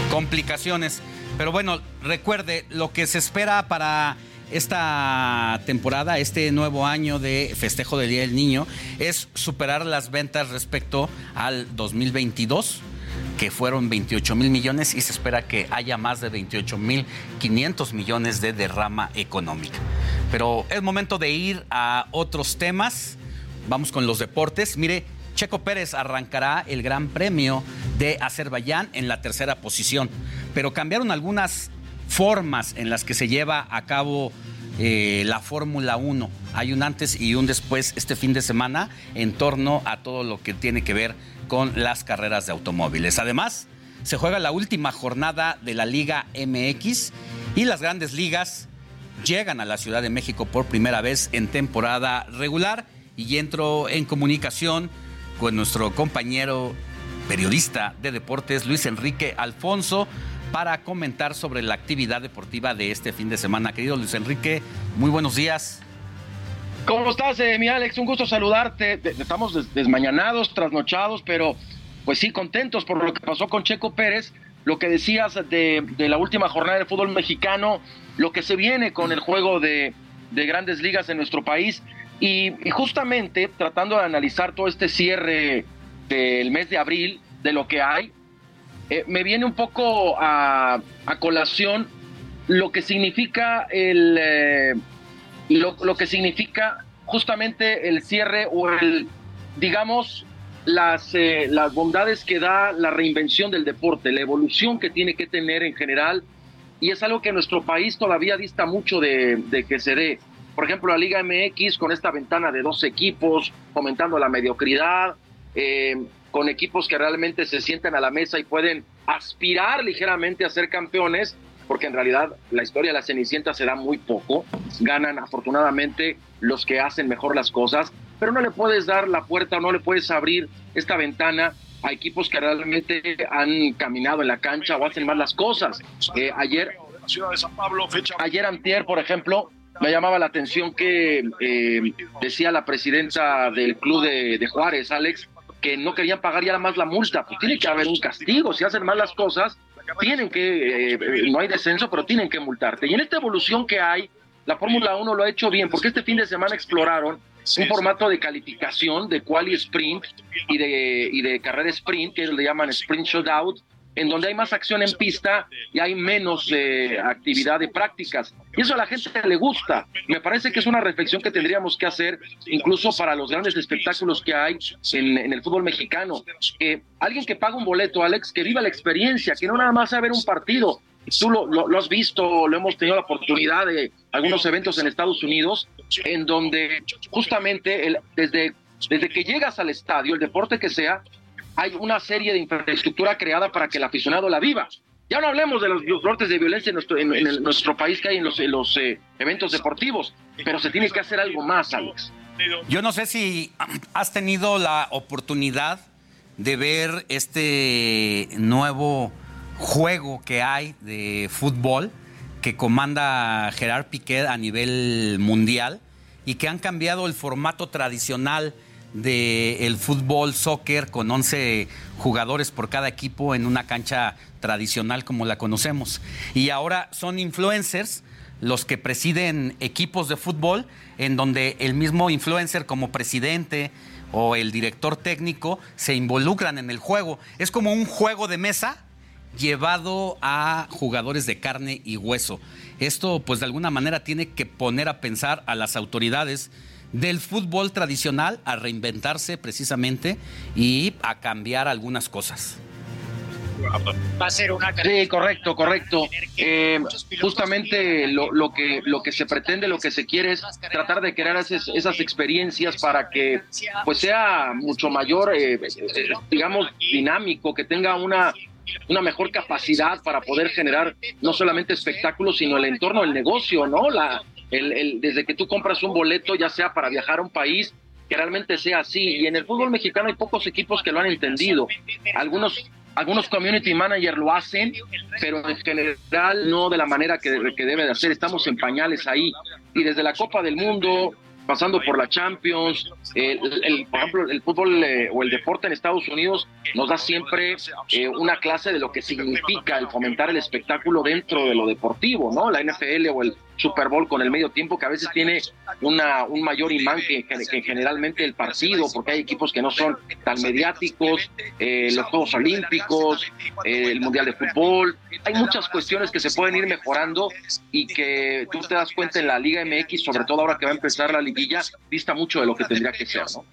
complicaciones. Pero bueno, recuerde, lo que se espera para esta temporada, este nuevo año de festejo del Día del Niño, es superar las ventas respecto al 2022 que fueron 28 mil millones y se espera que haya más de 28 mil 500 millones de derrama económica. Pero es momento de ir a otros temas. Vamos con los deportes. Mire, Checo Pérez arrancará el Gran Premio de Azerbaiyán en la tercera posición, pero cambiaron algunas formas en las que se lleva a cabo eh, la Fórmula 1. Hay un antes y un después este fin de semana en torno a todo lo que tiene que ver con las carreras de automóviles. Además, se juega la última jornada de la Liga MX y las grandes ligas llegan a la Ciudad de México por primera vez en temporada regular y entro en comunicación con nuestro compañero periodista de deportes Luis Enrique Alfonso para comentar sobre la actividad deportiva de este fin de semana. Querido Luis Enrique, muy buenos días. ¿Cómo estás, eh, mi Alex? Un gusto saludarte. Estamos des- desmañanados, trasnochados, pero pues sí, contentos por lo que pasó con Checo Pérez, lo que decías de, la última jornada del fútbol mexicano, lo que se viene con el juego de, de grandes ligas en nuestro país. Y justamente tratando de analizar todo este cierre del mes de abril, de lo que hay, eh, me viene un poco a, a colación lo que significa el... eh, lo, lo que significa justamente el cierre o el, digamos, las, eh, las bondades que da la reinvención del deporte, la evolución que tiene que tener en general, y es algo que nuestro país todavía dista mucho de, de que se dé. Por ejemplo, la Liga MX con esta ventana de dos equipos, fomentando la mediocridad, eh, con equipos que realmente se sientan a la mesa y pueden aspirar ligeramente a ser campeones, porque en realidad la historia de la Cenicienta se da muy poco. Ganan afortunadamente los que hacen mejor las cosas, pero no le puedes dar la puerta o no le puedes abrir esta ventana a equipos que realmente han caminado en la cancha o hacen mal las cosas. Eh, ayer, ayer antier, por ejemplo, me llamaba la atención que eh, decía la presidenta del club de, de Juárez, Alex, que no querían pagar ya más la multa. Pues tiene que haber un castigo. Si hacen mal las cosas, tienen que, eh, no hay descenso, pero tienen que multarte. Y en esta evolución que hay, la Fórmula 1 lo ha hecho bien, porque este fin de semana exploraron un formato de calificación de quali sprint y de, y de carrera sprint, que ellos le llaman sprint shootout, en donde hay más acción en pista y hay menos eh, actividad de prácticas. Y eso a la gente le gusta. Me parece que es una reflexión que tendríamos que hacer incluso para los grandes espectáculos que hay en, el fútbol mexicano. Que alguien que paga un boleto, Alex, que viva la experiencia, que no nada más sea ver un partido. Tú lo, lo- has visto, lo hemos tenido la oportunidad de algunos eventos en Estados Unidos, en donde justamente desde, desde que llegas al estadio, el deporte que sea, hay una serie de infraestructura creada para que el aficionado la viva. Ya no hablemos de los, brotes de violencia en nuestro, en- nuestro país que hay en los, eh, eventos deportivos, pero se tiene que hacer algo más, Alex. Yo no sé si has tenido la oportunidad de ver este nuevo juego que hay de fútbol que comanda Gerard Piqué a nivel mundial y que han cambiado el formato tradicional del fútbol, soccer, con 11 jugadores por cada equipo en una cancha tradicional como la conocemos. Y ahora son influencers los que presiden equipos de fútbol en donde el mismo influencer como presidente o el director técnico se involucran en el juego. Es como un juego de mesa llevado a jugadores de carne y hueso. Esto pues de alguna manera tiene que poner a pensar a las autoridades del fútbol tradicional a reinventarse precisamente y a cambiar algunas cosas. va a ser una sí correcto correcto Eh, justamente lo, lo que lo que se pretende lo que se quiere es tratar de crear esas, esas experiencias para que pues sea mucho mayor eh, eh, digamos dinámico que tenga una una mejor capacidad para poder generar no solamente espectáculos sino el entorno del negocio no la el, el- desde que tú compras un boleto ya sea para viajar a un país que realmente sea así y en el fútbol mexicano hay pocos equipos que lo han entendido algunos algunos community managers lo hacen, pero en general no de la manera que, que debe de hacer. Estamos en pañales ahí. Y desde la Copa del Mundo, pasando por la Champions, el, el- por ejemplo, el fútbol eh, o el deporte en Estados Unidos nos da siempre eh, una clase de lo que significa el fomentar el espectáculo dentro de lo deportivo, ¿no? La NFL o el Super Bowl con el medio tiempo que a veces tiene una, un mayor imán que, generalmente el partido, porque hay equipos que no son tan mediáticos, eh, los Juegos Olímpicos, eh, el Mundial de Fútbol. Hay muchas cuestiones que se pueden ir mejorando y que tú te das cuenta en la Liga MX, sobre todo ahora que va a empezar la liguilla, dista mucho de lo que tendría que ser, ¿no?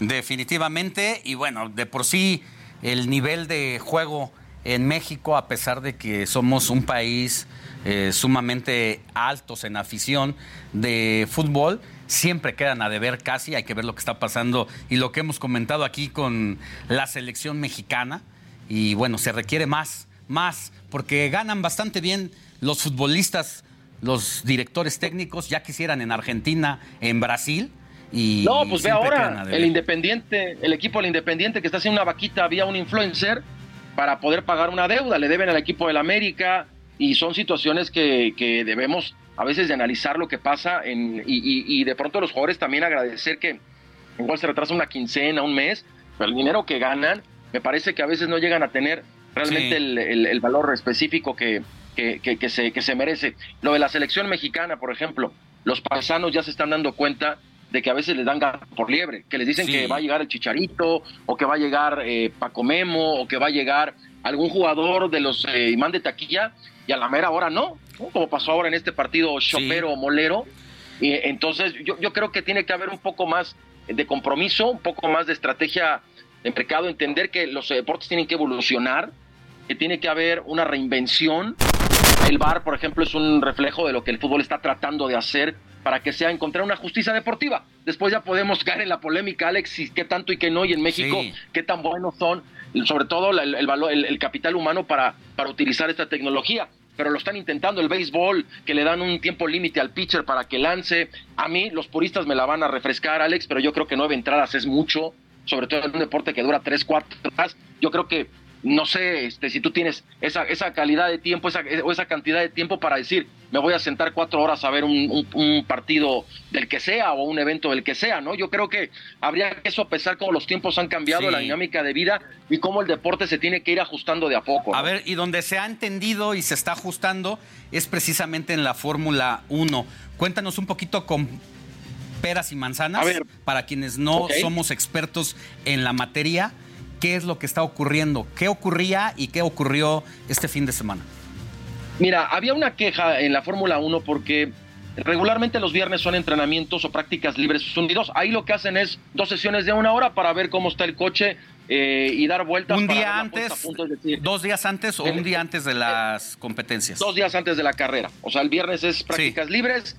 Definitivamente, y bueno, de por sí el nivel de juego en México, a pesar de que somos un país eh, sumamente altos en afición de fútbol, siempre quedan a deber casi, hay que ver lo que está pasando y lo que hemos comentado aquí con la selección mexicana, y bueno, se requiere más, más, porque ganan bastante bien los futbolistas, los directores técnicos, ya quisieran en Argentina, en Brasil. Y No, pues ve ahora, el Independiente, el equipo del Independiente que está haciendo una vaquita vía un influencer para poder pagar una deuda, le deben al equipo del América y son situaciones que, que debemos a veces de analizar lo que pasa en, y, y- y de pronto los jugadores también agradecer que igual se retrasa una quincena, un mes, pero el dinero que ganan me parece que a veces no llegan a tener realmente Sí. el, el- el valor específico que, que, que- que se, que se merece. Lo de la selección mexicana, por ejemplo, los paisanos ya se están dando cuenta de que a veces les dan gato por liebre, que les dicen Sí. que va a llegar el Chicharito, o que va a llegar eh, Paco Memo, o que va a llegar algún jugador de los eh, imán de taquilla, y a la mera hora no, ¿no? como pasó ahora en este partido chopero o molero. Y, entonces yo, yo creo que tiene que haber un poco más de compromiso, un poco más de estrategia de mercado, entender que los deportes tienen que evolucionar, que tiene que haber una reinvención. El VAR, por ejemplo, es un reflejo de lo que el fútbol está tratando de hacer para que sea encontrar una justicia deportiva. Después ya podemos caer en la polémica, Alex, y qué tanto y qué no, y en México, Sí. qué tan buenos son, sobre todo el, el valor, el, el capital humano para, para utilizar esta tecnología. Pero lo están intentando, el béisbol, que le dan un tiempo límite al pitcher para que lance. A mí, los puristas me la van a refrescar, Alex, pero yo creo que nueve entradas es mucho, sobre todo en un deporte que dura tres, cuatro horas. Yo creo que no sé este, si tú tienes esa, esa calidad de tiempo esa, o esa cantidad de tiempo para decir, me voy a sentar cuatro horas a ver un, un- un partido del que sea o un evento del que sea, ¿no? Yo creo que habría que sopesar cómo los tiempos han cambiado, Sí. la dinámica de vida y cómo el deporte se tiene que ir ajustando de a poco. A ver, y donde se ha entendido y se está ajustando es precisamente en la Fórmula 1. Cuéntanos un poquito con peras y manzanas, A ver. para quienes no somos expertos en la materia, qué es lo que está ocurriendo, qué ocurría y qué ocurrió este fin de semana. Mira, había una queja en la Fórmula 1 porque regularmente los viernes son entrenamientos o prácticas libres unidos. Ahí lo que hacen es dos sesiones de una hora para ver cómo está el coche eh, y dar vueltas. Un para día antes, a punto, es decir, dos días antes o El- un día antes de las competencias. dos días antes de la carrera. O sea, el viernes es prácticas libres.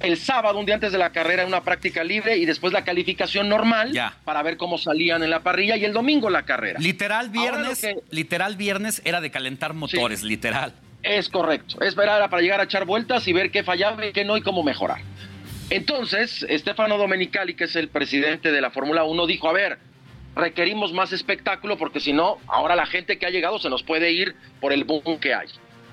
El sábado, un día antes de la carrera, una práctica libre y después la calificación normal Ya. para ver cómo salían en la parrilla y el domingo la carrera. Literal viernes, que- literal viernes era de calentar motores, literal. Es correcto. Esperar era para llegar a echar vueltas y ver qué fallaba y qué no y cómo mejorar. Entonces, Stefano Domenicali, que es el presidente de la Fórmula 1, dijo, a ver, requerimos más espectáculo porque si no, ahora la gente que ha llegado se nos puede ir por el boom que hay.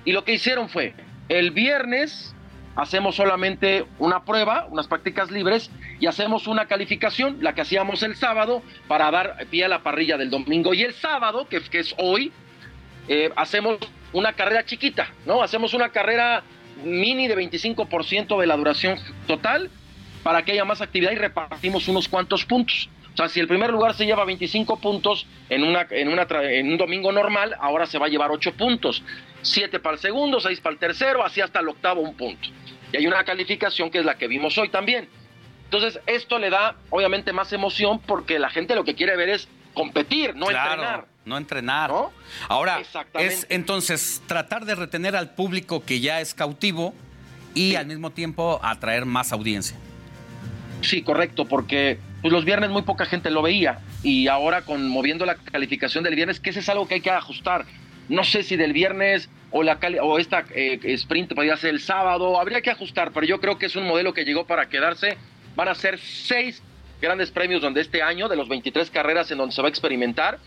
Y lo que hicieron fue, el viernes hacemos solamente una prueba, unas prácticas libres, y hacemos una calificación, la que hacíamos el sábado, para dar pie a la parrilla del domingo. Y el sábado, que, es hoy, eh, hacemos una carrera chiquita, ¿no? Hacemos una carrera mini de 25% de la duración total para que haya más actividad y repartimos unos cuantos puntos. O sea, si el primer lugar se lleva 25 puntos en, una, en, una, en un domingo normal, ahora se va a llevar 8 puntos. 7 para el segundo, 6 para el tercero, así hasta el octavo un punto. Y hay una calificación que es la que vimos hoy también. Entonces, esto le da obviamente más emoción porque la gente lo que quiere ver es competir, no Claro, entrenar. no entrenar. Ahora, Exactamente. es entonces tratar de retener al público que ya es cautivo y al mismo tiempo atraer más audiencia. Sí, correcto, porque pues, los viernes muy poca gente lo veía y ahora con moviendo la calificación del viernes, que ese es algo que hay que ajustar. No sé si del viernes o la o esta eh, sprint podría ser el sábado, habría que ajustar, pero yo creo que es un modelo que llegó para quedarse. Van a ser seis grandes premios donde este año, de los 23 carreras en donde se va a experimentar,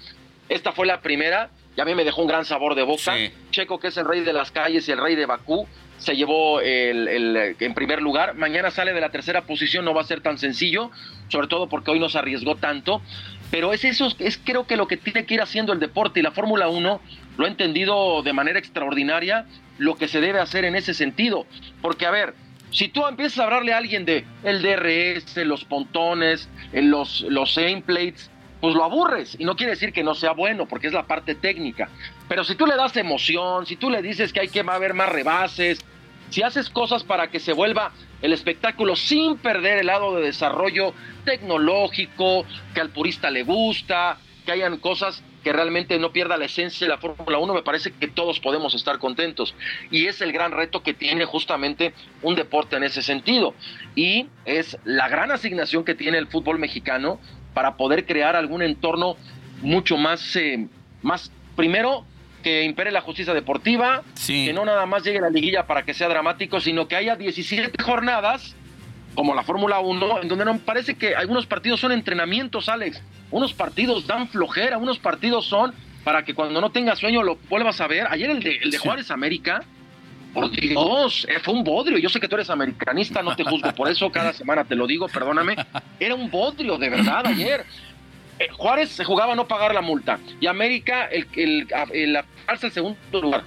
esta fue la primera y a mí me dejó un gran sabor de boca. Checo, que es el rey de las calles y el rey de Bakú, se llevó el, el, en primer lugar. Mañana sale de la tercera posición, no va a ser tan sencillo, sobre todo porque hoy no se arriesgó tanto. Pero es eso, es creo que lo que tiene que ir haciendo el deporte y la Fórmula 1 lo ha entendido de manera extraordinaria lo que se debe hacer en ese sentido. Porque, a ver, si tú empiezas a hablarle a alguien de el DRS, los pontones, eh, los, los plates, pues lo aburres. Y no quiere decir que no sea bueno, porque es la parte técnica. Pero si tú le das emoción, si tú le dices que hay que haber más rebases, si haces cosas para que se vuelva el espectáculo sin perder el lado de desarrollo tecnológico, que al purista le gusta, que hayan cosas que realmente no pierda la esencia de la Fórmula 1, me parece que todos podemos estar contentos. Y es el gran reto que tiene justamente un deporte en ese sentido. Y es la gran asignación que tiene el fútbol mexicano para poder crear algún entorno mucho más, eh, más primero, que impere la justicia deportiva, que no nada más llegue la liguilla para que sea dramático, sino que haya 17 jornadas como la Fórmula 1, en donde no parece que algunos partidos son entrenamientos, Alex. Unos partidos dan flojera, unos partidos son para que cuando no tengas sueño lo vuelvas a ver. Ayer el de, el de Juárez América, por Dios, eh, fue un bodrio. Yo sé que tú eres americanista, no te juzgo por eso, cada semana te lo digo, perdóname. Era un bodrio, de verdad, ayer. Eh, Juárez se jugaba a no pagar la multa y América el, el, el, alza el segundo lugar.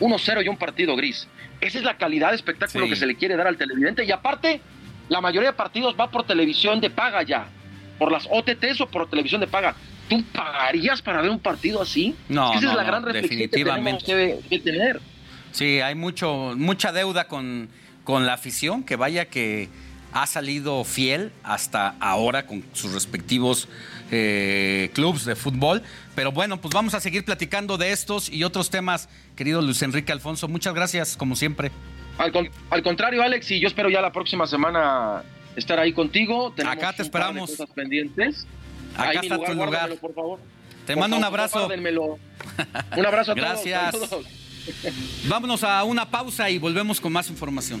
1-0 y un partido gris. Esa es la calidad de espectáculo Sí. que se le quiere dar al televidente. Y aparte, la mayoría de partidos va por televisión de paga ya. Por las OTTs o por televisión de paga. ¿Tú pagarías para ver un partido así? No, Es que esa no, es la gran reflexión que tenemos definitivamente. que, que tener. Sí, hay mucho, mucha deuda con, con la afición, que vaya que ha salido fiel hasta ahora con sus respectivos eh, clubes de fútbol. Pero bueno, pues vamos a seguir platicando de estos y otros temas, querido Luis Enrique Alfonso. Muchas gracias, como siempre. Al contrario, Alex, y yo espero ya la próxima semana estar ahí contigo. Tenemos Acá te esperamos. cosas pendientes. Acá Ahí está tu lugar. guárdamelo, por favor. Te Por mando un abrazo. guárdenmelo. *laughs* Un abrazo a todos. Gracias. Vámonos a una pausa y volvemos con más información.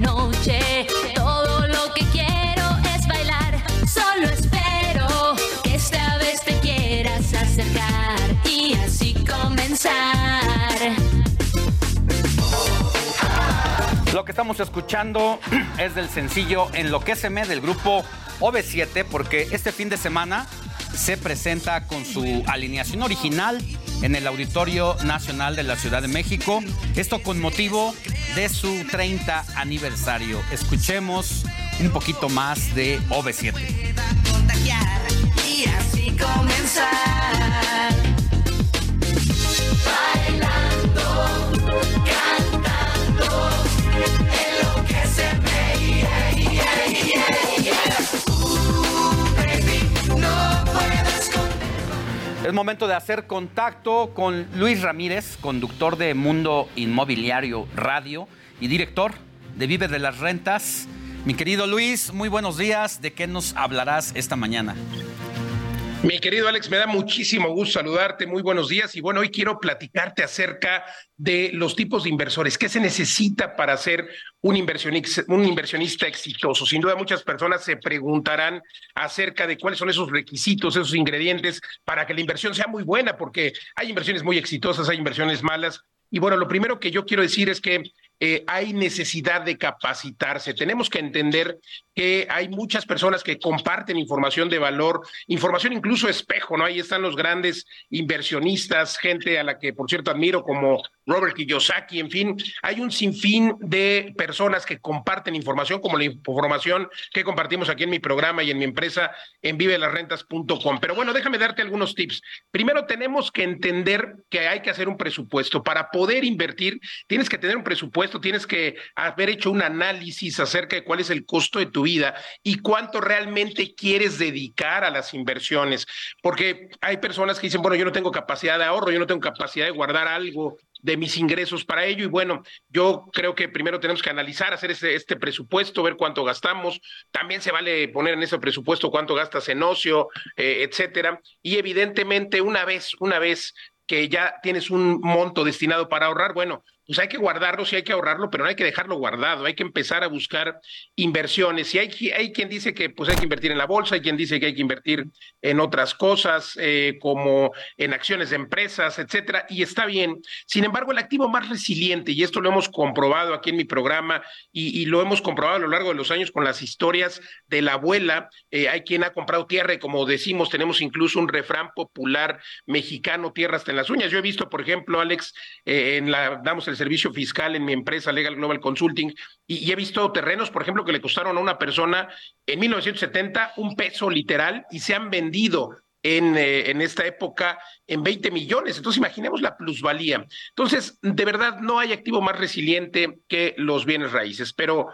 Noche, todo lo que quiero es bailar. Solo espero que esta vez te quieras acercar y así comenzar. Lo que estamos escuchando *clears throat* es del sencillo Enloquéceme del grupo OV7 porque este fin de semana se presenta con su alineación original en el Auditorio Nacional de la Ciudad de México. Esto con motivo de su 30 aniversario. Escuchemos un poquito más de OV7. contagiar y comenzar. Bailando, Es momento de hacer contacto con Luis Ramírez, conductor de Mundo Inmobiliario Radio y director de Vive de las Rentas. Mi querido Luis, muy buenos días. ¿De qué nos hablarás esta mañana? Mi querido Alex, me da muchísimo gusto saludarte, muy buenos días y bueno, hoy quiero platicarte acerca de los tipos de inversores, qué se necesita para ser un inversionista, un inversionista exitoso. Sin duda muchas personas se preguntarán acerca de cuáles son esos requisitos, esos ingredientes para que la inversión sea muy buena, porque hay inversiones muy exitosas, hay inversiones malas. Y bueno, lo primero que yo quiero decir es que eh, hay necesidad de capacitarse. Tenemos que entender que hay muchas personas que comparten información de valor, información incluso espejo, ¿no? Ahí están los grandes inversionistas, gente a la que por cierto admiro como Robert Kiyosaki, en fin, hay un sinfín de personas que comparten información como la información que compartimos aquí en mi programa y en mi empresa en vivelasrentas.com. Pero bueno, déjame darte algunos tips. Primero tenemos que entender que hay que hacer un presupuesto. Para poder invertir, tienes que tener un presupuesto, tienes que haber hecho un análisis acerca de cuál es el costo de tu vida y cuánto realmente quieres dedicar a las inversiones. Porque hay personas que dicen, bueno, yo no tengo capacidad de ahorro, yo no tengo capacidad de guardar algo de mis ingresos para ello. Y bueno, yo creo que primero tenemos que analizar, hacer este, este presupuesto, ver cuánto gastamos. También se vale poner en ese presupuesto cuánto gastas en ocio, eh, etcétera. Y evidentemente, una vez, una vez que ya tienes un monto destinado para ahorrar, bueno, pues hay que guardarlo, sí hay que ahorrarlo, pero no hay que dejarlo guardado, hay que empezar a buscar inversiones. Y hay, hay quien dice que pues hay que invertir en la bolsa, hay quien dice que hay que invertir en otras cosas, eh, como en acciones de empresas, etcétera, y está bien. Sin embargo, el activo más resiliente, y esto lo hemos comprobado aquí en mi programa, y, lo hemos comprobado a lo largo de los años con las historias de la abuela, eh, hay quien ha comprado tierra, y como decimos, tenemos incluso un refrán popular mexicano, tierra hasta en las uñas. Yo he visto, por ejemplo, Alex, eh, en la, damos el servicio fiscal en mi empresa Legal Global Consulting y, he visto terrenos, por ejemplo, que le costaron a una persona en 1970 un peso literal y se han vendido en, eh, en esta época en 20 millones. Entonces, imaginemos la plusvalía. Entonces, de verdad, no hay activo más resiliente que los bienes raíces, pero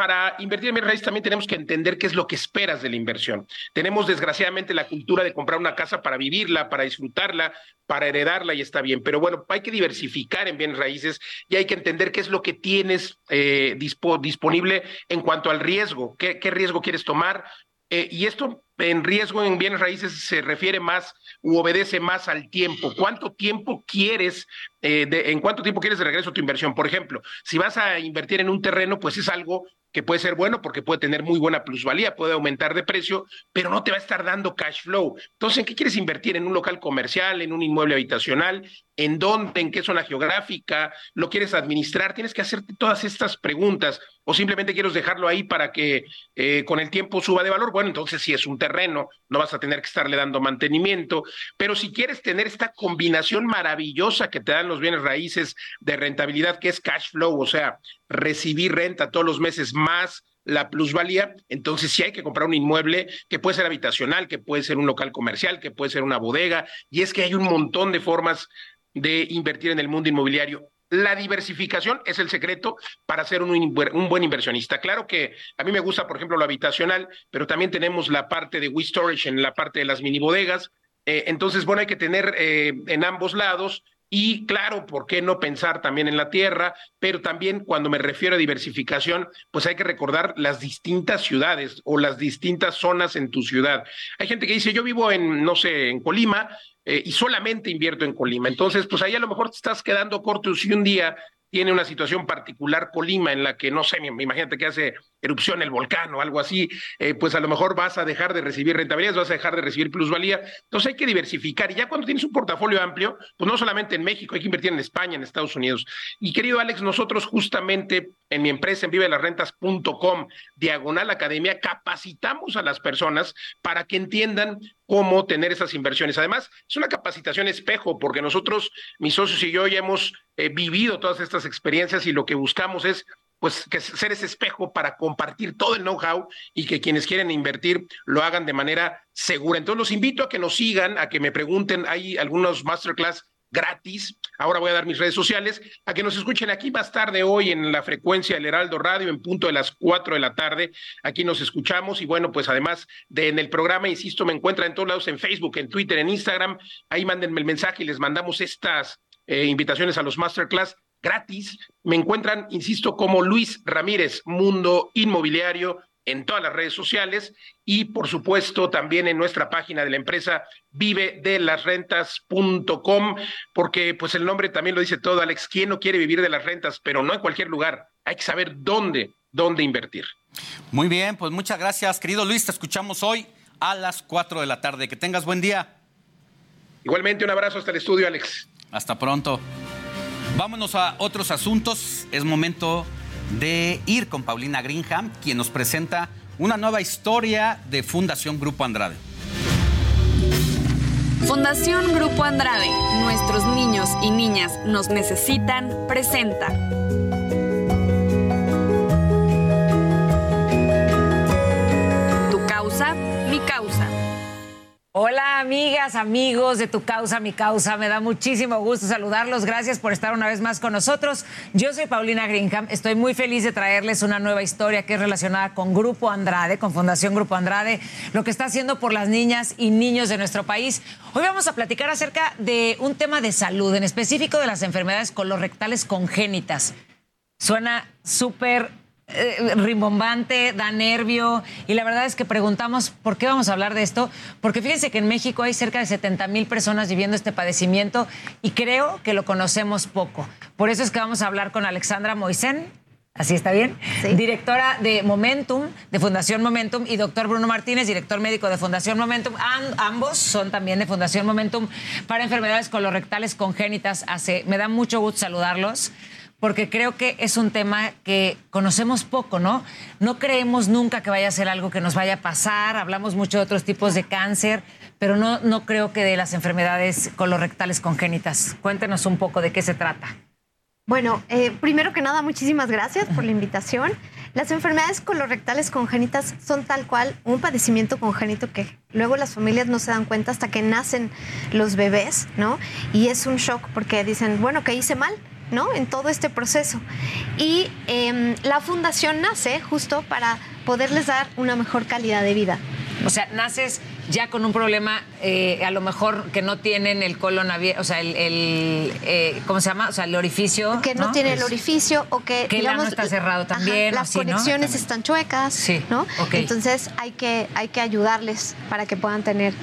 para invertir en bienes raíces también tenemos que entender qué es lo que esperas de la inversión. Tenemos desgraciadamente la cultura de comprar una casa para vivirla, para disfrutarla, para heredarla y está bien. Pero bueno, hay que diversificar en bienes raíces y hay que entender qué es lo que tienes eh, dispo disponible en cuanto al riesgo, qué, qué riesgo quieres tomar. Eh, y esto en riesgo en bienes raíces se refiere más u obedece más al tiempo. ¿Cuánto tiempo quieres, eh, de, en cuánto tiempo quieres de regreso tu inversión? Por ejemplo, si vas a invertir en un terreno, pues es algo que puede ser bueno porque puede tener muy buena plusvalía, puede aumentar de precio, pero no te va a estar dando cash flow. Entonces, ¿en qué quieres invertir? ¿En un local comercial, en un inmueble habitacional? ¿En dónde? ¿En qué zona geográfica? ¿Lo quieres administrar? Tienes que hacerte todas estas preguntas o simplemente quieres dejarlo ahí para que eh, con el tiempo suba de valor. Bueno, entonces si es un terreno, no vas a tener que estarle dando mantenimiento, pero si quieres tener esta combinación maravillosa que te dan los bienes raíces de rentabilidad, que es cash flow, o sea, recibir renta todos los meses más la plusvalía, entonces sí hay que comprar un inmueble que puede ser habitacional, que puede ser un local comercial, que puede ser una bodega, y es que hay un montón de formas de invertir en el mundo inmobiliario. La diversificación es el secreto para ser un, un, buen inversionista. Claro que a mí me gusta, por ejemplo, lo habitacional, pero también tenemos la parte de We Storage en la parte de las mini bodegas. Eh, entonces, bueno, hay que tener eh, en ambos lados y claro, ¿por qué no pensar también en la tierra? Pero también cuando me refiero a diversificación, pues hay que recordar las distintas ciudades o las distintas zonas en tu ciudad. Hay gente que dice, yo vivo en, no sé, en Colima eh, y solamente invierto en Colima. Entonces, pues ahí a lo mejor te estás quedando corto si un día tiene una situación particular Colima en la que, no sé, imagínate que hace erupción el volcán o algo así, eh, pues a lo mejor vas a dejar de recibir rentabilidades, vas a dejar de recibir plusvalía. Entonces hay que diversificar. Y ya cuando tienes un portafolio amplio, pues no solamente en México, hay que invertir en España, en Estados Unidos. Y querido Alex, nosotros justamente en mi empresa, en vivelasrentas.com, diagonal academia, capacitamos a las personas para que entiendan cómo tener esas inversiones. Además, es una capacitación espejo, porque nosotros, mis socios y yo, ya hemos eh, vivido todas estas experiencias y lo que buscamos es pues que ser ese espejo para compartir todo el know-how y que quienes quieren invertir lo hagan de manera segura. Entonces los invito a que nos sigan, a que me pregunten, hay algunos masterclass gratis. Ahora voy a dar mis redes sociales, a que nos escuchen aquí más tarde hoy en la frecuencia del Heraldo Radio en punto de las cuatro de la tarde. Aquí nos escuchamos y bueno, pues además de en el programa, insisto, me encuentran en todos lados, en Facebook, en Twitter, en Instagram. Ahí mándenme el mensaje y les mandamos estas eh, invitaciones a los masterclass gratis. Me encuentran, insisto, como Luis Ramírez, Mundo Inmobiliario, en todas las redes sociales y por supuesto también en nuestra página de la empresa vivedelasrentas.com porque pues el nombre también lo dice todo, Alex, ¿quién no quiere vivir de las rentas? Pero no en cualquier lugar, hay que saber dónde, dónde invertir. Muy bien, pues muchas gracias, querido Luis, te escuchamos hoy a las 4 de la tarde. Que tengas buen día. Igualmente un abrazo hasta el estudio, Alex. Hasta pronto. Vámonos a otros asuntos. Es momento de ir con Paulina Greenham, quien nos presenta una nueva historia de Fundación Grupo Andrade. Fundación Grupo Andrade, nuestros niños y niñas nos necesitan, presenta. Hola amigas, amigos de Tu Causa, Mi Causa. Me da muchísimo gusto saludarlos. Gracias por estar una vez más con nosotros. Yo soy Paulina Greenham. Estoy muy feliz de traerles una nueva historia que es relacionada con Grupo Andrade, con Fundación Grupo Andrade, lo que está haciendo por las niñas y niños de nuestro país. Hoy vamos a platicar acerca de un tema de salud, en específico de las enfermedades colorectales congénitas. Suena súper eh, rimbombante, da nervio. Y la verdad es que preguntamos por qué vamos a hablar de esto. Porque fíjense que en México hay cerca de 70 mil personas viviendo este padecimiento y creo que lo conocemos poco. Por eso es que vamos a hablar con Alexandra Moisen. Así está bien. Directora de Momentum, de Fundación Momentum, y doctor Bruno Martínez, director médico de Fundación Momentum. Am- ambos son también de Fundación Momentum para enfermedades colorectales congénitas. Hace, me da mucho gusto saludarlos porque creo que es un tema que conocemos poco, ¿no? No creemos nunca que vaya a ser algo que nos vaya a pasar, hablamos mucho de otros tipos de cáncer, pero no, no creo que de las enfermedades colorectales congénitas. Cuéntenos un poco de qué se trata. Bueno, eh, primero que nada, muchísimas gracias por la invitación. Las enfermedades colorectales congénitas son tal cual un padecimiento congénito que luego las familias no se dan cuenta hasta que nacen los bebés, ¿no? Y es un shock porque dicen, bueno, que hice mal, ¿no? En todo este proceso. Y em, la fundación nace justo para poderles dar una mejor calidad de vida. O sea, naces ya con un problema, eh, a lo mejor que no tienen el colon abierto, o sea, el, el, eh, ¿cómo se llama? O sea, el orificio. Que no, tiene el orificio o que, Que el ano está cerrado también, o las así, ¿no? conexiones están chuecas, Sí, ¿no? Entonces hay que, hay que ayudarles para que puedan tener,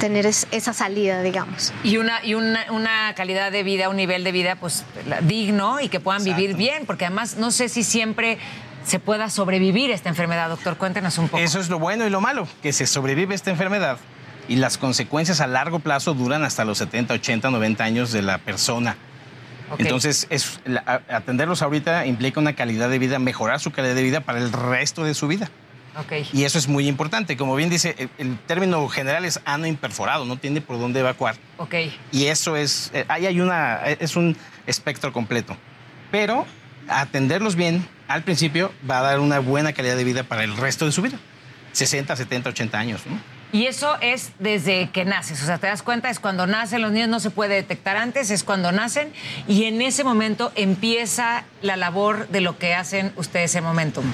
tener es- esa salida, digamos. Y una, y una, una calidad de vida, un nivel de vida pues digno y que puedan vivir bien, porque además no sé si siempre se pueda sobrevivir esta enfermedad, doctor. Cuéntenos un poco. Eso es lo bueno y lo malo, que se sobrevive esta enfermedad y las consecuencias a largo plazo duran hasta los 70, 80, 90 años de la persona. Entonces, es, atenderlos ahorita implica una calidad de vida, mejorar su calidad de vida para el resto de su vida. Ok. Y eso es muy importante. Como bien dice, el, el término general es ano imperforado, no tiene por dónde evacuar. Ok. Y eso es, eh, ahí hay una, es un espectro completo. Pero atenderlos bien al principio va a dar una buena calidad de vida para el resto de su vida. 60, 70, 80 años, ¿no? Y eso es desde que naces, o sea, te das cuenta, es cuando nacen, los niños no se puede detectar antes, es cuando nacen y en ese momento empieza la labor de lo que hacen ustedes en Momentum.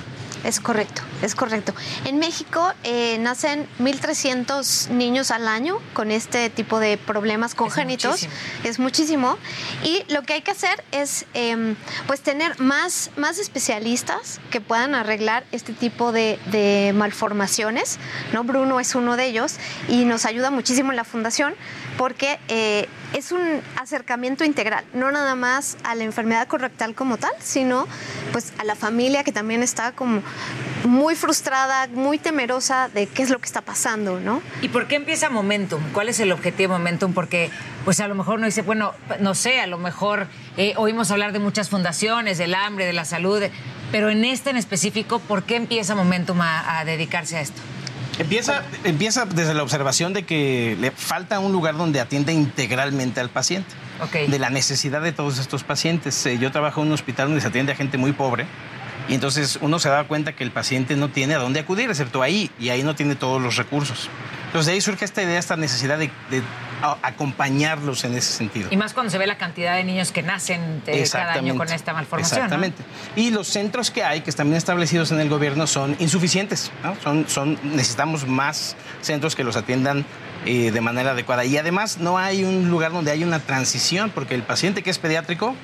Es correcto, es correcto. En México eh, nacen 1.300 niños al año con este tipo de problemas congénitos. Es muchísimo. Y lo que hay que hacer es em, pues tener más, más especialistas que puedan arreglar este tipo de, de malformaciones. ¿no? Bruno es uno de ellos y nos ayuda muchísimo en la fundación porque eh, es un acercamiento integral, no nada más a la enfermedad correctal como tal, sino pues a la familia que también está como muy frustrada, muy temerosa de qué es lo que está pasando, ¿no? ¿Y por qué empieza Momentum? ¿Cuál es el objetivo de Momentum? Porque, pues a lo mejor uno dice, bueno, no sé, a lo mejor eh, oímos hablar de muchas fundaciones, del hambre, de la salud, pero en este en específico, ¿por qué empieza Momentum a dedicarse a esto? Empieza, empieza desde la observación de que le falta un lugar donde atienda integralmente al paciente. De la necesidad de todos estos pacientes. Eh, Yo trabajo en un hospital donde se atiende a gente muy pobre Y entonces uno se da cuenta que el paciente no tiene a dónde acudir, excepto ahí, y ahí no tiene todos los recursos. Entonces de ahí surge esta idea, esta necesidad de, de a- acompañarlos en ese sentido. Y más cuando se ve la cantidad de niños que nacen eh, cada año con esta malformación. ¿no? Exactamente. Y los centros que hay, que están bien establecidos en el gobierno, son insuficientes. ¿no? Son, son, necesitamos más centros que los atiendan eh, de manera adecuada. Y además no hay un lugar donde haya una transición, porque el paciente que es pediátrico,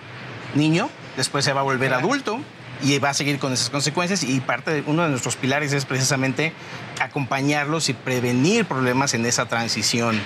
niño, después se va a volver adulto y va a seguir con esas consecuencias y parte de uno de nuestros pilares es precisamente acompañarlos y prevenir problemas en esa transición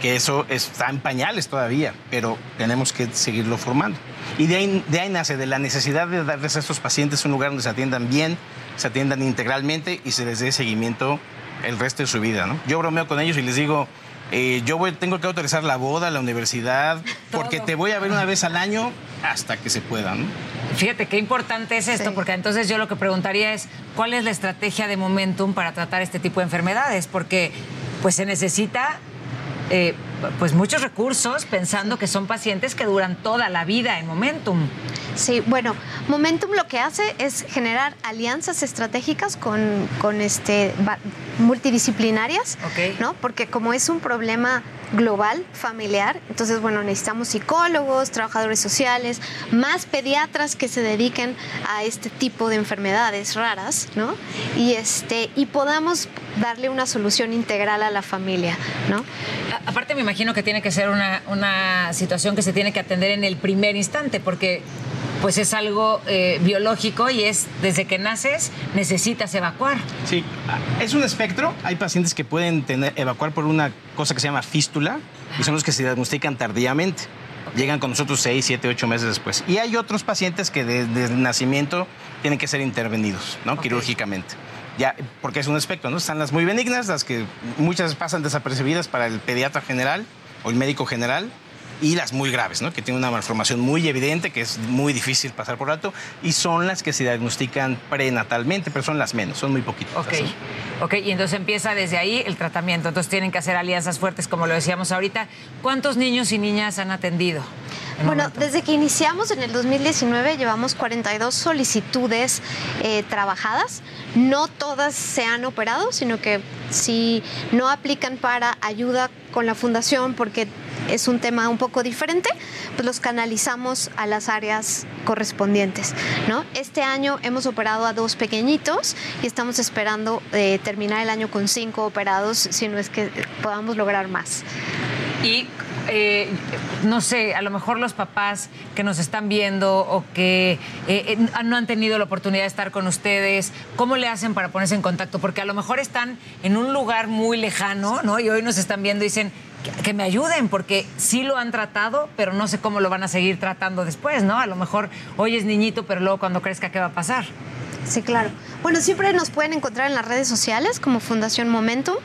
que eso está en pañales todavía, pero tenemos que seguirlo formando. Y de ahí, de ahí nace, de la necesidad de darles a estos pacientes un lugar donde se atiendan bien, se atiendan integralmente y se les dé seguimiento el resto de su vida. ¿no? Yo bromeo con ellos y les digo, eh, yo voy- tengo que autorizar la boda, la universidad, porque te voy a ver una vez al año hasta que se pueda. ¿no? Fíjate qué importante es esto, porque entonces yo lo que preguntaría es, ¿cuál es la estrategia de Momentum para tratar este tipo de enfermedades? Porque pues se necesita eh, pues muchos recursos pensando que son pacientes que duran toda la vida en Momentum. Sí, bueno, Momentum lo que hace es generar alianzas estratégicas con, con este, multidisciplinarias, ¿no? Porque como es un problema global, familiar, entonces, bueno, necesitamos psicólogos, trabajadores sociales, más pediatras que se dediquen a este tipo de enfermedades raras, ¿no? Y, este, y podamos darle una solución integral a la familia, ¿no? A- Aparte me imagino que tiene que ser una, una situación que se tiene que atender en el primer instante, porque pues es algo eh, biológico y es desde que naces necesitas evacuar. Sí, es un espectro. Hay pacientes que pueden tener, evacuar por una cosa que se llama fístula y son los que se diagnostican tardíamente. Llegan con nosotros 6, 7, 8 meses después. Y hay otros pacientes que de- desde el nacimiento tienen que ser intervenidos, ¿no? Quirúrgicamente. Ya, porque es un espectro, ¿no? Están las muy benignas, las que muchas pasan desapercibidas para el pediatra general o el médico general, y las muy graves, ¿no? que tienen una malformación muy evidente, que es muy difícil pasar por alto, y son las que se diagnostican prenatalmente, pero son las menos, son muy poquitas. Ok, ok, y entonces empieza desde ahí el tratamiento. Entonces tienen que hacer alianzas fuertes, como lo decíamos ahorita. ¿Cuántos niños y niñas han atendido? Bueno, desde que iniciamos en el 2019 llevamos 42 solicitudes eh, trabajadas. No todas se han operado, sino que si no aplican para ayuda con la fundación porque es un tema un poco diferente, pues los canalizamos a las áreas correspondientes. ¿no? Este año hemos operado a dos pequeñitos y estamos esperando eh, terminar el año con cinco operados, si no es que podamos lograr más. Y eh, no sé, a lo mejor los papás que nos están viendo o que eh, eh, no han tenido la oportunidad de estar con ustedes, ¿cómo le hacen para ponerse en contacto? Porque a lo mejor están en un lugar muy lejano, ¿no? Y hoy nos están viendo y dicen que, me ayuden, porque sí lo han tratado, pero no sé cómo lo van a seguir tratando después, ¿no? A lo mejor hoy es niñito, pero luego cuando crezca, ¿qué va a pasar? Sí, claro. Bueno, siempre nos pueden encontrar en las redes sociales como Fundación Momentum,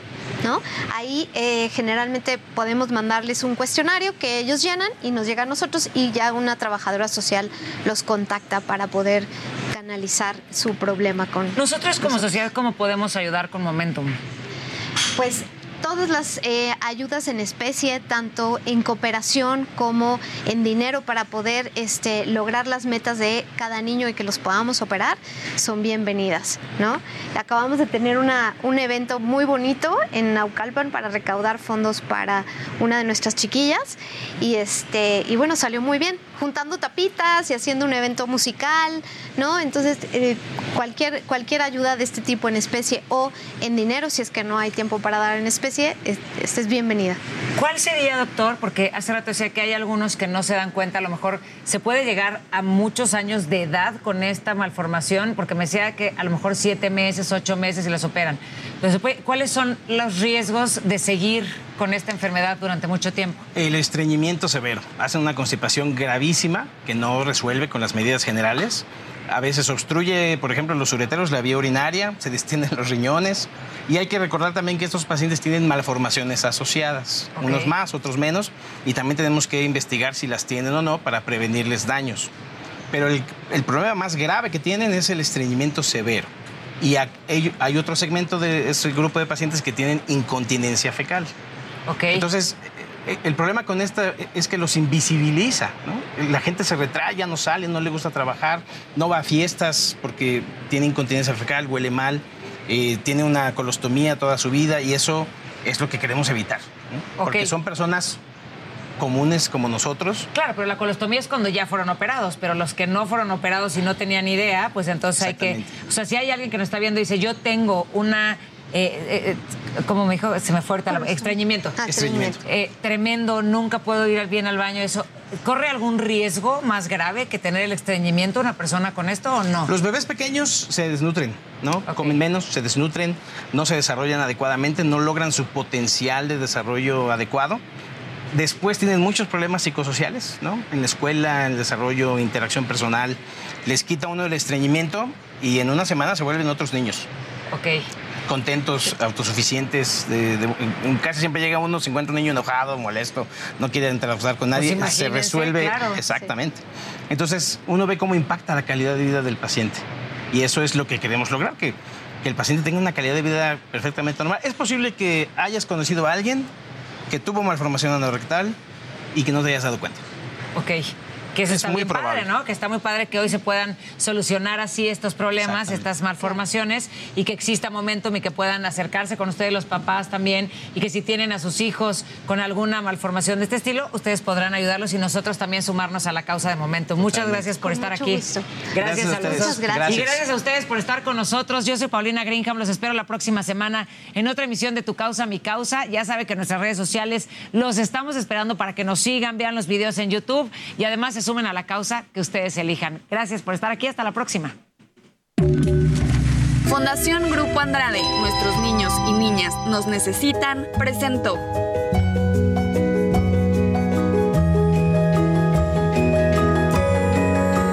¿no? Ahí eh, generalmente podemos mandarles un cuestionario que ellos llenan y nos llega a nosotros y ya una trabajadora social los contacta para poder canalizar su problema con Nosotros como sociedad, ¿cómo podemos ayudar con Momentum? Pues todas las eh, ayudas en especie, tanto en cooperación como en dinero para poder este, lograr las metas de cada niño y que los podamos operar, son bienvenidas, ¿no? Acabamos de tener una, un evento muy bonito en Naucalpan para recaudar fondos para una de nuestras chiquillas y, este, y bueno, salió muy bien, juntando tapitas y haciendo un evento musical, ¿no? Entonces, eh, cualquier, cualquier ayuda de este tipo en especie o en dinero, si es que no hay tiempo para dar en especie, es- esta es bienvenida. ¿Cuál sería, doctor? Porque hace rato decía que hay algunos que no se dan cuenta, a lo mejor se puede llegar a muchos años de edad con esta malformación, porque me decía que a lo mejor siete meses, ocho meses y las operan. Entonces, ¿cuáles son los riesgos de seguir con esta enfermedad durante mucho tiempo? El estreñimiento severo. Hacen una constipación gravísima que no resuelve con las medidas generales. A veces obstruye, por ejemplo, los ureteros, la vía urinaria, se distienden los riñones. Y hay que recordar también que estos pacientes tienen malformaciones asociadas, Ok. unos más, otros menos, y también tenemos que investigar si las tienen o no para prevenirles daños. Pero el, el problema más grave que tienen es el estreñimiento severo. Y hay otro segmento de ese grupo de pacientes que tienen incontinencia fecal. Ok. Entonces, El problema con esta es que los invisibiliza, ¿no? La gente se retrae, ya no sale, no le gusta trabajar, no va a fiestas porque tiene incontinencia fecal, huele mal, eh, tiene una colostomía toda su vida y eso es lo que queremos evitar, ¿no? Porque son personas comunes como nosotros. Claro, pero la colostomía es cuando ya fueron operados, pero los que no fueron operados y no tenían idea, pues entonces hay que... O sea, si hay alguien que nos está viendo y dice, yo tengo una... eh, eh, como me dijo, se me fue ahorita la- estreñimiento. Ah, estreñimiento. Eh, tremendo, nunca puedo ir bien al baño, eso. ¿Corre algún riesgo más grave que tener el estreñimiento una persona con esto o no? Los bebés pequeños se desnutren, ¿no? Comen menos, se desnutren, no se desarrollan adecuadamente, no logran su potencial de desarrollo adecuado. Después tienen muchos problemas psicosociales, ¿no? En la escuela, en el desarrollo, interacción personal. Les quita uno el estreñimiento y en una semana se vuelven otros niños. Ok. Contentos, autosuficientes. de- de- en- casi siempre llega uno, se encuentra un niño enojado, molesto, no quiere interactuar con Pues nadie. se resuelve claro, exactamente. Entonces, uno ve cómo impacta la calidad de vida del paciente. Y eso es lo que queremos lograr, que, que el paciente tenga una calidad de vida perfectamente normal. Es posible que hayas conocido a alguien que tuvo malformación anorrectal y que no te hayas dado cuenta. Ok. Que eso Es está muy muy probable. padre, ¿no? Que está muy padre que hoy se puedan solucionar así estos problemas, estas malformaciones y que exista momentum y que puedan acercarse con ustedes los papás también y que si tienen a sus hijos con alguna malformación de este estilo, ustedes podrán ayudarlos y nosotros también sumarnos a la causa de Momentum. Muchas gracias por Con estar mucho aquí. gusto. Gracias, Gracias a a los dos. Gracias. Y gracias a ustedes por estar con nosotros. Yo soy Paulina Greenham, los espero la próxima semana en otra emisión de Tu Causa, Mi Causa. Ya sabe que en nuestras redes sociales los estamos esperando para que nos sigan, vean los videos en YouTube y además sumen a la causa que ustedes elijan. Gracias por estar aquí, hasta la próxima. Fundación Grupo Andrade, nuestros niños y niñas nos necesitan, presentó.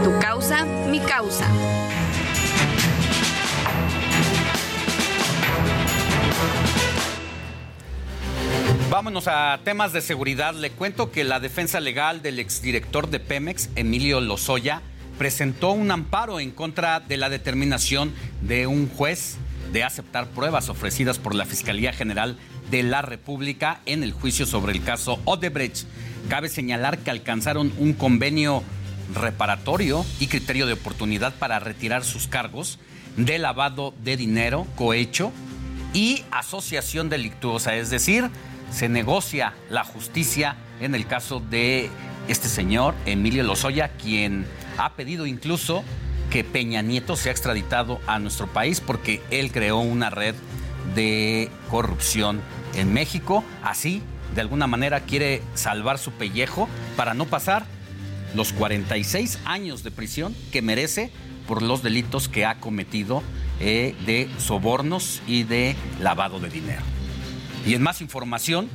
Tu causa, mi causa. Vámonos a temas de seguridad. Le cuento que la defensa legal del exdirector de Pemex, Emilio Lozoya, presentó un amparo en contra de la determinación de un juez de aceptar pruebas ofrecidas por la Fiscalía General de la República en el juicio sobre el caso Odebrecht. Cabe señalar que alcanzaron un convenio reparatorio y criterio de oportunidad para retirar sus cargos de lavado de dinero, cohecho y asociación delictuosa, es decir, se negocia la justicia en el caso de este señor, Emilio Lozoya, quien ha pedido incluso que Peña Nieto sea extraditado a nuestro país porque él creó una red de corrupción en México. Así, de alguna manera, quiere salvar su pellejo para no pasar los 46 años de prisión que merece por los delitos que ha cometido eh, de sobornos y de lavado de dinero. Y en más información,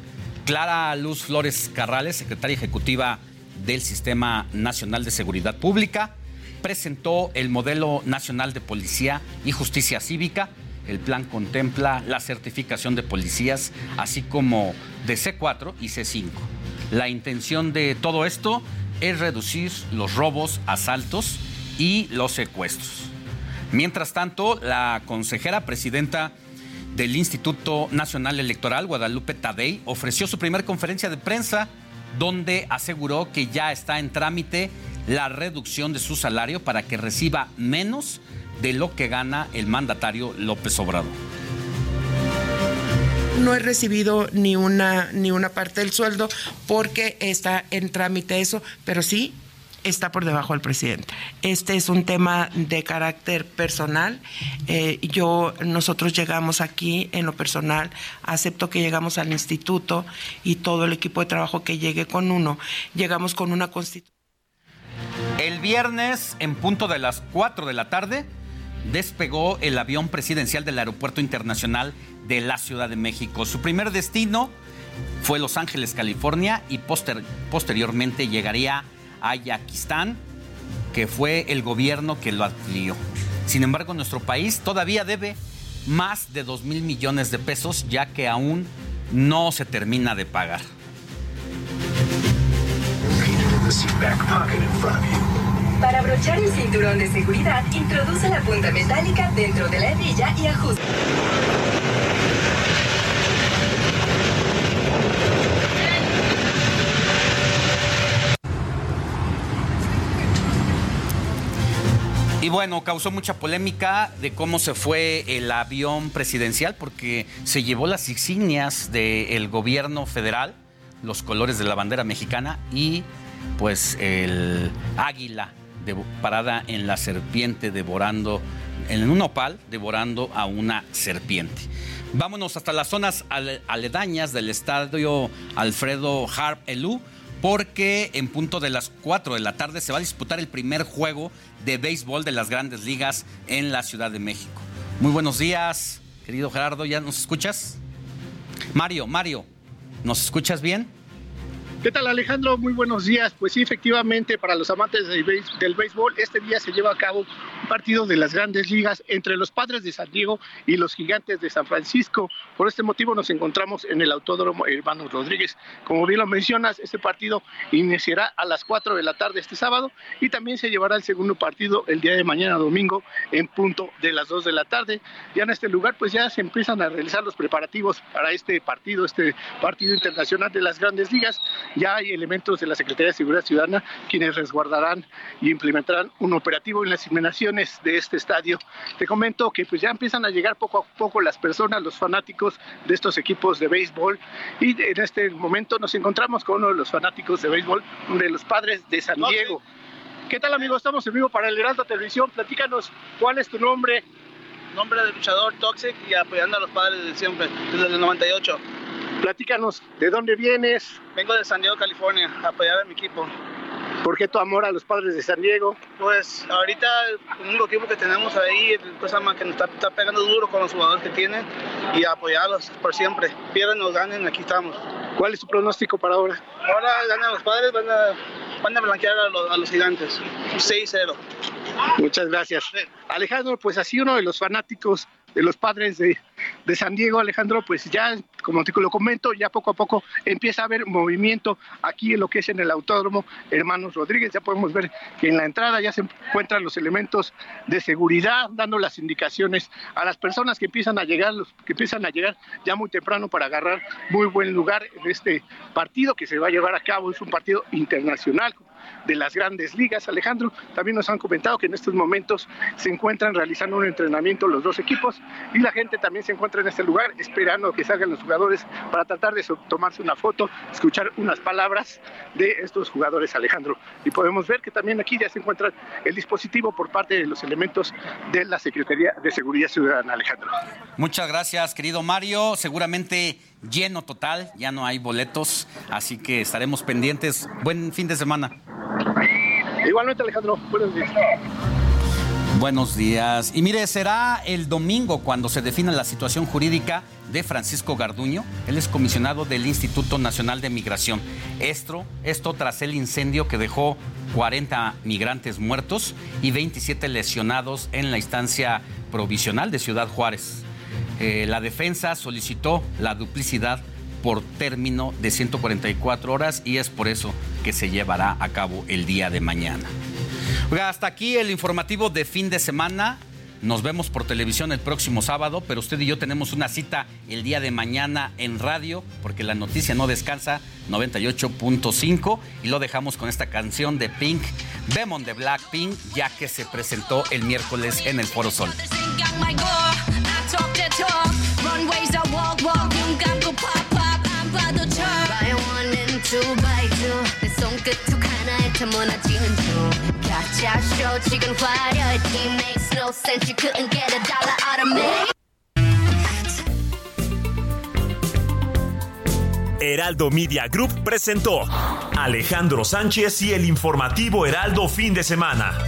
Clara Luz Flores Carrales, secretaria ejecutiva del Sistema Nacional de Seguridad Pública, presentó el modelo nacional de policía y justicia cívica. El plan contempla la certificación de policías, así como de C4 y C5. La intención de todo esto es reducir los robos, asaltos y los secuestros. Mientras tanto, la consejera presidenta del Instituto Nacional Electoral, Guadalupe Tadei, ofreció su primera conferencia de prensa donde aseguró que ya está en trámite la reducción de su salario para que reciba menos de lo que gana el mandatario López Obrador. No he recibido ni una, ni una parte del sueldo porque está en trámite eso, pero sí está por debajo del presidente. Este es un tema de carácter personal. Eh, yo, nosotros llegamos aquí en lo personal, acepto que llegamos al instituto y todo el equipo de trabajo que llegue con uno, llegamos con una constitución. El viernes, en punto de las 4 de la tarde, despegó el avión presidencial del Aeropuerto Internacional de la Ciudad de México. Su primer destino fue Los Ángeles, California, y poster- posteriormente llegaría a Yaquistán, que fue el gobierno que lo adquirió. Sin embargo, nuestro país todavía debe más de 2 mil millones de pesos, ya que aún no se termina de pagar. Para abrochar el cinturón de seguridad, introduce la punta metálica dentro de la hebilla y ajusta. Y bueno, causó mucha polémica de cómo se fue el avión presidencial porque se llevó las insignias del gobierno federal, los colores de la bandera mexicana y pues el águila parada en la serpiente devorando, en un opal devorando a una serpiente. Vámonos hasta las zonas ale- aledañas del estadio Alfredo Harp Elú porque en punto de las 4 de la tarde se va a disputar el primer juego de béisbol de las grandes ligas en la Ciudad de México. Muy buenos días, querido Gerardo, ¿ya nos escuchas? Mario, Mario, ¿nos escuchas bien? ¿Qué tal Alejandro? Muy buenos días. Pues sí, efectivamente, para los amantes del béis- del béisbol, este día se lleva a cabo un partido de las grandes ligas entre los padres de San Diego y los gigantes de San Francisco. Por este motivo nos encontramos en el Autódromo Hermanos Rodríguez. Como bien lo mencionas, este partido iniciará a las 4 de la tarde este sábado y también se llevará el segundo partido el día de mañana domingo en punto de las 2 de la tarde. Ya en este lugar pues ya se empiezan a realizar los preparativos para este partido, este partido internacional de las grandes ligas. Ya hay elementos de la Secretaría de Seguridad Ciudadana quienes resguardarán y implementarán un operativo en las inmediaciones de este estadio. Te comento que pues ya empiezan a llegar poco a poco las personas, los fanáticos de estos equipos de béisbol y en este momento nos encontramos con uno de los fanáticos de béisbol, de los padres de San Diego. ¿Qué tal amigo? Estamos en vivo para el Heraldo Televisión. Platícanos cuál es tu nombre. Nombre de luchador Toxic y apoyando a los padres de siempre, desde el 98. Platícanos de dónde vienes, Vengo de San Diego, California, a apoyar a mi equipo. por qué tu amor a los padres de San Diego. Pues ahorita el único equipo que tenemos ahí, cosa más que nos está, está pegando duro con los jugadores que tienen y apoyarlos por siempre. Pierden o ganen, aquí estamos. ¿Cuál es tu pronóstico para ahora? Ahora ganan los padres, van a, van a blanquear a los, a los gigantes. 6-0. Muchas gracias. Alejandro, pues así uno de los fanáticos de los padres de, San Diego, Alejandro, pues ya, como te lo comento, ya poco a poco empieza a haber movimiento aquí en lo que es en el autódromo Hermanos Rodríguez. Ya podemos ver que en la entrada ya se encuentran los elementos de seguridad, dando las indicaciones a las personas que empiezan a llegar, los que empiezan a llegar ya muy temprano para agarrar muy buen lugar en este partido que se va a llevar a cabo. Es un partido internacional de las grandes ligas. Alejandro, también nos han comentado que en estos momentos se encuentran realizando un entrenamiento los dos equipos y la gente también se encuentra en este lugar esperando que salgan los jugadores para tratar de tomarse una foto, escuchar unas palabras de estos jugadores, Alejandro. Y podemos ver que también aquí ya se encuentra el dispositivo por parte de los elementos de la Secretaría de Seguridad Ciudadana, Alejandro. Muchas gracias, querido Mario. Seguramente lleno total, ya no hay boletos, así que estaremos pendientes. Buen fin de semana. Igualmente, Alejandro, buenos días. Buenos días. Y mire, será el domingo cuando se defina la situación jurídica de Francisco Garduño. Él es comisionado del Instituto Nacional de Migración. Esto, esto tras el incendio que dejó 40 migrantes muertos y 27 lesionados en la instancia provisional de Ciudad Juárez. Eh, la defensa solicitó la duplicidad por término de 144 horas y es por eso que se llevará a cabo el día de mañana. Hasta aquí el informativo de fin de semana. Nos vemos por televisión el próximo sábado, pero usted y yo tenemos una cita el día de mañana en radio, porque la noticia no descansa, 98.5, y lo dejamos con esta canción de Pink, Demon de Blackpink, ya que se presentó el miércoles en el Foro Sol. Heraldo Media Group presentó Alejandro Sánchez y el informativo Heraldo fin de semana.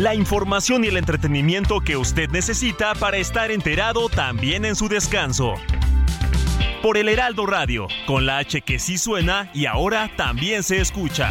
La información y el entretenimiento que usted necesita para estar enterado también en su descanso. Por el Heraldo Radio, con la H que sí suena y ahora también se escucha.